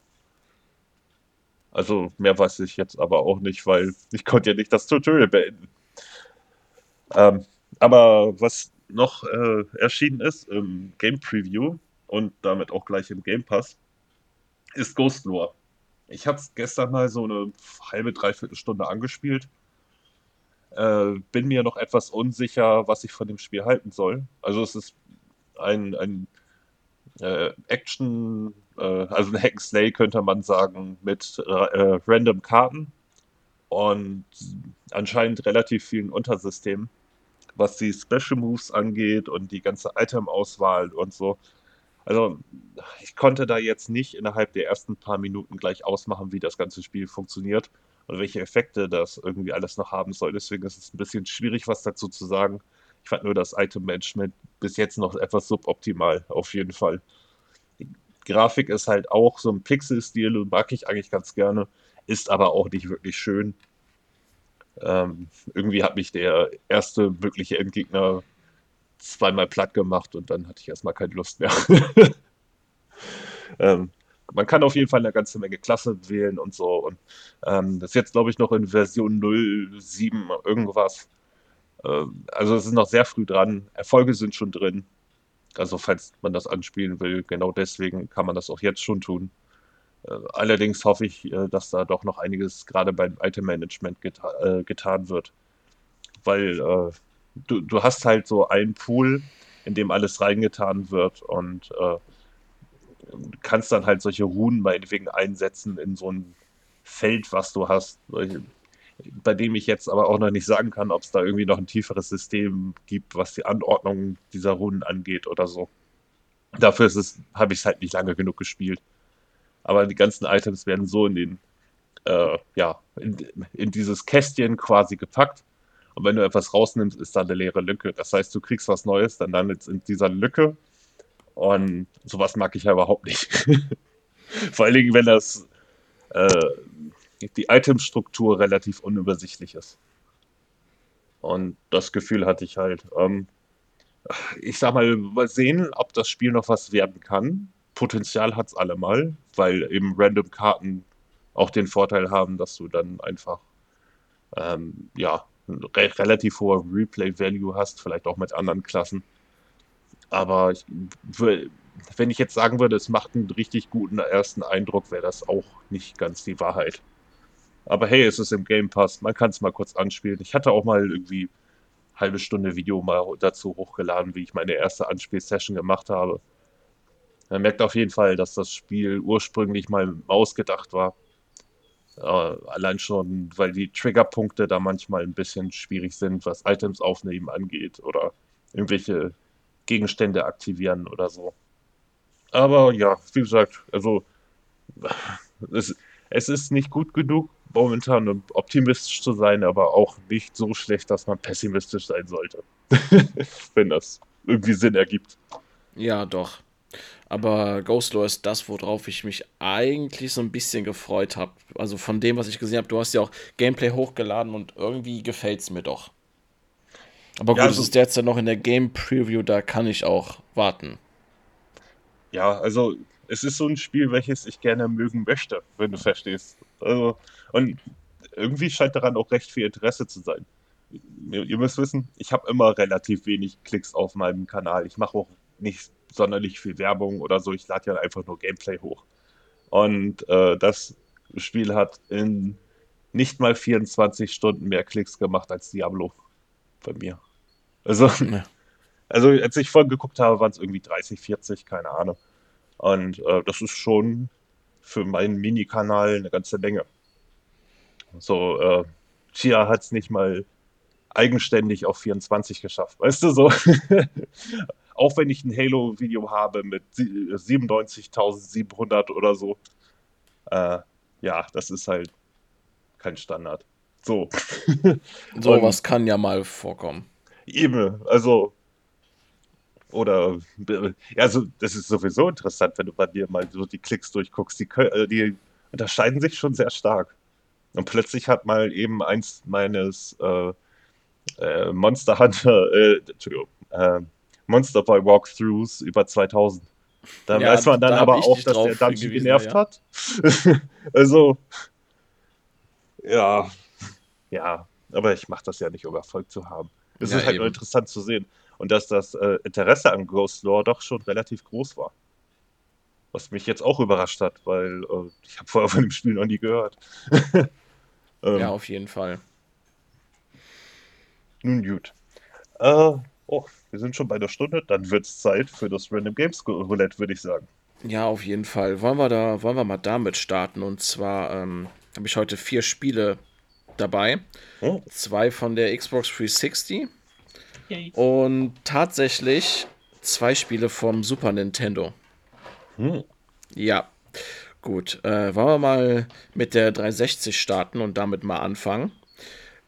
A: Also mehr weiß ich jetzt aber auch nicht, weil ich konnte ja nicht das Tutorial beenden. Ähm, aber was noch äh, erschienen ist im Game Preview und damit auch gleich im Game Pass, ist Ghost Lore. Ich habe es gestern mal so eine halbe, dreiviertel Stunde angespielt äh, bin mir noch etwas unsicher, was ich von dem Spiel halten soll. Also es ist ein, ein äh, Action, äh, also ein Hack könnte man sagen, mit äh, random Karten und anscheinend relativ vielen Untersystemen, was die Special Moves angeht und die ganze Item-Auswahl und so. Also ich konnte da jetzt nicht innerhalb der ersten paar Minuten gleich ausmachen, wie das ganze Spiel funktioniert und welche Effekte das irgendwie alles noch haben soll. Deswegen ist es ein bisschen schwierig, was dazu zu sagen. Ich fand nur das Item-Management bis jetzt noch etwas suboptimal, auf jeden Fall. Die Grafik ist halt auch so ein Pixel-Stil, mag ich eigentlich ganz gerne, ist aber auch nicht wirklich schön. Ähm, irgendwie hat mich der erste mögliche Endgegner zweimal platt gemacht und dann hatte ich erstmal keine Lust mehr. ähm, man kann auf jeden Fall eine ganze Menge Klasse wählen und so. Und ähm, das ist jetzt, glaube ich, noch in Version 07 irgendwas. Ähm, also es ist noch sehr früh dran. Erfolge sind schon drin. Also falls man das anspielen will, genau deswegen kann man das auch jetzt schon tun. Äh, allerdings hoffe ich, äh, dass da doch noch einiges gerade beim Item-Management geta äh, getan wird. Weil äh, du, du hast halt so einen Pool, in dem alles reingetan wird und äh, kannst dann halt solche Runen meinetwegen einsetzen in so ein Feld, was du hast, bei dem ich jetzt aber auch noch nicht sagen kann, ob es da irgendwie noch ein tieferes System gibt, was die Anordnung dieser Runen angeht oder so. Dafür habe ich es halt nicht lange genug gespielt. Aber die ganzen Items werden so in den, äh, ja, in, in dieses Kästchen quasi gepackt. Und wenn du etwas rausnimmst, ist da eine leere Lücke. Das heißt, du kriegst was Neues, dann landet es in dieser Lücke. Und sowas mag ich ja überhaupt nicht. Vor allen Dingen, wenn das äh, die Itemstruktur relativ unübersichtlich ist. Und das Gefühl hatte ich halt. Ähm, ich sag mal, mal sehen, ob das Spiel noch was werden kann. Potenzial hat es allemal, weil eben random Karten auch den Vorteil haben, dass du dann einfach ähm, ja, re relativ hoher Replay-Value hast, vielleicht auch mit anderen Klassen. Aber ich, wenn ich jetzt sagen würde, es macht einen richtig guten ersten Eindruck, wäre das auch nicht ganz die Wahrheit. Aber hey, es ist im Game Pass, man kann es mal kurz anspielen. Ich hatte auch mal irgendwie halbe Stunde Video mal dazu hochgeladen, wie ich meine erste Anspielsession gemacht habe. Man merkt auf jeden Fall, dass das Spiel ursprünglich mal ausgedacht war. Äh, allein schon, weil die Triggerpunkte da manchmal ein bisschen schwierig sind, was Items aufnehmen angeht oder irgendwelche Gegenstände aktivieren oder so. Aber ja, wie gesagt, also es, es ist nicht gut genug, momentan optimistisch zu sein, aber auch nicht so schlecht, dass man pessimistisch sein sollte. Wenn das irgendwie Sinn ergibt.
B: Ja, doch. Aber Ghostlaw ist das, worauf ich mich eigentlich so ein bisschen gefreut habe. Also von dem, was ich gesehen habe, du hast ja auch Gameplay hochgeladen und irgendwie gefällt es mir doch. Aber gut, ja, also, es ist derzeit noch in der Game Preview, da kann ich auch warten.
A: Ja, also es ist so ein Spiel, welches ich gerne mögen möchte, wenn du verstehst. Also, und irgendwie scheint daran auch recht viel Interesse zu sein. Ihr, ihr müsst wissen, ich habe immer relativ wenig Klicks auf meinem Kanal. Ich mache auch nicht sonderlich viel Werbung oder so. Ich lade ja einfach nur Gameplay hoch. Und äh, das Spiel hat in nicht mal 24 Stunden mehr Klicks gemacht als Diablo bei mir. Also, ja. also als ich vorhin geguckt habe, waren es irgendwie 30, 40, keine Ahnung. Und äh, das ist schon für meinen Mini-Kanal eine ganze Menge. So, äh, Chia hat es nicht mal eigenständig auf 24 geschafft, weißt du so? Auch wenn ich ein Halo-Video habe mit 97.700 oder so. Äh, ja, das ist halt kein Standard. So.
B: so was kann ja mal vorkommen.
A: Eben, also oder also das ist sowieso interessant, wenn du bei dir mal so die Klicks durchguckst. Die, äh, die unterscheiden sich schon sehr stark. Und plötzlich hat mal eben eins meines äh, äh, Monster Hunter, äh, Entschuldigung, äh, Monster Boy Walkthroughs über 2000. Da ja, weiß man dann da aber auch, dass der Dungeon genervt ja. hat. also, ja, ja, aber ich mache das ja nicht, um Erfolg zu haben. Es ja, ist halt eben. nur interessant zu sehen. Und dass das äh, Interesse an Ghost Lore doch schon relativ groß war. Was mich jetzt auch überrascht hat, weil äh, ich habe vorher von dem Spiel noch nie gehört.
B: ähm, ja, auf jeden Fall.
A: Nun gut. Äh, oh, wir sind schon bei der Stunde. Dann wird es Zeit für das Random Games Roulette, würde ich sagen.
B: Ja, auf jeden Fall. Wollen wir da, wollen wir mal damit starten? Und zwar ähm, habe ich heute vier Spiele dabei. Oh. Zwei von der Xbox 360 und tatsächlich zwei Spiele vom Super Nintendo. Hm. Ja, gut. Äh, wollen wir mal mit der 360 starten und damit mal anfangen.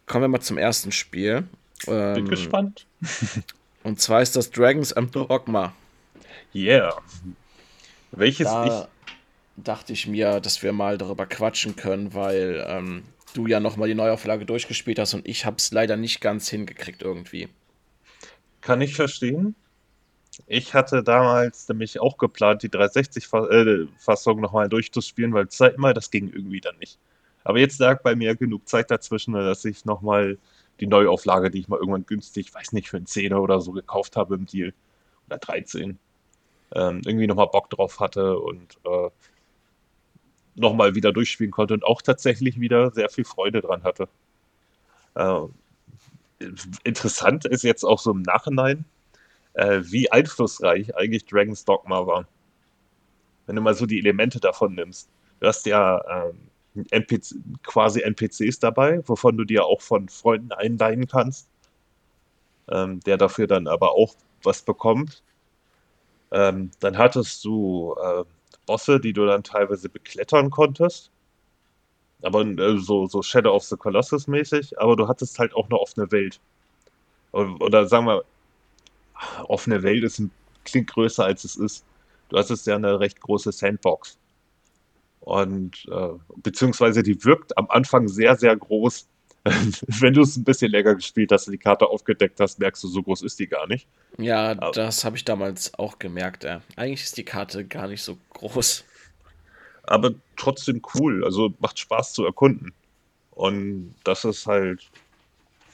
B: Kommen wir mal zum ersten Spiel.
A: Ähm, Bin gespannt.
B: und zwar ist das Dragons and Dogma.
A: Yeah. Welches
B: da ich. Dachte ich mir, dass wir mal darüber quatschen können, weil ähm, du ja nochmal die Neuauflage durchgespielt hast und ich habe es leider nicht ganz hingekriegt irgendwie.
A: Kann ich verstehen. Ich hatte damals nämlich auch geplant, die 360-Fassung äh, nochmal durchzuspielen, weil zeitmal, das ging irgendwie dann nicht. Aber jetzt lag bei mir genug Zeit dazwischen, dass ich nochmal die Neuauflage, die ich mal irgendwann günstig, weiß nicht, für einen 10er oder so gekauft habe im Deal, oder 13, ähm, irgendwie nochmal Bock drauf hatte und äh, nochmal wieder durchspielen konnte und auch tatsächlich wieder sehr viel Freude dran hatte. Äh, interessant ist jetzt auch so im Nachhinein, äh, wie einflussreich eigentlich Dragon's Dogma war. Wenn du mal so die Elemente davon nimmst. Du hast ja ähm, NPC, quasi NPCs dabei, wovon du dir auch von Freunden einleihen kannst, ähm, der dafür dann aber auch was bekommt. Ähm, dann hattest du äh, Bosse, die du dann teilweise beklettern konntest. Aber äh, so, so Shadow of the Colossus mäßig, aber du hattest halt auch eine offene Welt. Oder, sagen wir, offene Welt ist ein, klingt größer als es ist. Du hattest ja eine recht große Sandbox. Und äh, beziehungsweise die wirkt am Anfang sehr, sehr groß. Wenn du es ein bisschen länger gespielt hast und die Karte aufgedeckt hast, merkst du, so groß ist die gar nicht.
B: Ja, Aber, das habe ich damals auch gemerkt. Ja. Eigentlich ist die Karte gar nicht so groß.
A: Aber trotzdem cool. Also macht Spaß zu erkunden. Und das ist halt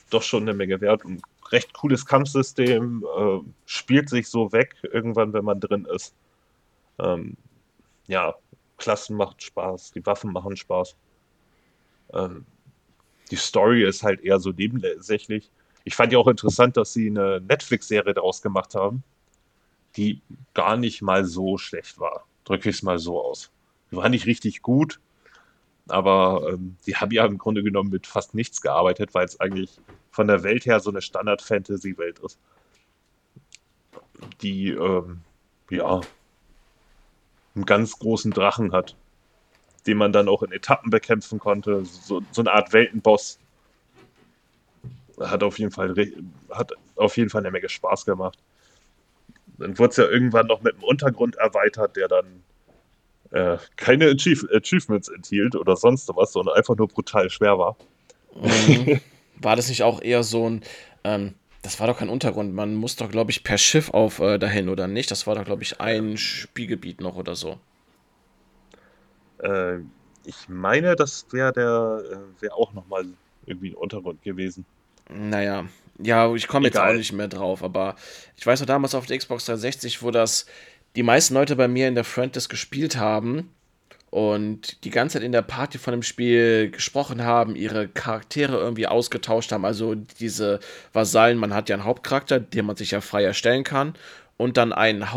A: doch schon eine Menge wert und recht cooles Kampfsystem. Äh, spielt sich so weg irgendwann, wenn man drin ist. Ähm, ja, Klassen macht Spaß, die Waffen machen Spaß. Ähm, die Story ist halt eher so nebensächlich. Ich fand ja auch interessant, dass sie eine Netflix-Serie daraus gemacht haben, die gar nicht mal so schlecht war. Drücke ich es mal so aus. Die war nicht richtig gut, aber ähm, die haben ja im Grunde genommen mit fast nichts gearbeitet, weil es eigentlich von der Welt her so eine Standard-Fantasy-Welt ist. Die, ähm, ja, einen ganz großen Drachen hat, den man dann auch in Etappen bekämpfen konnte. So, so eine Art Weltenboss. Hat auf jeden Fall hat auf jeden Fall eine Menge Spaß gemacht. Dann wurde es ja irgendwann noch mit einem Untergrund erweitert, der dann äh, keine Achieve Achievements enthielt oder sonst was, sondern einfach nur brutal schwer war.
B: Mhm. War das nicht auch eher so ein, ähm, das war doch kein Untergrund. Man muss doch, glaube ich, per Schiff auf äh, dahin, oder nicht? Das war doch, glaube ich, ein Spielgebiet noch oder so.
A: Äh, ich meine, das wäre der, äh, wäre auch nochmal irgendwie ein Untergrund gewesen.
B: Naja, ja, ich komme jetzt auch nicht mehr drauf, aber ich weiß noch damals auf der Xbox 360, wo das die meisten Leute bei mir in der Friendlist gespielt haben, und die ganze Zeit in der Party von dem Spiel gesprochen haben, ihre Charaktere irgendwie ausgetauscht haben. Also diese Vasallen, man hat ja einen Hauptcharakter, den man sich ja frei erstellen kann, und dann einen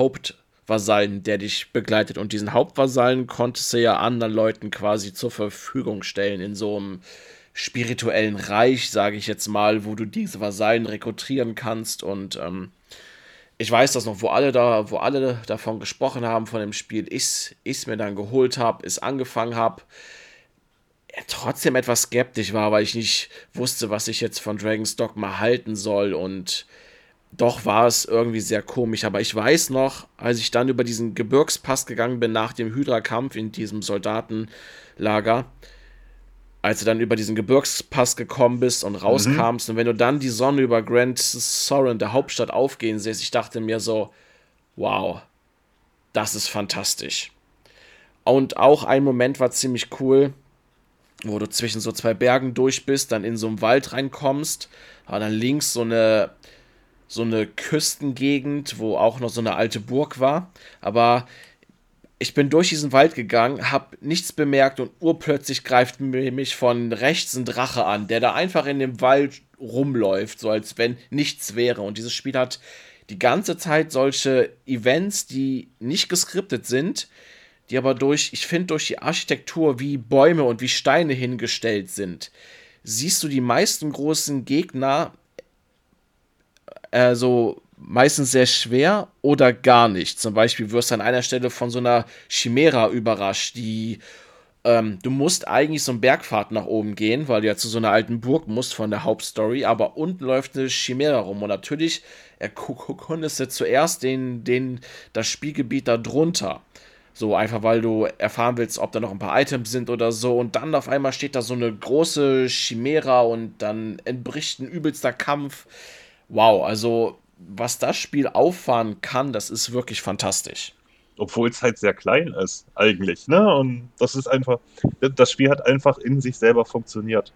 B: Hauptvasallen, der dich begleitet. Und diesen Hauptvasallen konntest du ja anderen Leuten quasi zur Verfügung stellen in so einem spirituellen Reich, sage ich jetzt mal, wo du diese Vasallen rekrutieren kannst und ähm, ich weiß das noch, wo alle da, wo alle davon gesprochen haben, von dem Spiel, ich es mir dann geholt habe, es angefangen habe, trotzdem etwas skeptisch war, weil ich nicht wusste, was ich jetzt von Dragon's Dogma halten soll und doch war es irgendwie sehr komisch. Aber ich weiß noch, als ich dann über diesen Gebirgspass gegangen bin nach dem Hydra-Kampf in diesem Soldatenlager, als du dann über diesen Gebirgspass gekommen bist und rauskamst mhm. und wenn du dann die Sonne über Grand Soren, der Hauptstadt, aufgehen siehst, ich dachte mir so, wow, das ist fantastisch. Und auch ein Moment war ziemlich cool, wo du zwischen so zwei Bergen durch bist, dann in so einen Wald reinkommst, und dann links so eine so eine Küstengegend, wo auch noch so eine alte Burg war, aber ich bin durch diesen Wald gegangen, habe nichts bemerkt und urplötzlich greift mich von rechts ein Drache an, der da einfach in dem Wald rumläuft, so als wenn nichts wäre. Und dieses Spiel hat die ganze Zeit solche Events, die nicht geskriptet sind, die aber durch, ich finde, durch die Architektur, wie Bäume und wie Steine hingestellt sind, siehst du die meisten großen Gegner äh, so meistens sehr schwer oder gar nicht. Zum Beispiel wirst du an einer Stelle von so einer Chimera überrascht, die ähm, du musst eigentlich so einen Bergpfad nach oben gehen, weil du ja zu so einer alten Burg musst von der Hauptstory, aber unten läuft eine Chimera rum und natürlich erkundest du zuerst den, den, das Spielgebiet da drunter. So einfach, weil du erfahren willst, ob da noch ein paar Items sind oder so. Und dann auf einmal steht da so eine große Chimera und dann entbricht ein übelster Kampf. Wow, also was das Spiel auffahren kann, das ist wirklich fantastisch.
A: Obwohl es halt sehr klein ist, eigentlich. Ne? Und das ist einfach, das Spiel hat einfach in sich selber funktioniert.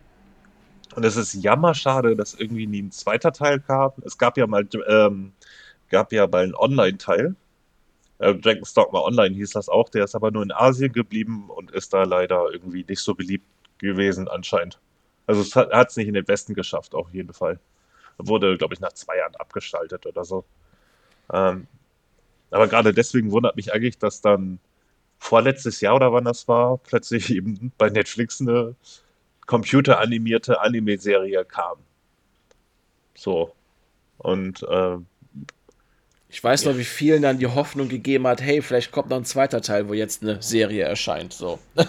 A: Und es ist jammerschade, dass irgendwie nie ein zweiter Teil kam. Es gab ja mal, ähm, gab ja mal einen Online-Teil, Äh, Dragon's Dogma Online hieß das auch, der ist aber nur in Asien geblieben und ist da leider irgendwie nicht so beliebt gewesen anscheinend. Also es hat es nicht in den Westen geschafft, auf jeden Fall. Wurde, glaube ich, nach zwei Jahren abgestaltet oder so. Ähm, aber gerade deswegen wundert mich eigentlich, dass dann vorletztes Jahr oder wann das war, plötzlich eben bei Netflix eine computeranimierte Anime-Serie kam. So. Und äh,
B: ich weiß noch, wie vielen dann die Hoffnung gegeben hat, hey, vielleicht kommt noch ein zweiter Teil, wo jetzt eine Serie erscheint. So.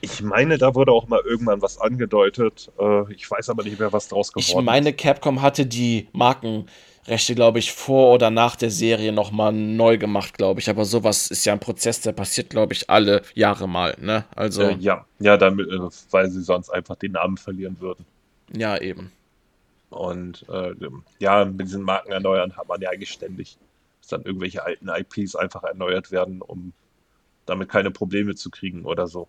A: Ich meine, da wurde auch mal irgendwann was angedeutet. Äh, ich weiß aber nicht mehr, was draus
B: geworden ist. Ich meine, Capcom hatte die Markenrechte, glaube ich, vor oder nach der Serie nochmal neu gemacht, glaube ich. Aber sowas ist ja ein Prozess, der passiert, glaube ich, alle Jahre mal. Ne? Also,
A: äh, ja, ja damit, äh, weil sie sonst einfach den Namen verlieren würden.
B: Ja, eben.
A: Und äh, ja, mit diesen Marken erneuern hat man ja eigentlich ständig, dass dann irgendwelche alten IPs einfach erneuert werden, um damit keine Probleme zu kriegen oder so.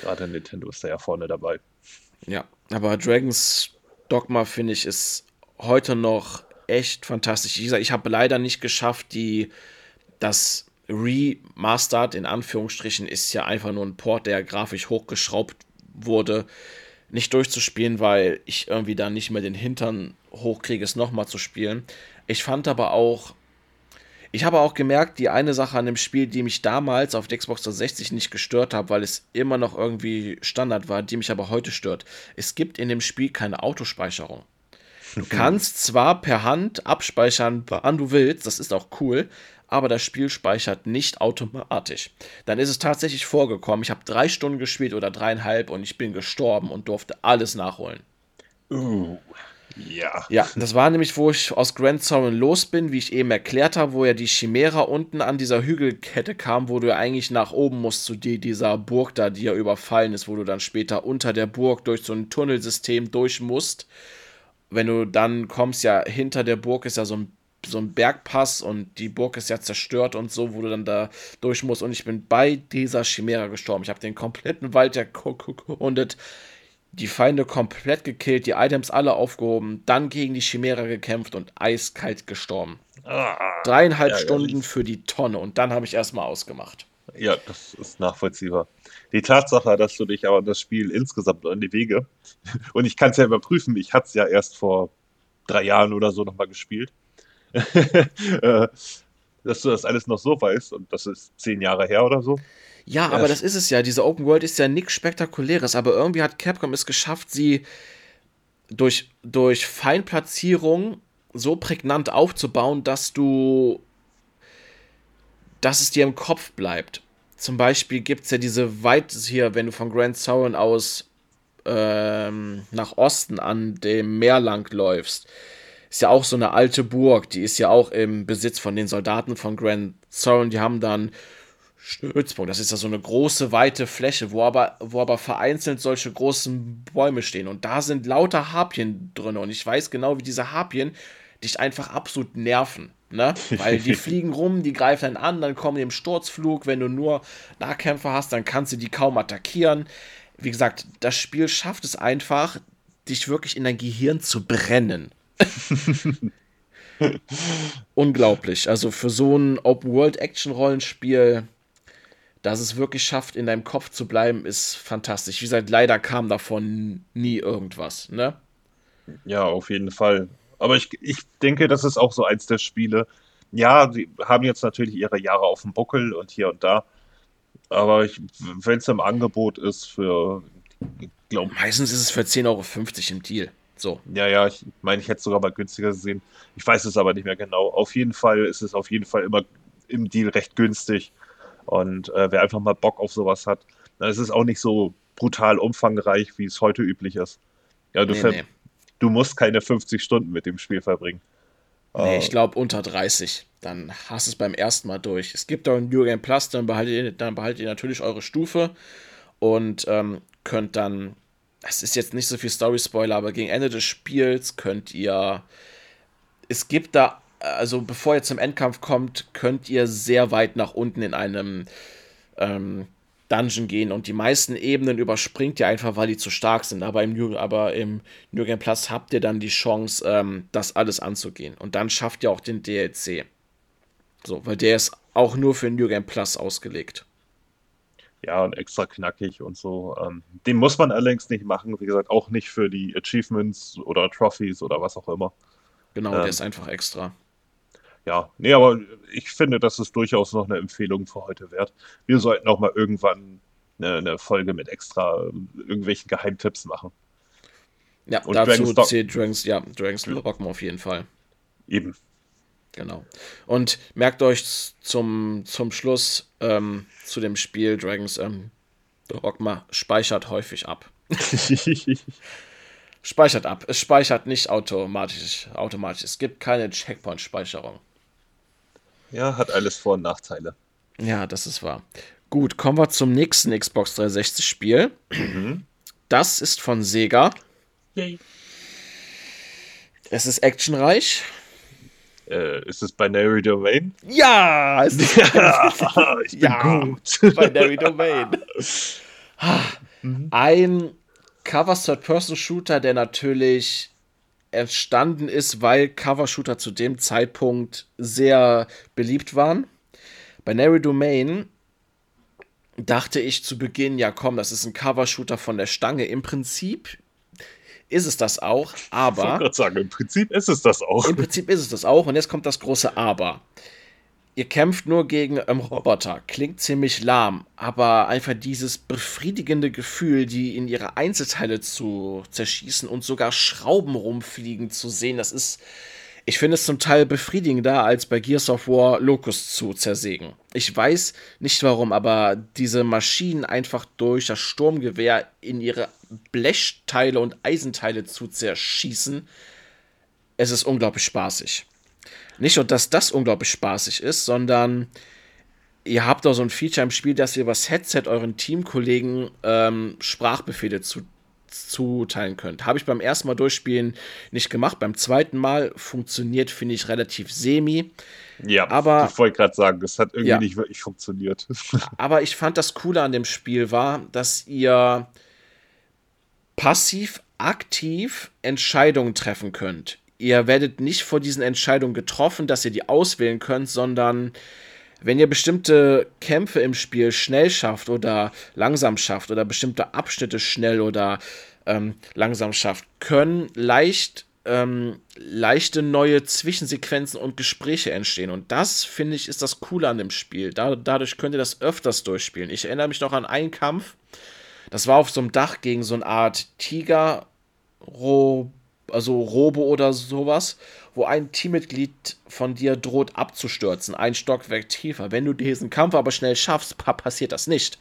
A: Gerade Nintendo ist da ja vorne dabei.
B: Ja, aber Dragons Dogma finde ich ist heute noch echt fantastisch. Gesagt, ich habe leider nicht geschafft, die das Remastered in Anführungsstrichen ist ja einfach nur ein Port, der grafisch hochgeschraubt wurde, nicht durchzuspielen, weil ich irgendwie da nicht mehr den Hintern hochkriege, es nochmal zu spielen. Ich fand aber auch ich habe auch gemerkt, die eine Sache an dem Spiel, die mich damals auf der Xbox 360 nicht gestört hat, weil es immer noch irgendwie Standard war, die mich aber heute stört. Es gibt in dem Spiel keine Autospeicherung. Du kannst zwar per Hand abspeichern, wann du willst, das ist auch cool, aber das Spiel speichert nicht automatisch. Dann ist es tatsächlich vorgekommen, ich habe drei Stunden gespielt oder dreieinhalb und ich bin gestorben und durfte alles nachholen.
A: Uh. Ja.
B: Ja, das war nämlich, wo ich aus Grand Sorin los bin, wie ich eben erklärt habe, wo ja die Chimera unten an dieser Hügelkette kam, wo du ja eigentlich nach oben musst zu die, dieser Burg da, die ja überfallen ist, wo du dann später unter der Burg durch so ein Tunnelsystem durch musst. Wenn du dann kommst, ja, hinter der Burg ist ja so ein so ein Bergpass und die Burg ist ja zerstört und so, wo du dann da durch musst. Und ich bin bei dieser Chimera gestorben. Ich habe den kompletten Wald erkundet die Feinde komplett gekillt, die Items alle aufgehoben, dann gegen die Chimera gekämpft und eiskalt gestorben. Ah, Dreieinhalb ja, Stunden für die Tonne und dann habe ich erstmal ausgemacht.
A: Ja, das ist nachvollziehbar. Die Tatsache, dass du dich aber das Spiel insgesamt an die Wege, und ich kann es ja überprüfen, ich hatte es ja erst vor drei Jahren oder so nochmal gespielt, äh, dass du das alles noch so weißt, und das ist zehn Jahre her oder so.
B: Ja, aber das ist es ja. Diese Open World ist ja nichts Spektakuläres, aber irgendwie hat Capcom es geschafft, sie durch, durch Feinplatzierung so prägnant aufzubauen, dass du. dass es dir im Kopf bleibt. Zum Beispiel gibt es ja diese weit hier, wenn du von Grand Sauron aus ähm, nach Osten an dem Meer lang läufst. Ist ja auch so eine alte Burg, die ist ja auch im Besitz von den Soldaten von Grand Sauron. Die haben dann Stützpunkt. Das ist ja so eine große, weite Fläche, wo aber, wo aber vereinzelt solche großen Bäume stehen. Und da sind lauter Harpien drin. Und ich weiß genau, wie diese Harpien dich einfach absolut nerven. Ne? Weil die fliegen rum, die greifen dann an, dann kommen die im Sturzflug. Wenn du nur Nahkämpfer hast, dann kannst du die kaum attackieren. Wie gesagt, das Spiel schafft es einfach, dich wirklich in dein Gehirn zu brennen. Unglaublich. Also für so ein Open-World-Action-Rollenspiel dass es wirklich schafft, in deinem Kopf zu bleiben, ist fantastisch. Wie gesagt, leider kam davon nie irgendwas, ne?
A: Ja, auf jeden Fall. Aber ich, ich denke, das ist auch so eins der Spiele. Ja, sie haben jetzt natürlich ihre Jahre auf dem Buckel und hier und da. Aber wenn es im Angebot ist für,
B: glaube Meistens ist es für 10,50 Euro im Deal. So.
A: Ja, ja, ich meine, ich hätte es sogar mal günstiger gesehen. Ich weiß es aber nicht mehr genau. Auf jeden Fall ist es auf jeden Fall immer im Deal recht günstig. Und äh, wer einfach mal Bock auf sowas hat, dann ist es auch nicht so brutal umfangreich, wie es heute üblich ist. Ja, du, nee, nee. du musst keine 50 Stunden mit dem Spiel verbringen.
B: Nee, ich glaube unter 30. Dann hast du es beim ersten Mal durch. Es gibt auch ein New Game Plus, dann behaltet ihr, dann behaltet ihr natürlich eure Stufe und ähm, könnt dann, es ist jetzt nicht so viel Story-Spoiler, aber gegen Ende des Spiels könnt ihr, es gibt da also bevor ihr zum Endkampf kommt, könnt ihr sehr weit nach unten in einem ähm, Dungeon gehen und die meisten Ebenen überspringt ihr einfach, weil die zu stark sind. Aber im, New, aber im New Game Plus habt ihr dann die Chance, ähm, das alles anzugehen. Und dann schafft ihr auch den DLC. So, weil der ist auch nur für New Game Plus ausgelegt.
A: Ja, und extra knackig und so. Ähm, den muss man allerdings nicht machen. Wie gesagt, auch nicht für die Achievements oder Trophies oder was auch immer.
B: Genau, ähm, der ist einfach extra.
A: Ja, nee, aber ich finde, das ist durchaus noch eine Empfehlung für heute wert. Wir sollten auch mal irgendwann eine, eine Folge mit extra irgendwelchen Geheimtipps machen.
B: Ja, und dazu zählt Dragons, ja, Dragons Dogma auf jeden Fall.
A: Eben.
B: Genau. Und merkt euch zum, zum Schluss ähm, zu dem Spiel Dragons ähm, Dogma speichert häufig ab. speichert ab. Es speichert nicht automatisch, automatisch. Es gibt keine Checkpoint-Speicherung.
A: Ja, hat alles Vor- und Nachteile.
B: Ja, das ist wahr. Gut, kommen wir zum nächsten Xbox 360 Spiel. Mhm. Das ist von Sega. Yay. Es ist actionreich.
A: Äh, ist es Binary Domain?
B: Ja! Es ist
A: ja, ich bin ja, gut.
B: Binary Domain. Mhm. Ein Cover Third-Person-Shooter, der natürlich entstanden ist, weil Cover-Shooter zu dem Zeitpunkt sehr beliebt waren. Binary Domain dachte ich zu Beginn, ja komm, das ist ein Cover-Shooter von der Stange. Im Prinzip ist es das auch, aber. Ich
A: wollte sagen, im Prinzip ist es das auch.
B: Im Prinzip ist es das auch und jetzt kommt das große Aber. Ihr kämpft nur gegen ähm, Roboter, klingt ziemlich lahm, aber einfach dieses befriedigende Gefühl, die in ihre Einzelteile zu zerschießen und sogar Schrauben rumfliegen zu sehen, das ist ich finde es zum Teil befriedigender, als bei Gears of War Locust zu zersägen. Ich weiß nicht warum, aber diese Maschinen einfach durch das Sturmgewehr in ihre Blechteile und Eisenteile zu zerschießen, es ist unglaublich spaßig. Nicht nur, dass das unglaublich spaßig ist, sondern ihr habt auch so ein Feature im Spiel, dass ihr was Headset euren Teamkollegen ähm, Sprachbefehle zu zuteilen könnt. Habe ich beim ersten Mal durchspielen nicht gemacht. Beim zweiten Mal funktioniert, finde ich, relativ semi.
A: Ja, aber ich wollte gerade sagen, es hat irgendwie ja, nicht wirklich funktioniert.
B: aber ich fand das Coole an dem Spiel war, dass ihr passiv, aktiv Entscheidungen treffen könnt. Ihr werdet nicht vor diesen Entscheidungen getroffen, dass ihr die auswählen könnt, sondern wenn ihr bestimmte Kämpfe im Spiel schnell schafft oder langsam schafft oder bestimmte Abschnitte schnell oder ähm, langsam schafft, können leicht ähm, leichte neue Zwischensequenzen und Gespräche entstehen. Und das, finde ich, ist das Coole an dem Spiel. Da, dadurch könnt ihr das öfters durchspielen. Ich erinnere mich noch an einen Kampf, das war auf so einem Dach gegen so eine Art Tiger, also Robo oder sowas wo ein Teammitglied von dir droht abzustürzen, ein Stockwerk tiefer. Wenn du diesen Kampf aber schnell schaffst, passiert das nicht.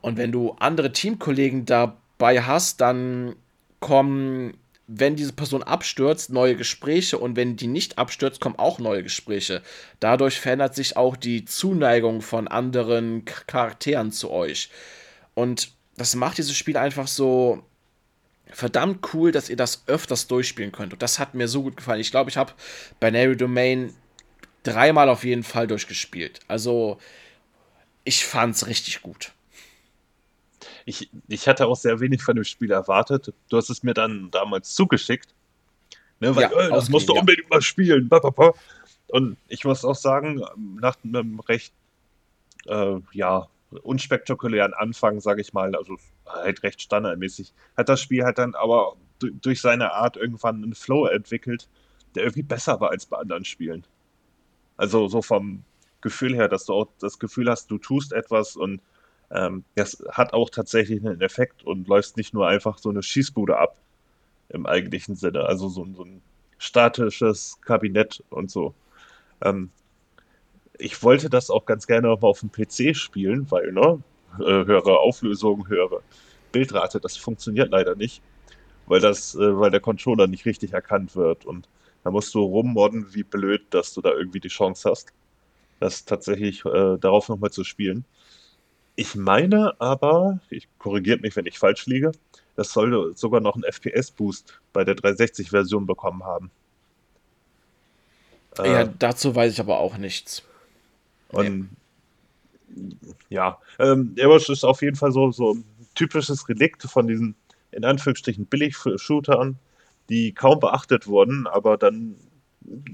B: Und wenn du andere Teamkollegen dabei hast, dann kommen, wenn diese Person abstürzt, neue Gespräche und wenn die nicht abstürzt, kommen auch neue Gespräche. Dadurch verändert sich auch die Zuneigung von anderen Charakteren zu euch. Und das macht dieses Spiel einfach so verdammt cool, dass ihr das öfters durchspielen könnt. Und das hat mir so gut gefallen. Ich glaube, ich habe Binary Domain dreimal auf jeden Fall durchgespielt. Also, ich fand es richtig gut.
A: Ich, ich hatte auch sehr wenig von dem Spiel erwartet. Du hast es mir dann damals zugeschickt. Ne, weil, ja, äh, das musst du unbedingt ja. mal spielen. Und ich muss auch sagen, nach einem recht, äh, ja, unspektakulären Anfang, sage ich mal, also halt recht standardmäßig, hat das Spiel halt dann aber durch seine Art irgendwann einen Flow entwickelt, der irgendwie besser war als bei anderen Spielen. Also so vom Gefühl her, dass du auch das Gefühl hast, du tust etwas und ähm, das hat auch tatsächlich einen Effekt und läufst nicht nur einfach so eine Schießbude ab im eigentlichen Sinne, also so, so ein statisches Kabinett und so. Ähm, ich wollte das auch ganz gerne noch mal auf dem PC spielen, weil, ne, äh, höhere Auflösung, höhere Bildrate, das funktioniert leider nicht, weil das, äh, weil der Controller nicht richtig erkannt wird und da musst du rummodden, wie blöd, dass du da irgendwie die Chance hast, das tatsächlich äh, darauf nochmal zu spielen. Ich meine aber, ich korrigiert mich, wenn ich falsch liege, das soll sogar noch einen FPS-Boost bei der 360-Version bekommen haben.
B: Ja, äh, dazu weiß ich aber auch nichts.
A: Und nee. ja, ähm, Airwatch ist auf jeden Fall so, so ein typisches Relikt von diesen, in Anführungsstrichen, Billig-Shootern, die kaum beachtet wurden, aber dann,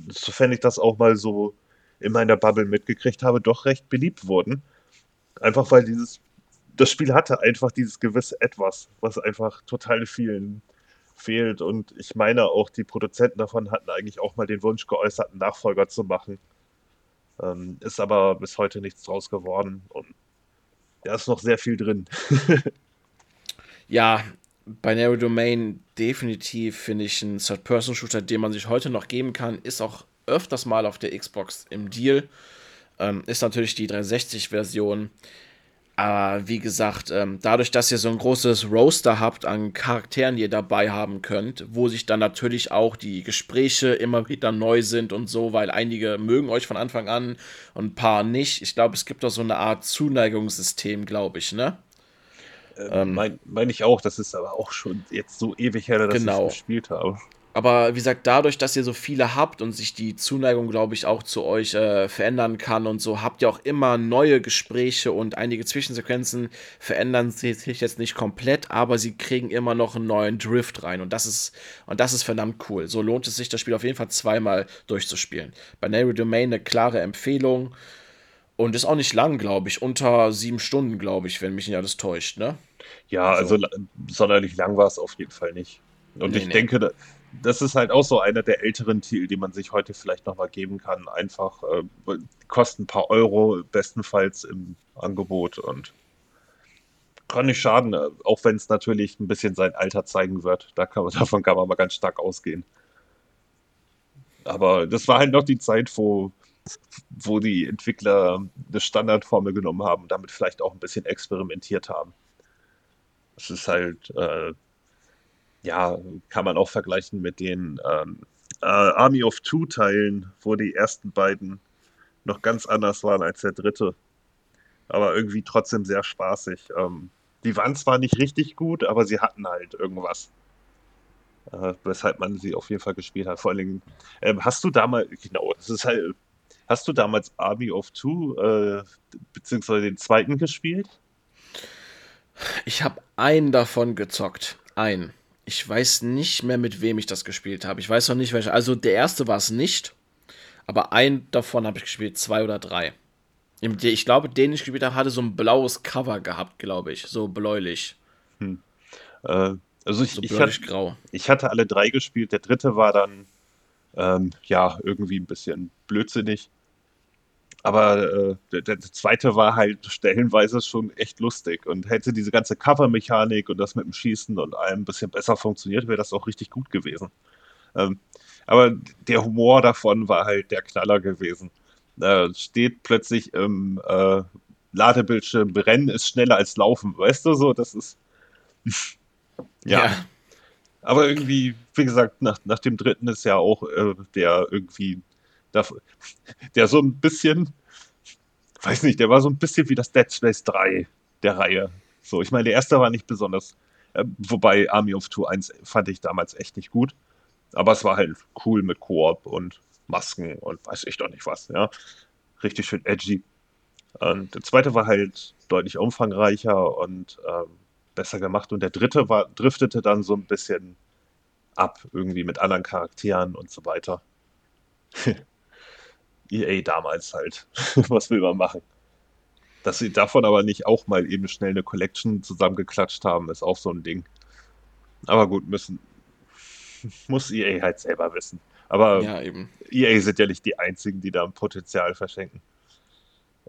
A: sofern ich das auch mal so in meiner Bubble mitgekriegt habe, doch recht beliebt wurden. Einfach weil dieses, das Spiel hatte einfach dieses gewisse Etwas, was einfach total vielen fehlt. Und ich meine auch, die Produzenten davon hatten eigentlich auch mal den Wunsch geäußert, einen Nachfolger zu machen. Ähm, ist aber bis heute nichts draus geworden. Und da ist noch sehr viel drin.
B: ja, Binary Domain definitiv finde ich ein Third-Person-Shooter, den man sich heute noch geben kann. Ist auch öfters mal auf der Xbox im Deal. Ähm, ist natürlich die 360-Version. Aber wie gesagt, ähm, dadurch, dass ihr so ein großes Roster habt an Charakteren, die ihr dabei haben könnt, wo sich dann natürlich auch die Gespräche immer wieder neu sind und so, weil einige mögen euch von Anfang an und ein paar nicht. Ich glaube, es gibt auch so eine Art Zuneigungssystem, glaube ich, ne?
A: Ähm Meine mein ich auch, das ist aber auch schon jetzt so ewig her, dass genau. ich gespielt habe.
B: Aber wie gesagt, dadurch, dass ihr so viele habt und sich die Zuneigung, glaube ich, auch zu euch äh, verändern kann und so, habt ihr auch immer neue Gespräche und einige Zwischensequenzen verändern sich jetzt nicht komplett, aber sie kriegen immer noch einen neuen Drift rein und das ist und das ist verdammt cool. So lohnt es sich, das Spiel auf jeden Fall zweimal durchzuspielen. Bei Binary Domain eine klare Empfehlung und ist auch nicht lang, glaube ich, unter sieben Stunden, glaube ich, wenn mich nicht alles täuscht, ne?
A: Ja, also, also sonderlich lang war es auf jeden Fall nicht. Und nee, ich nee. denke, das ist halt auch so einer der älteren Titel, die man sich heute vielleicht nochmal geben kann. Einfach äh, kosten ein paar Euro, bestenfalls im Angebot und kann nicht schaden, äh, auch wenn es natürlich ein bisschen sein Alter zeigen wird. Da kann man, davon kann man mal ganz stark ausgehen. Aber das war halt noch die Zeit, wo, wo die Entwickler eine Standardformel genommen haben und damit vielleicht auch ein bisschen experimentiert haben. Es ist halt äh, ja, kann man auch vergleichen mit den ähm, äh, Army of Two Teilen, wo die ersten beiden noch ganz anders waren als der dritte. Aber irgendwie trotzdem sehr spaßig. Ähm, die waren zwar nicht richtig gut, aber sie hatten halt irgendwas. Äh, weshalb man sie auf jeden Fall gespielt hat. Vor allen Dingen, ähm, hast du damals, genau, das ist halt, hast du damals Army of Two, äh, beziehungsweise den zweiten gespielt?
B: Ich habe einen davon gezockt. Einen. Ich weiß nicht mehr, mit wem ich das gespielt habe. Ich weiß noch nicht, welcher. Also der erste war es nicht, aber einen davon habe ich gespielt, zwei oder drei. Ich glaube, den ich gespielt habe, hatte so ein blaues Cover gehabt, glaube ich. So bläulich. Hm.
A: Äh, also ich, so ich, hatte, grau. ich hatte alle drei gespielt. Der dritte war dann ähm, ja irgendwie ein bisschen blödsinnig. Aber äh, der, der, zweite war halt stellenweise schon echt lustig und hätte diese ganze Cover-Mechanik und das mit dem Schießen und allem ein bisschen besser funktioniert, wäre das auch richtig gut gewesen. Ähm, aber der Humor davon war halt der Knaller gewesen. Da steht plötzlich im äh, Ladebildschirm, Rennen ist schneller als Laufen, weißt du so, das ist. ja. ja. Aber irgendwie, wie gesagt, nach, nach dem dritten ist ja auch äh, der irgendwie der so ein bisschen, weiß nicht, der war so ein bisschen wie das Dead Space 3 der Reihe. So, ich meine, der erste war nicht besonders, äh, wobei Army of Two 1 fand ich damals echt nicht gut. Aber es war halt cool mit Koop und Masken und weiß ich doch nicht was, ja. Richtig schön edgy. Und der zweite war halt deutlich umfangreicher und ähm, besser gemacht. Und der dritte war, driftete dann so ein bisschen ab, irgendwie mit anderen Charakteren und so weiter. EA damals halt. Was will man machen? Dass sie davon aber nicht auch mal eben schnell eine Collection zusammengeklatscht haben, ist auch so ein Ding. Aber gut, müssen, muss EA halt selber wissen. Aber ja, EA sind ja nicht die einzigen, die da ein Potenzial verschenken.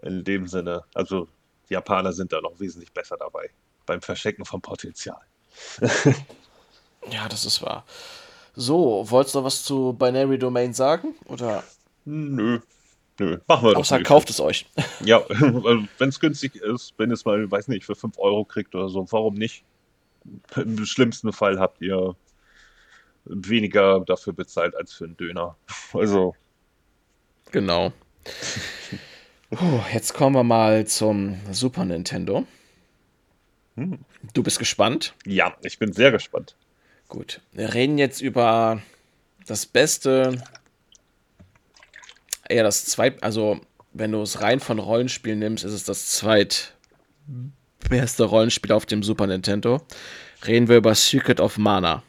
A: In dem Sinne, also die Japaner sind da noch wesentlich besser dabei. Beim Verschenken von Potenzial.
B: ja, das ist wahr. So, wolltest du noch was zu Binary Domain sagen? Oder?
A: Nö. Nö, machen wir
B: Außer doch. Außer kauft es euch.
A: Ja, also wenn es günstig ist, wenn es mal, weiß nicht, für 5 Euro kriegt oder so, warum nicht? Im schlimmsten Fall habt ihr weniger dafür bezahlt als für einen Döner. Also.
B: Genau. Puh, jetzt kommen wir mal zum Super Nintendo. Hm. Du bist gespannt?
A: Ja, ich bin sehr gespannt.
B: Gut. Wir reden jetzt über das beste eher das zweit, also wenn du es rein von Rollenspielen nimmst, ist es das zweitbeste Rollenspiel auf dem Super Nintendo. Reden wir über Secret of Mana.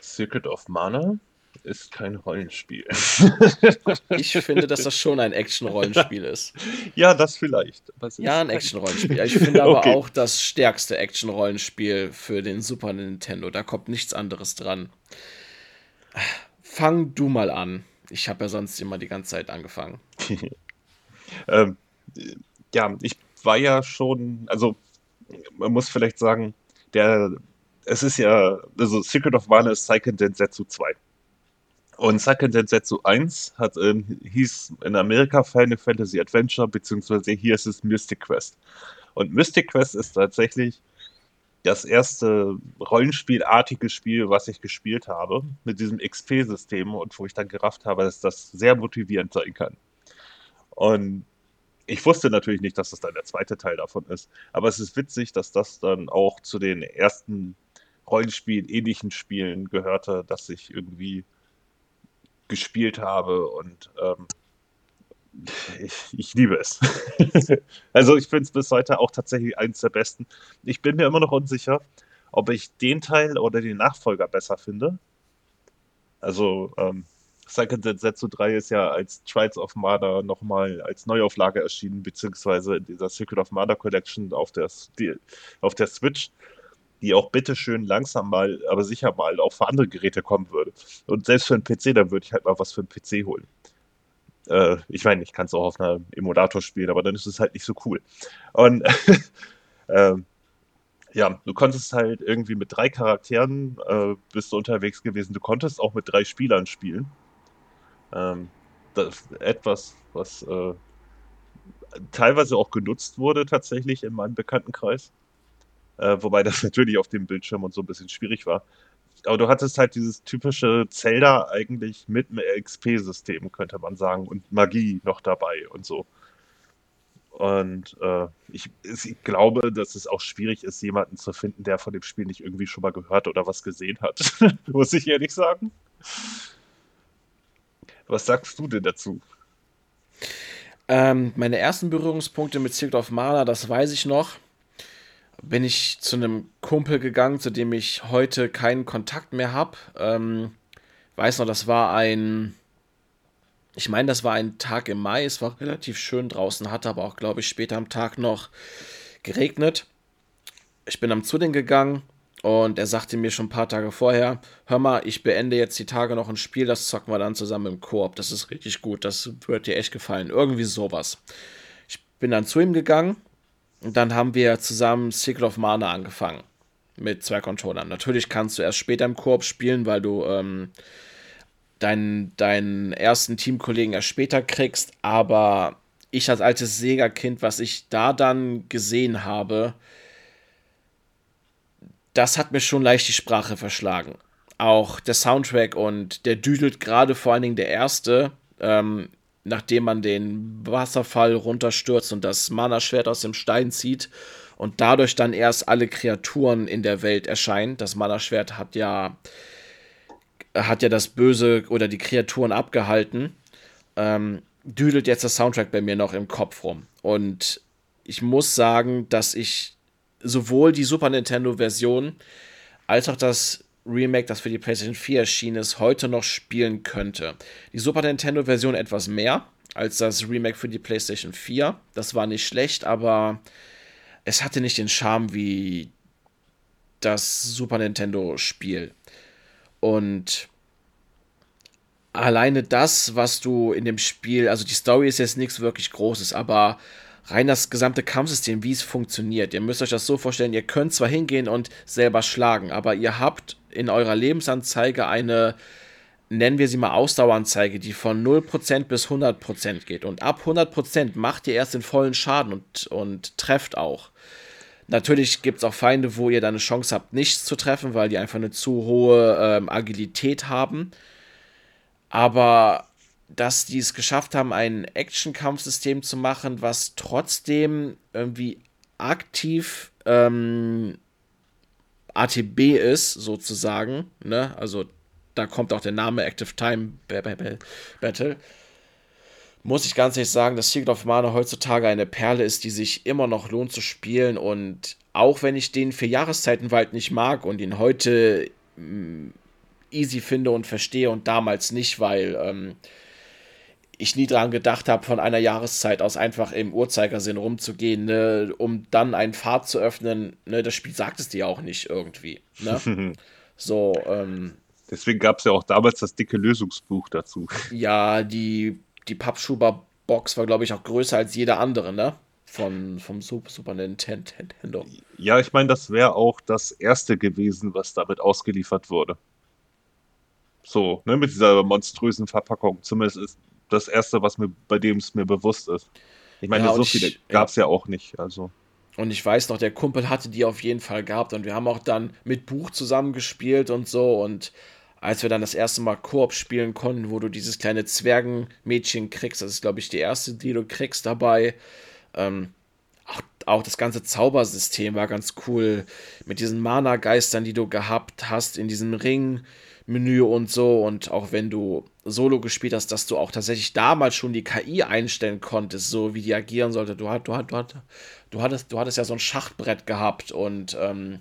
A: Secret of Mana? ist kein Rollenspiel.
B: ich finde, dass das schon ein Action-Rollenspiel ist.
A: Ja, das vielleicht.
B: ja, ein Action-Rollenspiel. Ich finde aber okay. auch das stärkste Action-Rollenspiel für den Super Nintendo. Da kommt nichts anderes dran. Fang du mal an. Ich habe ja sonst immer die ganze Zeit angefangen.
A: ähm, ja, ich war ja schon, also man muss vielleicht sagen, der, es ist ja, also Secret of Mana ist Seiken Densetsu 2. Und Seiken Densetsu 1 hat, ähm, hieß in Amerika Final Fantasy Adventure, beziehungsweise hier ist es Mystic Quest. Und Mystic Quest ist tatsächlich das erste Rollenspielartige Spiel, was ich gespielt habe, mit diesem XP-System und wo ich dann gerafft habe, dass das sehr motivierend sein kann. Und ich wusste natürlich nicht, dass das dann der zweite Teil davon ist, aber es ist witzig, dass das dann auch zu den ersten Rollenspiel-ähnlichen Spielen gehörte, dass ich irgendwie gespielt habe und ähm, ich, liebe es. also ich finde es bis heute auch tatsächlich eines der besten. Ich bin mir immer noch unsicher, ob ich den Teil oder den Nachfolger besser finde. Also ähm, Second Zetsu 3 ist ja als Trials of Mana nochmal als Neuauflage erschienen, beziehungsweise in dieser Secret of Mana Collection auf der, die, auf der Switch die auch bitteschön langsam mal, aber sicher mal auch für andere Geräte kommen würde. Und selbst für einen PC, dann würde ich halt mal was für einen PC holen. Äh, ich meine, ich kann es auch auf einem Emulator spielen, aber dann ist es halt nicht so cool. Und äh, ja, du konntest halt irgendwie mit drei Charakteren äh, bist du unterwegs gewesen. Du konntest auch mit drei Spielern spielen. Ähm, das etwas, was äh, teilweise auch genutzt wurde tatsächlich in meinem Bekanntenkreis. Äh, wobei das natürlich auf dem Bildschirm und so ein bisschen schwierig war. Aber du hattest halt dieses typische Zelda eigentlich mit einem XP-System, könnte man sagen, und Magie noch dabei und so. Und äh, ich, ich, glaube, dass es auch schwierig ist, jemanden zu finden, der von dem Spiel nicht irgendwie schon mal gehört oder was gesehen hat. Muss ich ehrlich sagen. Was sagst du denn dazu?
B: Ähm, meine ersten Berührungspunkte mit Secret of Mana, das weiß ich noch bin ich zu einem Kumpel gegangen, zu dem ich heute keinen Kontakt mehr habe. Ähm, weiß noch, das war ein, ich meine, das war ein Tag im Mai. Es war relativ schön draußen, hatte aber auch, glaube ich, später am Tag noch geregnet. Ich bin am zu den gegangen und er sagte mir schon ein paar Tage vorher: Hör mal, ich beende jetzt die Tage noch ein Spiel, das zocken wir dann zusammen im Koop. Das ist richtig gut, das wird dir echt gefallen. Irgendwie sowas. Ich bin dann zu ihm gegangen und dann haben wir zusammen Secret of Mana angefangen. Mit zwei Controllern. Natürlich kannst du erst später im Koop spielen, weil du ähm, deinen, deinen ersten Teamkollegen erst später kriegst. Aber ich als altes Sega-Kind, was ich da dann gesehen habe, das hat mir schon leicht die Sprache verschlagen. Auch der Soundtrack und der düdelt gerade vor allen Dingen der erste. Ähm, nachdem man den Wasserfall runterstürzt und das Mana-Schwert aus dem Stein zieht und dadurch dann erst alle Kreaturen in der Welt erscheinen. Das Mana-Schwert hat ja, hat ja das Böse oder die Kreaturen abgehalten. Ähm, düdelt jetzt das Soundtrack bei mir noch im Kopf rum. Und ich muss sagen, dass ich sowohl die Super Nintendo-Version als auch das Remake, das für die PlayStation 4 erschienen ist, heute noch spielen könnte. Die Super Nintendo-Version etwas mehr als das Remake für die PlayStation 4. Das war nicht schlecht, aber es hatte nicht den Charme wie das Super Nintendo-Spiel. Und alleine das, was du in dem Spiel, also die Story ist jetzt nichts wirklich Großes, aber rein das gesamte Kampfsystem, wie es funktioniert. Ihr müsst euch das so vorstellen, ihr könnt zwar hingehen und selber schlagen, aber ihr habt in eurer Lebensanzeige eine, nennen wir sie mal Ausdaueranzeige, die von 0% bis 100% geht. Und ab 100% macht ihr erst den vollen Schaden und, und trefft auch. Natürlich gibt es auch Feinde, wo ihr dann eine Chance habt, nichts zu treffen, weil die einfach eine zu hohe ähm, Agilität haben. Aber dass die es geschafft haben, ein Action-Kampfsystem zu machen, was trotzdem irgendwie aktiv ähm, ATB ist, sozusagen. Ne? Also da kommt auch der Name Active Time Battle. Muss ich ganz ehrlich sagen, dass Secret of Mana heutzutage eine Perle ist, die sich immer noch lohnt zu spielen. Und auch wenn ich den für Jahreszeitenwald nicht mag und ihn heute easy finde und verstehe und damals nicht, weil ähm, ich nie daran gedacht habe, von einer Jahreszeit aus einfach im Uhrzeigersinn rumzugehen, ne, um dann einen Pfad zu öffnen. Ne, das Spiel sagt es dir auch nicht irgendwie. Ne? so, ähm,
A: Deswegen gab es ja auch damals das dicke Lösungsbuch dazu.
B: Ja, die, die Pappschuber-Box war, glaube ich, auch größer als jede andere, ne? Von, vom Super Nintendo.
A: Ja, ich meine, das wäre auch das erste gewesen, was damit ausgeliefert wurde. So, ne, mit dieser monströsen Verpackung. Zumindest ist das erste, was mir, bei dem es mir bewusst ist. Ich meine, ja, so viele gab es ja. ja auch nicht. Also.
B: Und ich weiß noch, der Kumpel hatte die auf jeden Fall gehabt und wir haben auch dann mit Buch zusammengespielt und so. Und als wir dann das erste Mal Koop spielen konnten, wo du dieses kleine Zwergenmädchen kriegst, das ist, glaube ich, die erste, die du kriegst dabei. Ähm, auch, auch das ganze Zaubersystem war ganz cool. Mit diesen Mana-Geistern, die du gehabt hast in diesem Ring Menü und so. Und auch wenn du Solo gespielt hast, dass du auch tatsächlich damals schon die KI einstellen konntest, so wie die agieren sollte. Du, hat, du, du, du, hattest, du hattest ja so ein Schachtbrett gehabt und ähm,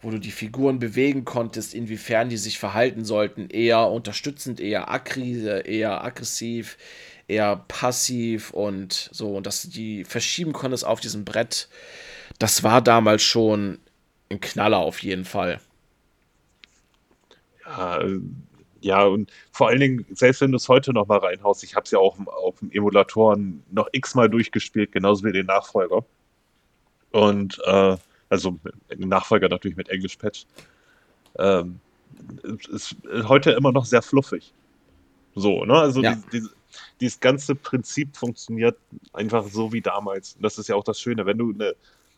B: wo du die Figuren bewegen konntest, inwiefern die sich verhalten sollten. Eher unterstützend, eher aggri eher aggressiv, eher passiv und so. Und dass du die verschieben konntest auf diesem Brett, das war damals schon ein Knaller auf jeden Fall.
A: Ja, ja, und vor allen Dingen, selbst wenn du es heute noch mal reinhaust, ich habe es ja auch auf dem Emulatoren noch x-mal durchgespielt, genauso wie den Nachfolger. Und, äh, also Nachfolger natürlich mit Englisch-Patch. Ähm, ist heute immer noch sehr fluffig. So, ne? Also ja. die, die, dieses ganze Prinzip funktioniert einfach so wie damals. Und das ist ja auch das Schöne, wenn du eine,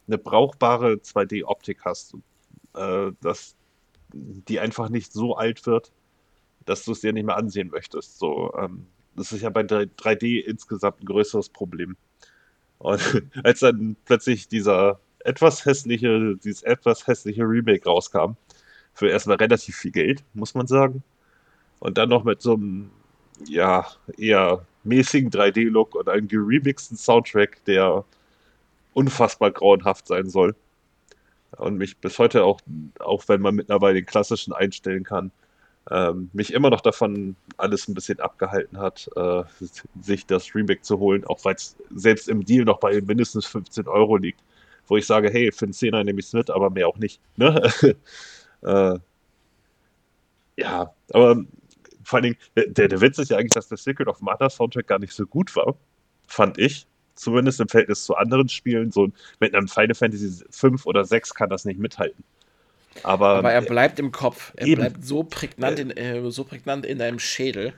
A: eine brauchbare 2D-Optik hast, äh, dass die einfach nicht so alt wird, dass du es dir nicht mehr ansehen möchtest. So, ähm, das ist ja bei 3D insgesamt ein größeres Problem. Und als dann plötzlich dieser etwas hässliche, dieses etwas hässliche Remake rauskam, für erstmal relativ viel Geld, muss man sagen. Und dann noch mit so einem, ja, eher mäßigen 3D-Look und einem geremixten Soundtrack, der unfassbar grauenhaft sein soll und mich bis heute auch, auch wenn man mittlerweile den klassischen einstellen kann, ähm, mich immer noch davon alles ein bisschen abgehalten hat, äh, sich das Remake zu holen, auch weil es selbst im Deal noch bei mindestens 15 Euro liegt, wo ich sage, hey, für einen Zehner nehme ich es mit, aber mehr auch nicht. Ne? äh, ja, aber vor allen Dingen, der, der Witz ist ja eigentlich, dass der Secret of Mana Soundtrack gar nicht so gut war, fand ich zumindest im Verhältnis zu anderen Spielen. So mit einem Final Fantasy 5 oder 6 kann das nicht mithalten. Aber,
B: Aber er bleibt im Kopf. Er eben. bleibt so prägnant, in, äh, so prägnant in deinem Schädel.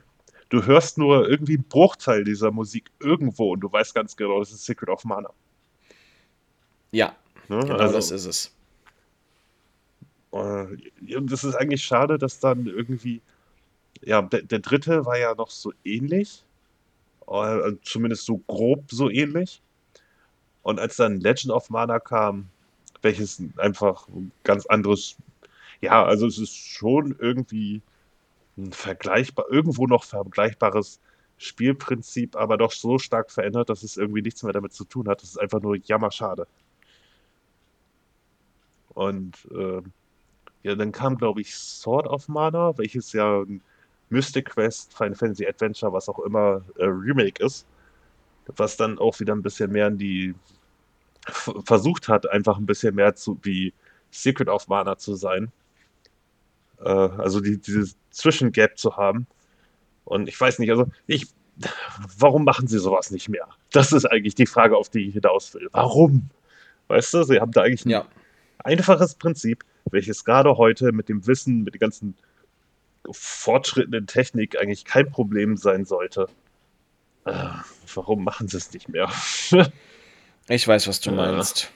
A: Du hörst nur irgendwie einen Bruchteil dieser Musik irgendwo und du weißt ganz genau, das ist Secret of Mana.
B: Ja, ne? genau also, das ist es.
A: Äh, das ist eigentlich schade, dass dann irgendwie, ja, der, der dritte war ja noch so ähnlich, äh, zumindest so grob so ähnlich. Und als dann Legend of Mana kam, welches einfach ein ganz anderes, ja, also es ist schon irgendwie ein vergleichbar, irgendwo noch vergleichbares Spielprinzip, aber doch so stark verändert, dass es irgendwie nichts mehr damit zu tun hat. Das ist einfach nur jammerschade. Und äh, ja, dann kam, glaube ich, Sword of Mana, welches ja ein Mystic Quest, Final Fantasy Adventure, was auch immer, äh, Remake ist. Was dann auch wieder ein bisschen mehr in die versucht hat, einfach ein bisschen mehr zu wie Secret of Mana zu sein. Äh, also die, dieses Zwischengap zu haben. Und ich weiß nicht, also ich, warum machen sie sowas nicht mehr? Das ist eigentlich die Frage, auf die ich hinaus will. Warum? Weißt du, sie haben da eigentlich ein ja. einfaches Prinzip, welches gerade heute mit dem Wissen, mit den ganzen fortschrittenden Technik eigentlich kein Problem sein sollte. Äh, warum machen sie es nicht mehr?
B: ich weiß, was du meinst.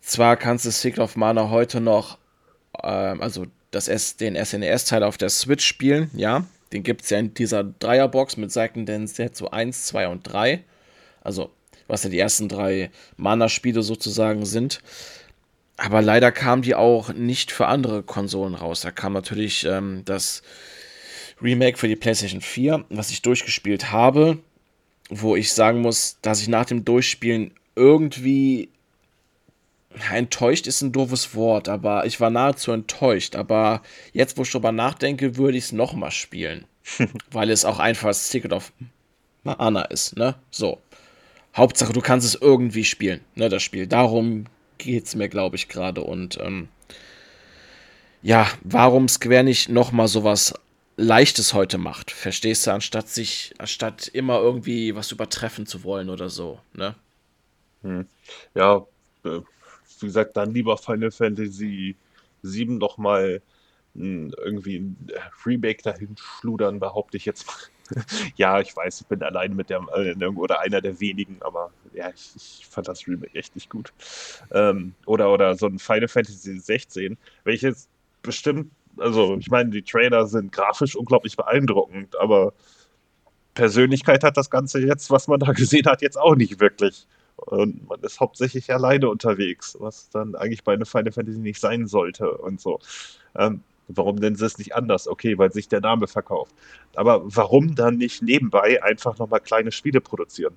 B: Zwar kannst du Secret of Mana heute noch, ähm, also das S, den SNES-Teil auf der Switch spielen, ja. Den gibt es ja in dieser Dreierbox mit Seiten zu 1, 2 und 3. Also, was ja die ersten drei Mana-Spiele sozusagen sind. Aber leider kam die auch nicht für andere Konsolen raus. Da kam natürlich ähm, das Remake für die PlayStation 4, was ich durchgespielt habe, wo ich sagen muss, dass ich nach dem Durchspielen irgendwie enttäuscht ist ein doofes Wort, aber ich war nahezu enttäuscht. Aber jetzt, wo ich drüber nachdenke, würde ich es nochmal spielen. weil es auch einfach das Ticket of Mana ist, ne? So. Hauptsache, du kannst es irgendwie spielen, ne, das Spiel. Darum geht es mir, glaube ich, gerade. Und ähm, ja, warum Square nicht nochmal sowas Leichtes heute macht, verstehst du, anstatt sich, anstatt immer irgendwie was übertreffen zu wollen oder so, ne?
A: Hm. Ja, äh, wie gesagt, dann lieber Final Fantasy 7 noch mal hm, irgendwie ein Remake dahin schludern, behaupte ich jetzt mal. ja, ich weiß, ich bin allein mit der äh, oder einer der wenigen, aber ja, ich, ich fand das Remake echt nicht gut. Ähm, oder, oder so ein Final Fantasy 16, welches bestimmt, also ich meine, die Trailer sind grafisch unglaublich beeindruckend, aber Persönlichkeit hat das Ganze jetzt, was man da gesehen hat, jetzt auch nicht wirklich. Und man ist hauptsächlich alleine unterwegs, was dann eigentlich bei einer Final Fantasy nicht sein sollte und so. Ähm, warum nennen sie es nicht anders? Okay, weil sich der Name verkauft. Aber warum dann nicht nebenbei einfach nochmal kleine Spiele produzieren?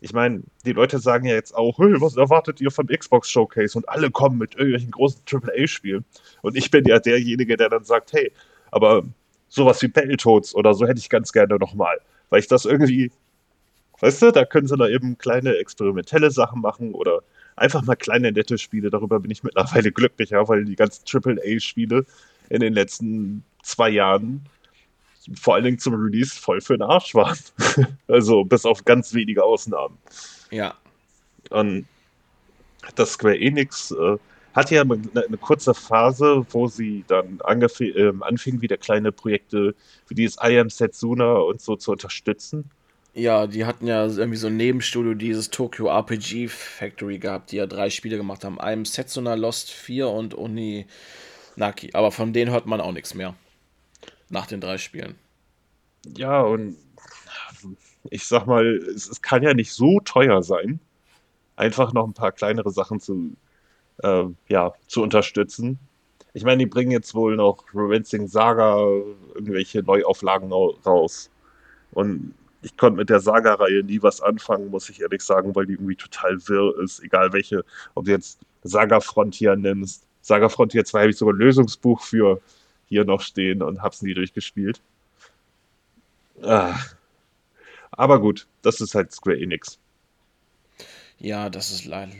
A: Ich meine, die Leute sagen ja jetzt auch, hey, was erwartet ihr vom Xbox Showcase? Und alle kommen mit irgendwelchen großen AAA-Spielen. Und ich bin ja derjenige, der dann sagt, hey, aber sowas wie Battletoads oder so hätte ich ganz gerne nochmal. Weil ich das irgendwie Weißt du, da können sie da eben kleine experimentelle Sachen machen oder einfach mal kleine nette Spiele. Darüber bin ich mittlerweile glücklicher, weil die ganzen AAA-Spiele in den letzten zwei Jahren vor allen Dingen zum Release voll für den Arsch waren. also bis auf ganz wenige Ausnahmen.
B: Ja.
A: Und das Square Enix äh, hatte ja eine, eine, kurze Phase, wo sie dann äh, anfingen, wieder kleine Projekte wie dieses I Am Setsuna und so zu unterstützen.
B: Ja, die hatten ja irgendwie so ein Nebenstudio, dieses Tokyo RPG Factory gehabt, die ja drei Spiele gemacht haben. Einem Setsuna Lost 4 und Oni Naki. Aber von denen hört man auch nichts mehr. Nach den drei Spielen.
A: Ja, und ich sag mal, es, es kann ja nicht so teuer sein, einfach noch ein paar kleinere Sachen zu, äh, ja, zu unterstützen. Ich meine, die bringen jetzt wohl noch Romancing Saga irgendwelche Neuauflagen raus. Und ich konnte mit der Saga-Reihe nie was anfangen, muss ich ehrlich sagen, weil die irgendwie total wirr ist. Egal welche, ob du jetzt Saga Frontier nimmst. Saga Frontier 2 habe ich sogar ein Lösungsbuch für hier noch stehen und hab's nie durchgespielt. Ah. Aber gut, das ist halt Square Enix.
B: Ja, das ist leider,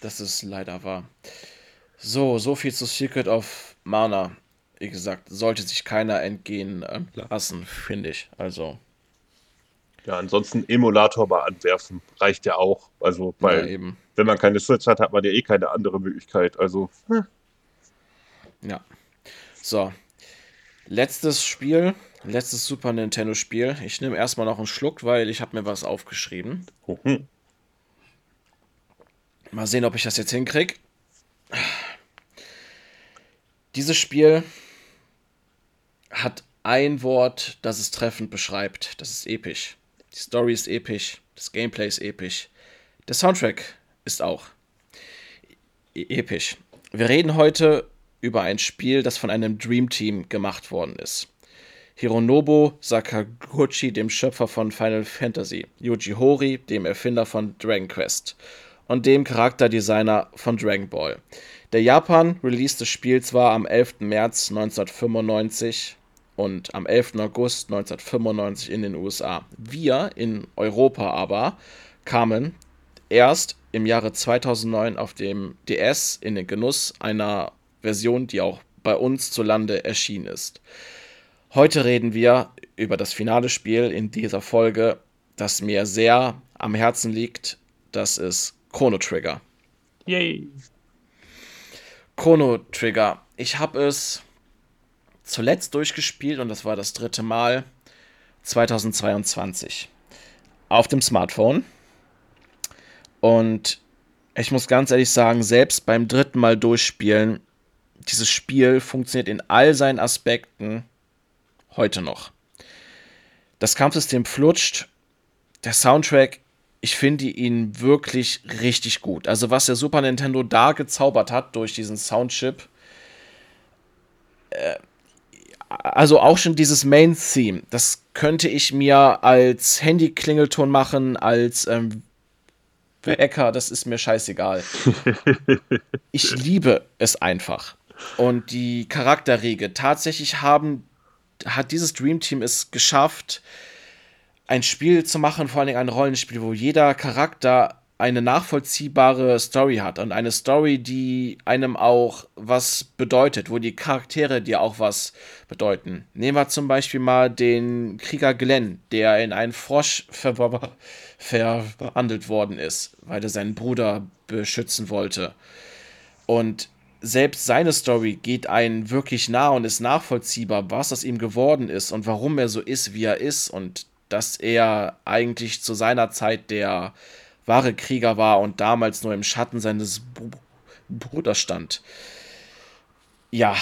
B: das ist leider wahr. So, so viel zu Secret of Mana. Wie gesagt, sollte sich keiner entgehen äh, lassen, finde ich. Also.
A: Ja, ansonsten Emulator mal anwerfen reicht ja auch. Also, weil, ja, wenn man keine Switch hat, hat man ja eh keine andere Möglichkeit. Also. Hm.
B: Ja. So. Letztes Spiel, letztes Super Nintendo Spiel. Ich nehme erstmal noch einen Schluck, weil ich habe mir was aufgeschrieben. Mhm. Mal sehen, ob ich das jetzt hinkriege. Dieses Spiel hat ein Wort, das es treffend beschreibt. Das ist episch. Die Story ist episch, das Gameplay ist episch, der Soundtrack ist auch e episch. Wir reden heute über ein Spiel, das von einem Dream Team gemacht worden ist. Hironobu Sakaguchi, dem Schöpfer von Final Fantasy, Yuji Horii, dem Erfinder von Dragon Quest und dem Charakterdesigner von Dragon Ball. Der Japan-Release des Spiels war am 11. März 1995 und am 11. August 1995 in den USA. Wir in Europa aber kamen erst im Jahre 2009 auf dem DS in den Genuss einer Version, die auch bei uns zu Lande erschienen ist. Heute reden wir über das finale Spiel in dieser Folge, das mir sehr am Herzen liegt. Das ist Chrono Trigger.
A: Yay!
B: Chrono Trigger. Ich habe es zuletzt durchgespielt und das war das dritte Mal 2022 auf dem Smartphone. Und ich muss ganz ehrlich sagen, selbst beim dritten Mal durchspielen, dieses Spiel funktioniert in all seinen Aspekten heute noch. Das Kampfsystem flutscht, der Soundtrack, ich finde ihn wirklich richtig gut. Also was der Super Nintendo da gezaubert hat durch diesen Soundchip, äh, also auch schon dieses Main-Theme, das könnte ich mir als Handy-Klingelton machen, als ähm, Hacker, das ist mir scheißegal. ich liebe es einfach. Und die Charakterriege, tatsächlich haben, hat dieses Dream Team es geschafft, ein Spiel zu machen, vor allen Dingen ein Rollenspiel, wo jeder Charakter eine nachvollziehbare Story hat und eine Story, die einem auch was bedeutet, wo die Charaktere dir auch was bedeuten. Nehmen wir zum Beispiel mal den Krieger Glenn, der in einen Frosch ver verwandelt worden ist, weil er seinen Bruder beschützen wollte. Und selbst seine Story geht einen wirklich nah und ist nachvollziehbar, was aus ihm geworden ist und warum er so ist, wie er ist und dass er eigentlich zu seiner Zeit der wahre Krieger war und damals nur im Schatten seines Bruders stand. Ja,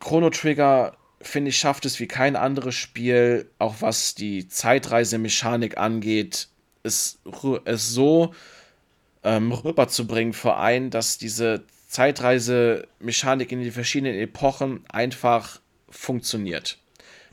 B: Chrono Trigger, finde ich, schafft es wie kein anderes Spiel, auch was die Zeitreisemechanik angeht, es, es so ähm, rüberzubringen für einen, dass diese Zeitreisemechanik in den verschiedenen Epochen einfach funktioniert.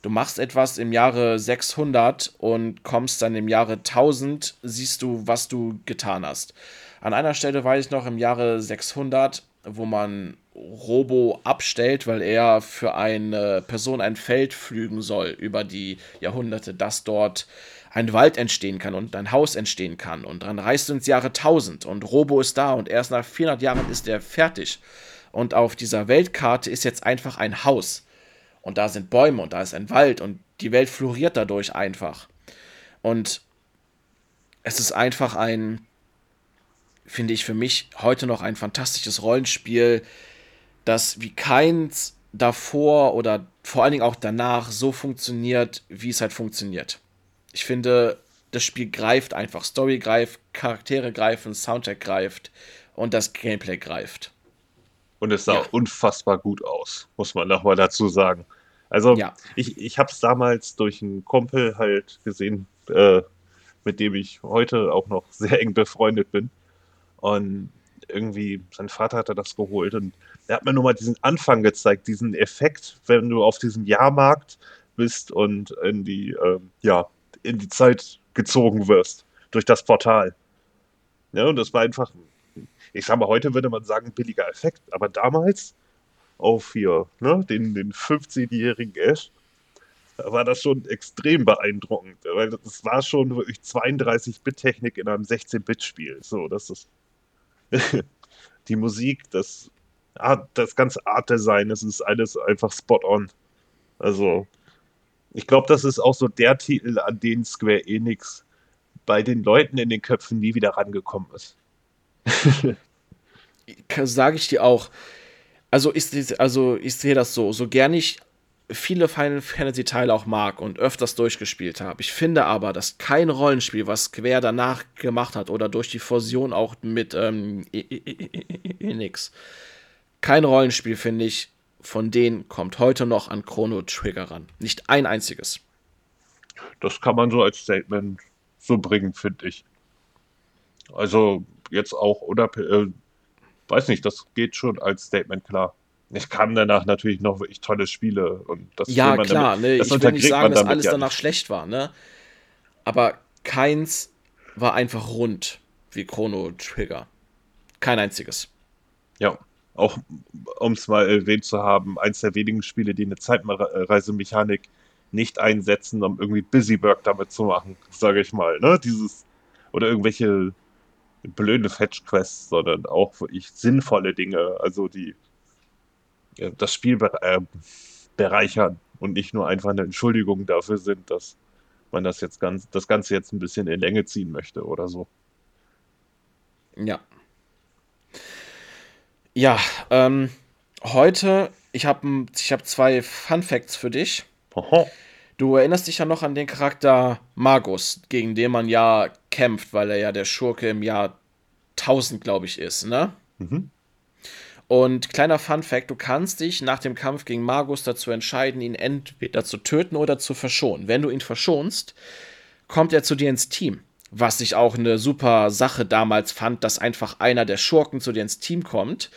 B: Du machst etwas im Jahre 600 und kommst dann im Jahre 1000, siehst du, was du getan hast. An einer Stelle weiß ich noch im Jahre 600, wo man Robo abstellt, weil er für eine Person ein Feld pflügen soll über die Jahrhunderte, dass dort ein Wald entstehen kann und ein Haus entstehen kann. Und dann reist du ins Jahre 1000 und Robo ist da und erst nach 400 Jahren ist er fertig. Und auf dieser Weltkarte ist jetzt einfach ein Haus und da sind Bäume und da ist ein Wald und die Welt floriert dadurch einfach. Und es ist einfach ein, finde ich für mich heute noch ein fantastisches Rollenspiel, das wie keins davor oder vor allen Dingen auch danach so funktioniert, wie es halt funktioniert. Ich finde, das Spiel greift einfach. Story greift, Charaktere greifen, Soundtrack greift und das Gameplay greift.
A: Und es sah ja. unfassbar gut aus, muss man nochmal dazu sagen. Also ja. ich, ich habe es damals durch einen Kumpel halt gesehen, äh, mit dem ich heute auch noch sehr eng befreundet bin. Und irgendwie, sein Vater hatte das geholt und er hat mir nur mal diesen Anfang gezeigt, diesen Effekt, wenn du auf diesem Jahrmarkt bist und in die, äh, ja, in die Zeit gezogen wirst durch das Portal. Ja, und das war einfach, ich sag mal, heute würde man sagen, billiger Effekt, aber damals auf hier, ne, den, den 15-jährigen Ash, war das schon extrem beeindruckend, weil das war schon wirklich 32-Bit-Technik in einem 16-Bit-Spiel. So, das ist die Musik, das, das ganze Art-Design, das ist alles einfach spot on. Also, ich glaube, das ist auch so der Titel, an den Square Enix bei den Leuten in den Köpfen nie wieder rangekommen ist.
B: Sage ich dir auch. Also ich, also ich sehe das so, so gern ich viele Final Fantasy Teile auch mag und öfters durchgespielt habe. Ich finde aber, dass kein Rollenspiel, was Square danach gemacht hat oder durch die Fusion auch mit ähm, Enix, kein Rollenspiel, finde ich, von denen kommt heute noch an Chrono Trigger ran. Nicht ein einziges.
A: Das kann man so als Statement so bringen, finde ich. Also jetzt auch unabhängig, äh, weiß nicht, das geht schon als Statement klar. Es kamen danach natürlich noch wirklich tolle Spiele und das
B: Ja, klar, damit, ne? ich will nicht sagen, dass alles ja danach nicht. schlecht war, ne? Aber keins war einfach rund wie Chrono Trigger. Kein einziges.
A: Ja, auch um es mal erwähnt zu haben, eins der wenigen Spiele, die eine Zeitreisemechanik nicht einsetzen, um irgendwie Busy Work damit zu machen, sage ich mal, ne? Dieses oder irgendwelche blöde Fetch-Quests, sondern auch wirklich sinnvolle Dinge, also die ja, das Spiel äh, bereichern und nicht nur einfach eine Entschuldigung dafür sind, dass man das jetzt ganz, das Ganze jetzt ein bisschen in Länge ziehen möchte oder so.
B: Ja. Ja, ähm, heute, ich habe ich hab zwei Fun Facts für dich. Aha. Du erinnerst dich ja noch an den Charakter Magus, gegen den man ja kämpft, weil er ja der Schurke im Jahr 1000, glaube ich, ist, ne? Mhm. Und kleiner Fun Fact: Du kannst dich nach dem Kampf gegen Magus dazu entscheiden, ihn entweder zu töten oder zu verschonen. Wenn du ihn verschonst, kommt er zu dir ins Team. Was ich auch eine super Sache damals fand, dass einfach einer der Schurken zu dir ins Team kommt,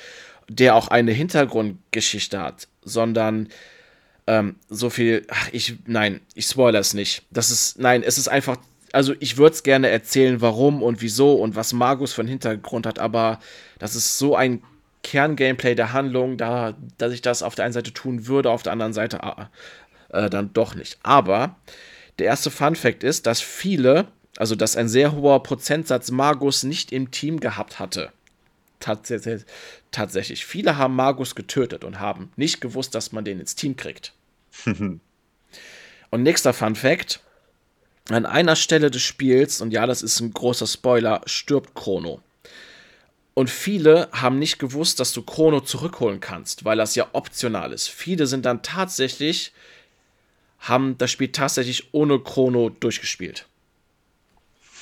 B: der auch eine Hintergrundgeschichte hat, sondern ähm, so viel, ach, ich, nein, ich spoilere es nicht. Das ist, nein, es ist einfach also ich würde es gerne erzählen, warum und wieso und was Magus für einen Hintergrund hat, aber das ist so ein Kerngameplay der Handlung, da, dass ich das auf der einen Seite tun würde, auf der anderen Seite äh, dann doch nicht. Aber der erste Fun Fact ist, dass viele, also dass ein sehr hoher Prozentsatz Magus nicht im Team gehabt hatte. Tatsächlich, tatsächlich. Viele haben Magus getötet und haben nicht gewusst, dass man den ins Team kriegt. und nächster Fun Fact: An einer Stelle des Spiels, und ja, das ist ein großer Spoiler, stirbt Chrono. Und viele haben nicht gewusst, dass du Chrono zurückholen kannst, weil das ja optional ist. Viele sind dann tatsächlich, haben das Spiel tatsächlich ohne Chrono durchgespielt.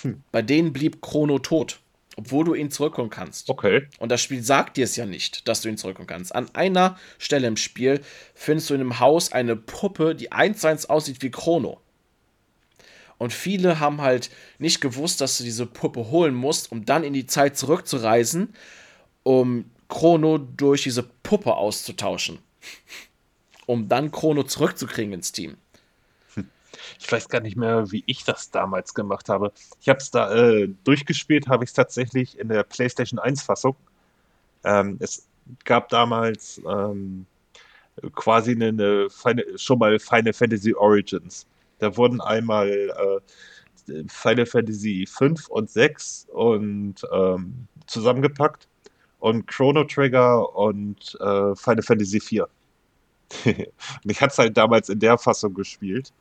B: Hm. Bei denen blieb Chrono tot, obwohl du ihn zurückholen kannst.
A: Okay.
B: Und das Spiel sagt dir es ja nicht, dass du ihn zurückholen kannst. An einer Stelle im Spiel findest du in einem Haus eine Puppe, die eins zu eins aussieht wie Chrono. Und viele haben halt nicht gewusst, dass du diese Puppe holen musst, um dann in die Zeit zurückzureisen, um Chrono durch diese Puppe auszutauschen. Um dann Chrono zurückzukriegen ins Team.
A: Ich weiß gar nicht mehr, wie ich das damals gemacht habe. Ich habe es da äh, durchgespielt, habe ich es tatsächlich in der PlayStation 1-Fassung. Ähm, es gab damals ähm, quasi eine, eine, schon mal Final Fantasy Origins. Da wurden einmal äh, Final Fantasy 5 und 6 und ähm, zusammengepackt und Chrono Trigger und äh, Final Fantasy 4. und ich hatte es halt damals in der Fassung gespielt.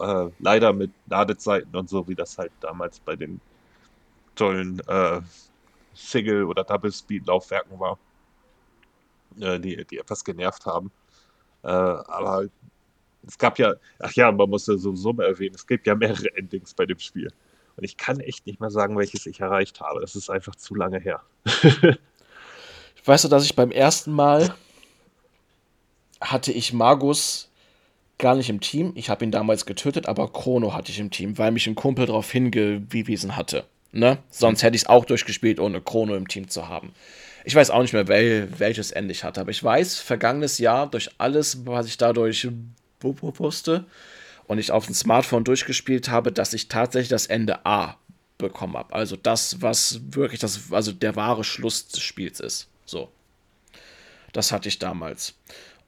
A: Äh, leider mit Ladezeiten und so, wie das halt damals bei den tollen äh, Single- oder Double-Speed-Laufwerken war, äh, die, die etwas genervt haben. Äh, aber es gab ja, ach ja, man muss ja sowieso mal erwähnen, es gibt ja mehrere Endings bei dem Spiel. Und ich kann echt nicht mehr sagen, welches ich erreicht habe. Das ist einfach zu lange her.
B: ich weiß nur, dass ich beim ersten Mal hatte ich Magus gar nicht im Team. Ich habe ihn damals getötet, aber Chrono hatte ich im Team, weil mich ein Kumpel darauf hingewiesen hatte. Ne? Sonst hätte ich es auch durchgespielt, ohne Chrono im Team zu haben. Ich weiß auch nicht mehr, wel welches Ende ich hatte, aber ich weiß, vergangenes Jahr, durch alles, was ich dadurch wusste und ich auf dem Smartphone durchgespielt habe, dass ich tatsächlich das Ende A bekommen habe. Also das, was wirklich das, also der wahre Schluss des Spiels ist. So. Das hatte ich damals.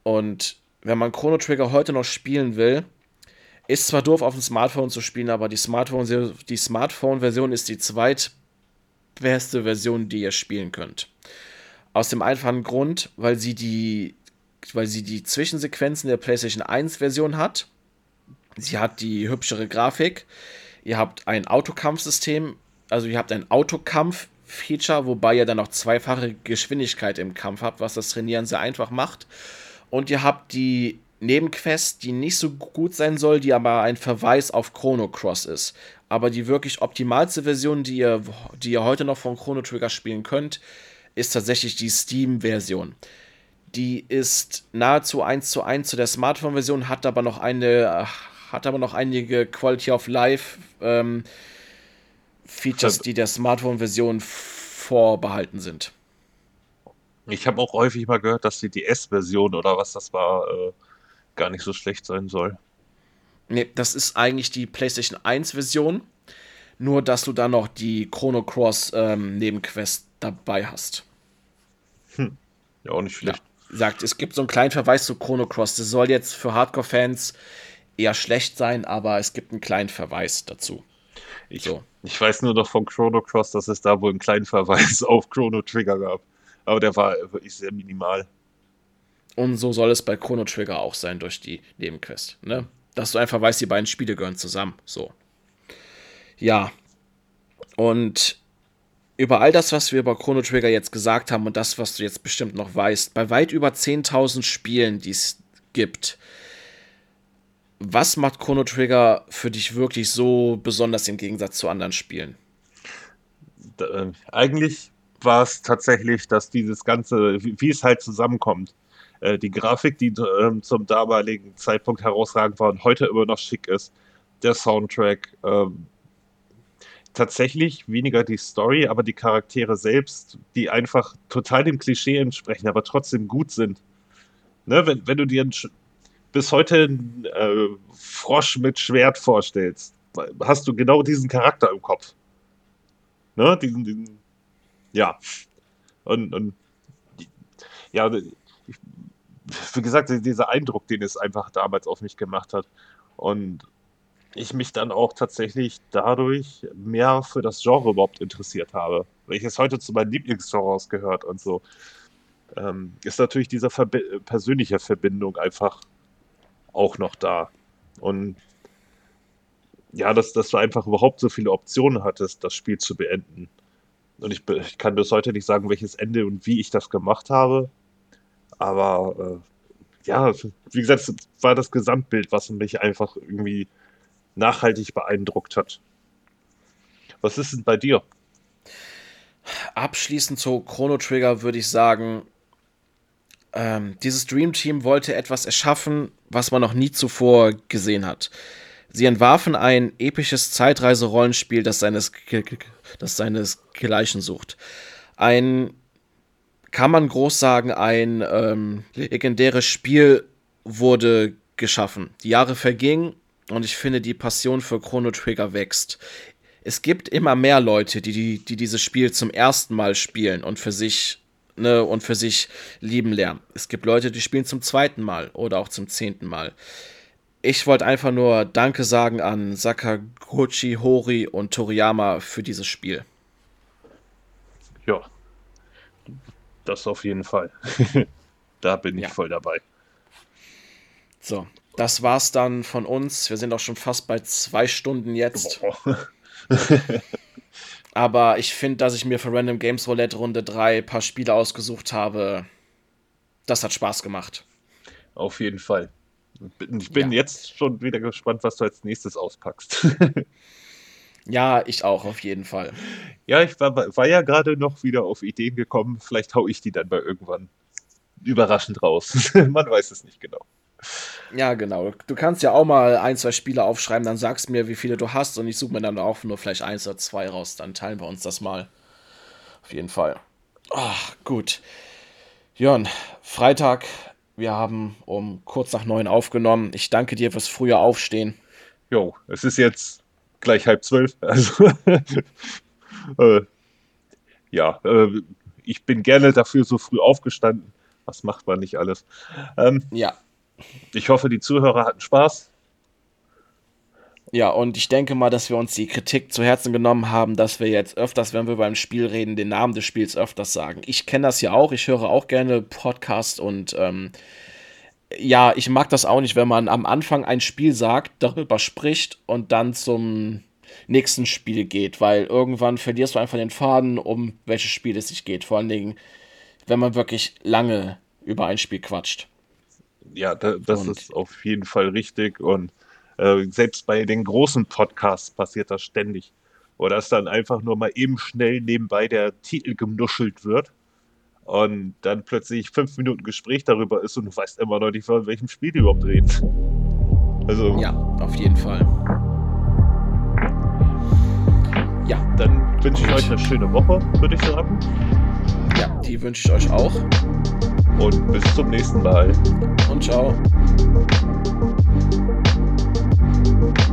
B: Und wenn man Chrono Trigger heute noch spielen will, ist zwar doof auf dem Smartphone zu spielen, aber die Smartphone-Version die Smartphone ist die zweitbeste Version, die ihr spielen könnt. Aus dem einfachen Grund, weil sie die weil sie die Zwischensequenzen der PlayStation 1 Version hat. Sie hat die hübschere Grafik. Ihr habt ein Autokampfsystem, also ihr habt ein Autokampf-Feature, wobei ihr dann noch zweifache Geschwindigkeit im Kampf habt, was das Trainieren sehr einfach macht. Und ihr habt die Nebenquest, die nicht so gut sein soll, die aber ein Verweis auf Chrono Cross ist. Aber die wirklich optimalste Version, die ihr, die ihr heute noch von Chrono Trigger spielen könnt, ist tatsächlich die Steam-Version. Die ist nahezu 1 zu 1 zu der Smartphone-Version, hat aber noch eine, hat aber noch einige Quality of Life ähm, Features, die der Smartphone-Version vorbehalten sind.
A: Ich habe auch häufig mal gehört, dass die DS-Version oder was das war, äh, gar nicht so schlecht sein soll.
B: Nee, das ist eigentlich die PlayStation 1-Version. Nur, dass du da noch die Chrono Cross ähm, Nebenquest dabei hast.
A: Hm. Ja, auch nicht schlecht.
B: Ja sagt, es gibt so einen kleinen Verweis zu Chrono Cross. Das soll jetzt für Hardcore-Fans eher schlecht sein, aber es gibt einen kleinen Verweis dazu.
A: Ich, so. ich weiß nur noch von Chrono Cross, dass es da wohl einen kleinen Verweis auf Chrono Trigger gab. Aber der war wirklich sehr minimal.
B: Und so soll es bei Chrono Trigger auch sein durch die Nebenquest. Ne? Dass du einfach weißt, die beiden Spiele gehören zusammen. So. Ja. Und über all das, was wir über Chrono Trigger jetzt gesagt haben und das, was du jetzt bestimmt noch weißt, bei weit über 10.000 Spielen, die es gibt, was macht Chrono Trigger für dich wirklich so besonders im Gegensatz zu anderen Spielen?
A: Da, äh, eigentlich war es tatsächlich, dass dieses Ganze, wie, es halt zusammenkommt, äh, die Grafik, die äh, zum damaligen Zeitpunkt herausragend war und heute immer noch schick ist, der Soundtrack, ähm, tatsächlich weniger die Story, aber die Charaktere selbst, die einfach total dem Klischee entsprechen, aber trotzdem gut sind. Ne, wenn, wenn du dir bis heute einen äh, Frosch mit Schwert vorstellst, hast du genau diesen Charakter im Kopf. Ne? Diesen, diesen ja. Und, und ja, ich, wie gesagt, dieser Eindruck, den es einfach damals auf mich gemacht hat. Und ich mich dann auch tatsächlich dadurch mehr für das Genre überhaupt interessiert habe. Welches heute zu meinen Lieblingsgenres gehört und so. Ähm, ist natürlich diese Verbi persönliche Verbindung einfach auch noch da. Und ja, dass, dass du einfach überhaupt so viele Optionen hattest, das Spiel zu beenden. Und ich, ich kann bis heute nicht sagen, welches Ende und wie ich das gemacht habe. Aber äh, ja, wie gesagt, es war das Gesamtbild, was mich einfach irgendwie nachhaltig beeindruckt hat. Was ist denn bei dir?
B: Abschließend zu Chrono Trigger würde ich sagen, ähm, dieses Dream Team wollte etwas erschaffen, was man noch nie zuvor gesehen hat. Sie entwarfen ein episches Zeitreiserollenspiel, das seines, das seinesgleichen sucht. Ein, kann man groß sagen, ein ähm, legendäres Spiel wurde geschaffen. Die Jahre vergingen und ich finde, die Passion für Chrono Trigger wächst. Es gibt immer mehr Leute, die, die, die dieses Spiel zum ersten Mal spielen und für sich ne, und für sich lieben lernen. Es gibt Leute, die spielen zum zweiten Mal oder auch zum zehnten Mal ich wollte einfach nur Danke sagen an Sakaguchi, Hori und Toriyama für dieses Spiel.
A: Ja, das auf jeden Fall. da bin ich ja. voll dabei.
B: So, das war's dann von uns. Wir sind auch schon fast bei zwei Stunden jetzt. Aber ich finde, dass ich mir für Random Games Roulette Runde 3 ein paar Spiele ausgesucht habe. Das hat Spaß gemacht.
A: Auf jeden Fall. Ich bin ja. jetzt schon wieder gespannt, was du als nächstes auspackst.
B: ja, ich auch, auf jeden Fall.
A: Ja, ich war, war ja gerade noch wieder auf Ideen gekommen. Vielleicht hau ich die dann bei irgendwann überraschend raus. Man weiß es nicht genau.
B: Ja, genau. Du kannst ja auch mal ein, zwei Spiele aufschreiben, dann sagst mir, wie viele du hast und ich suche mir dann auch nur vielleicht eins oder zwei raus. Dann teilen wir uns das mal. Auf jeden Fall. Ach, gut. Jörn, Freitag wir haben um kurz nach neun aufgenommen. Ich danke dir fürs frühe Aufstehen.
A: Jo, es ist jetzt gleich halb zwölf. Also, äh, ja, äh, ich bin gerne dafür so früh aufgestanden. Was macht man nicht alles? Ähm,
B: ja.
A: Ich hoffe, die Zuhörer hatten Spaß.
B: Ja, und ich denke mal, dass wir uns die Kritik zu Herzen genommen haben, dass wir jetzt öfters, wenn wir beim Spiel reden, den Namen des Spiels öfters sagen. Ich kenne das ja auch, ich höre auch gerne Podcast und ähm, ja, ich mag das auch nicht, wenn man am Anfang ein Spiel sagt, darüber spricht und dann zum nächsten Spiel geht, weil irgendwann verlierst du einfach den Faden, um welches Spiel es sich geht. Vor allen Dingen, wenn man wirklich lange über ein Spiel quatscht.
A: Ja, da, das und ist auf jeden Fall richtig und äh, selbst bei den großen Podcasts passiert das ständig. Oder dass dann einfach nur mal eben schnell nebenbei der Titel genuschelt wird und dann plötzlich fünf Minuten Gespräch darüber ist und du weißt immer noch nicht, von welchem Spiel du überhaupt redest.
B: Also. Ja, auf jeden Fall.
A: Ja. Dann wünsche ich euch eine schöne Woche, würde ich sagen.
B: Ja, die wünsche ich euch auch.
A: Und bis zum nächsten Mal.
B: Und ciao. Thank you.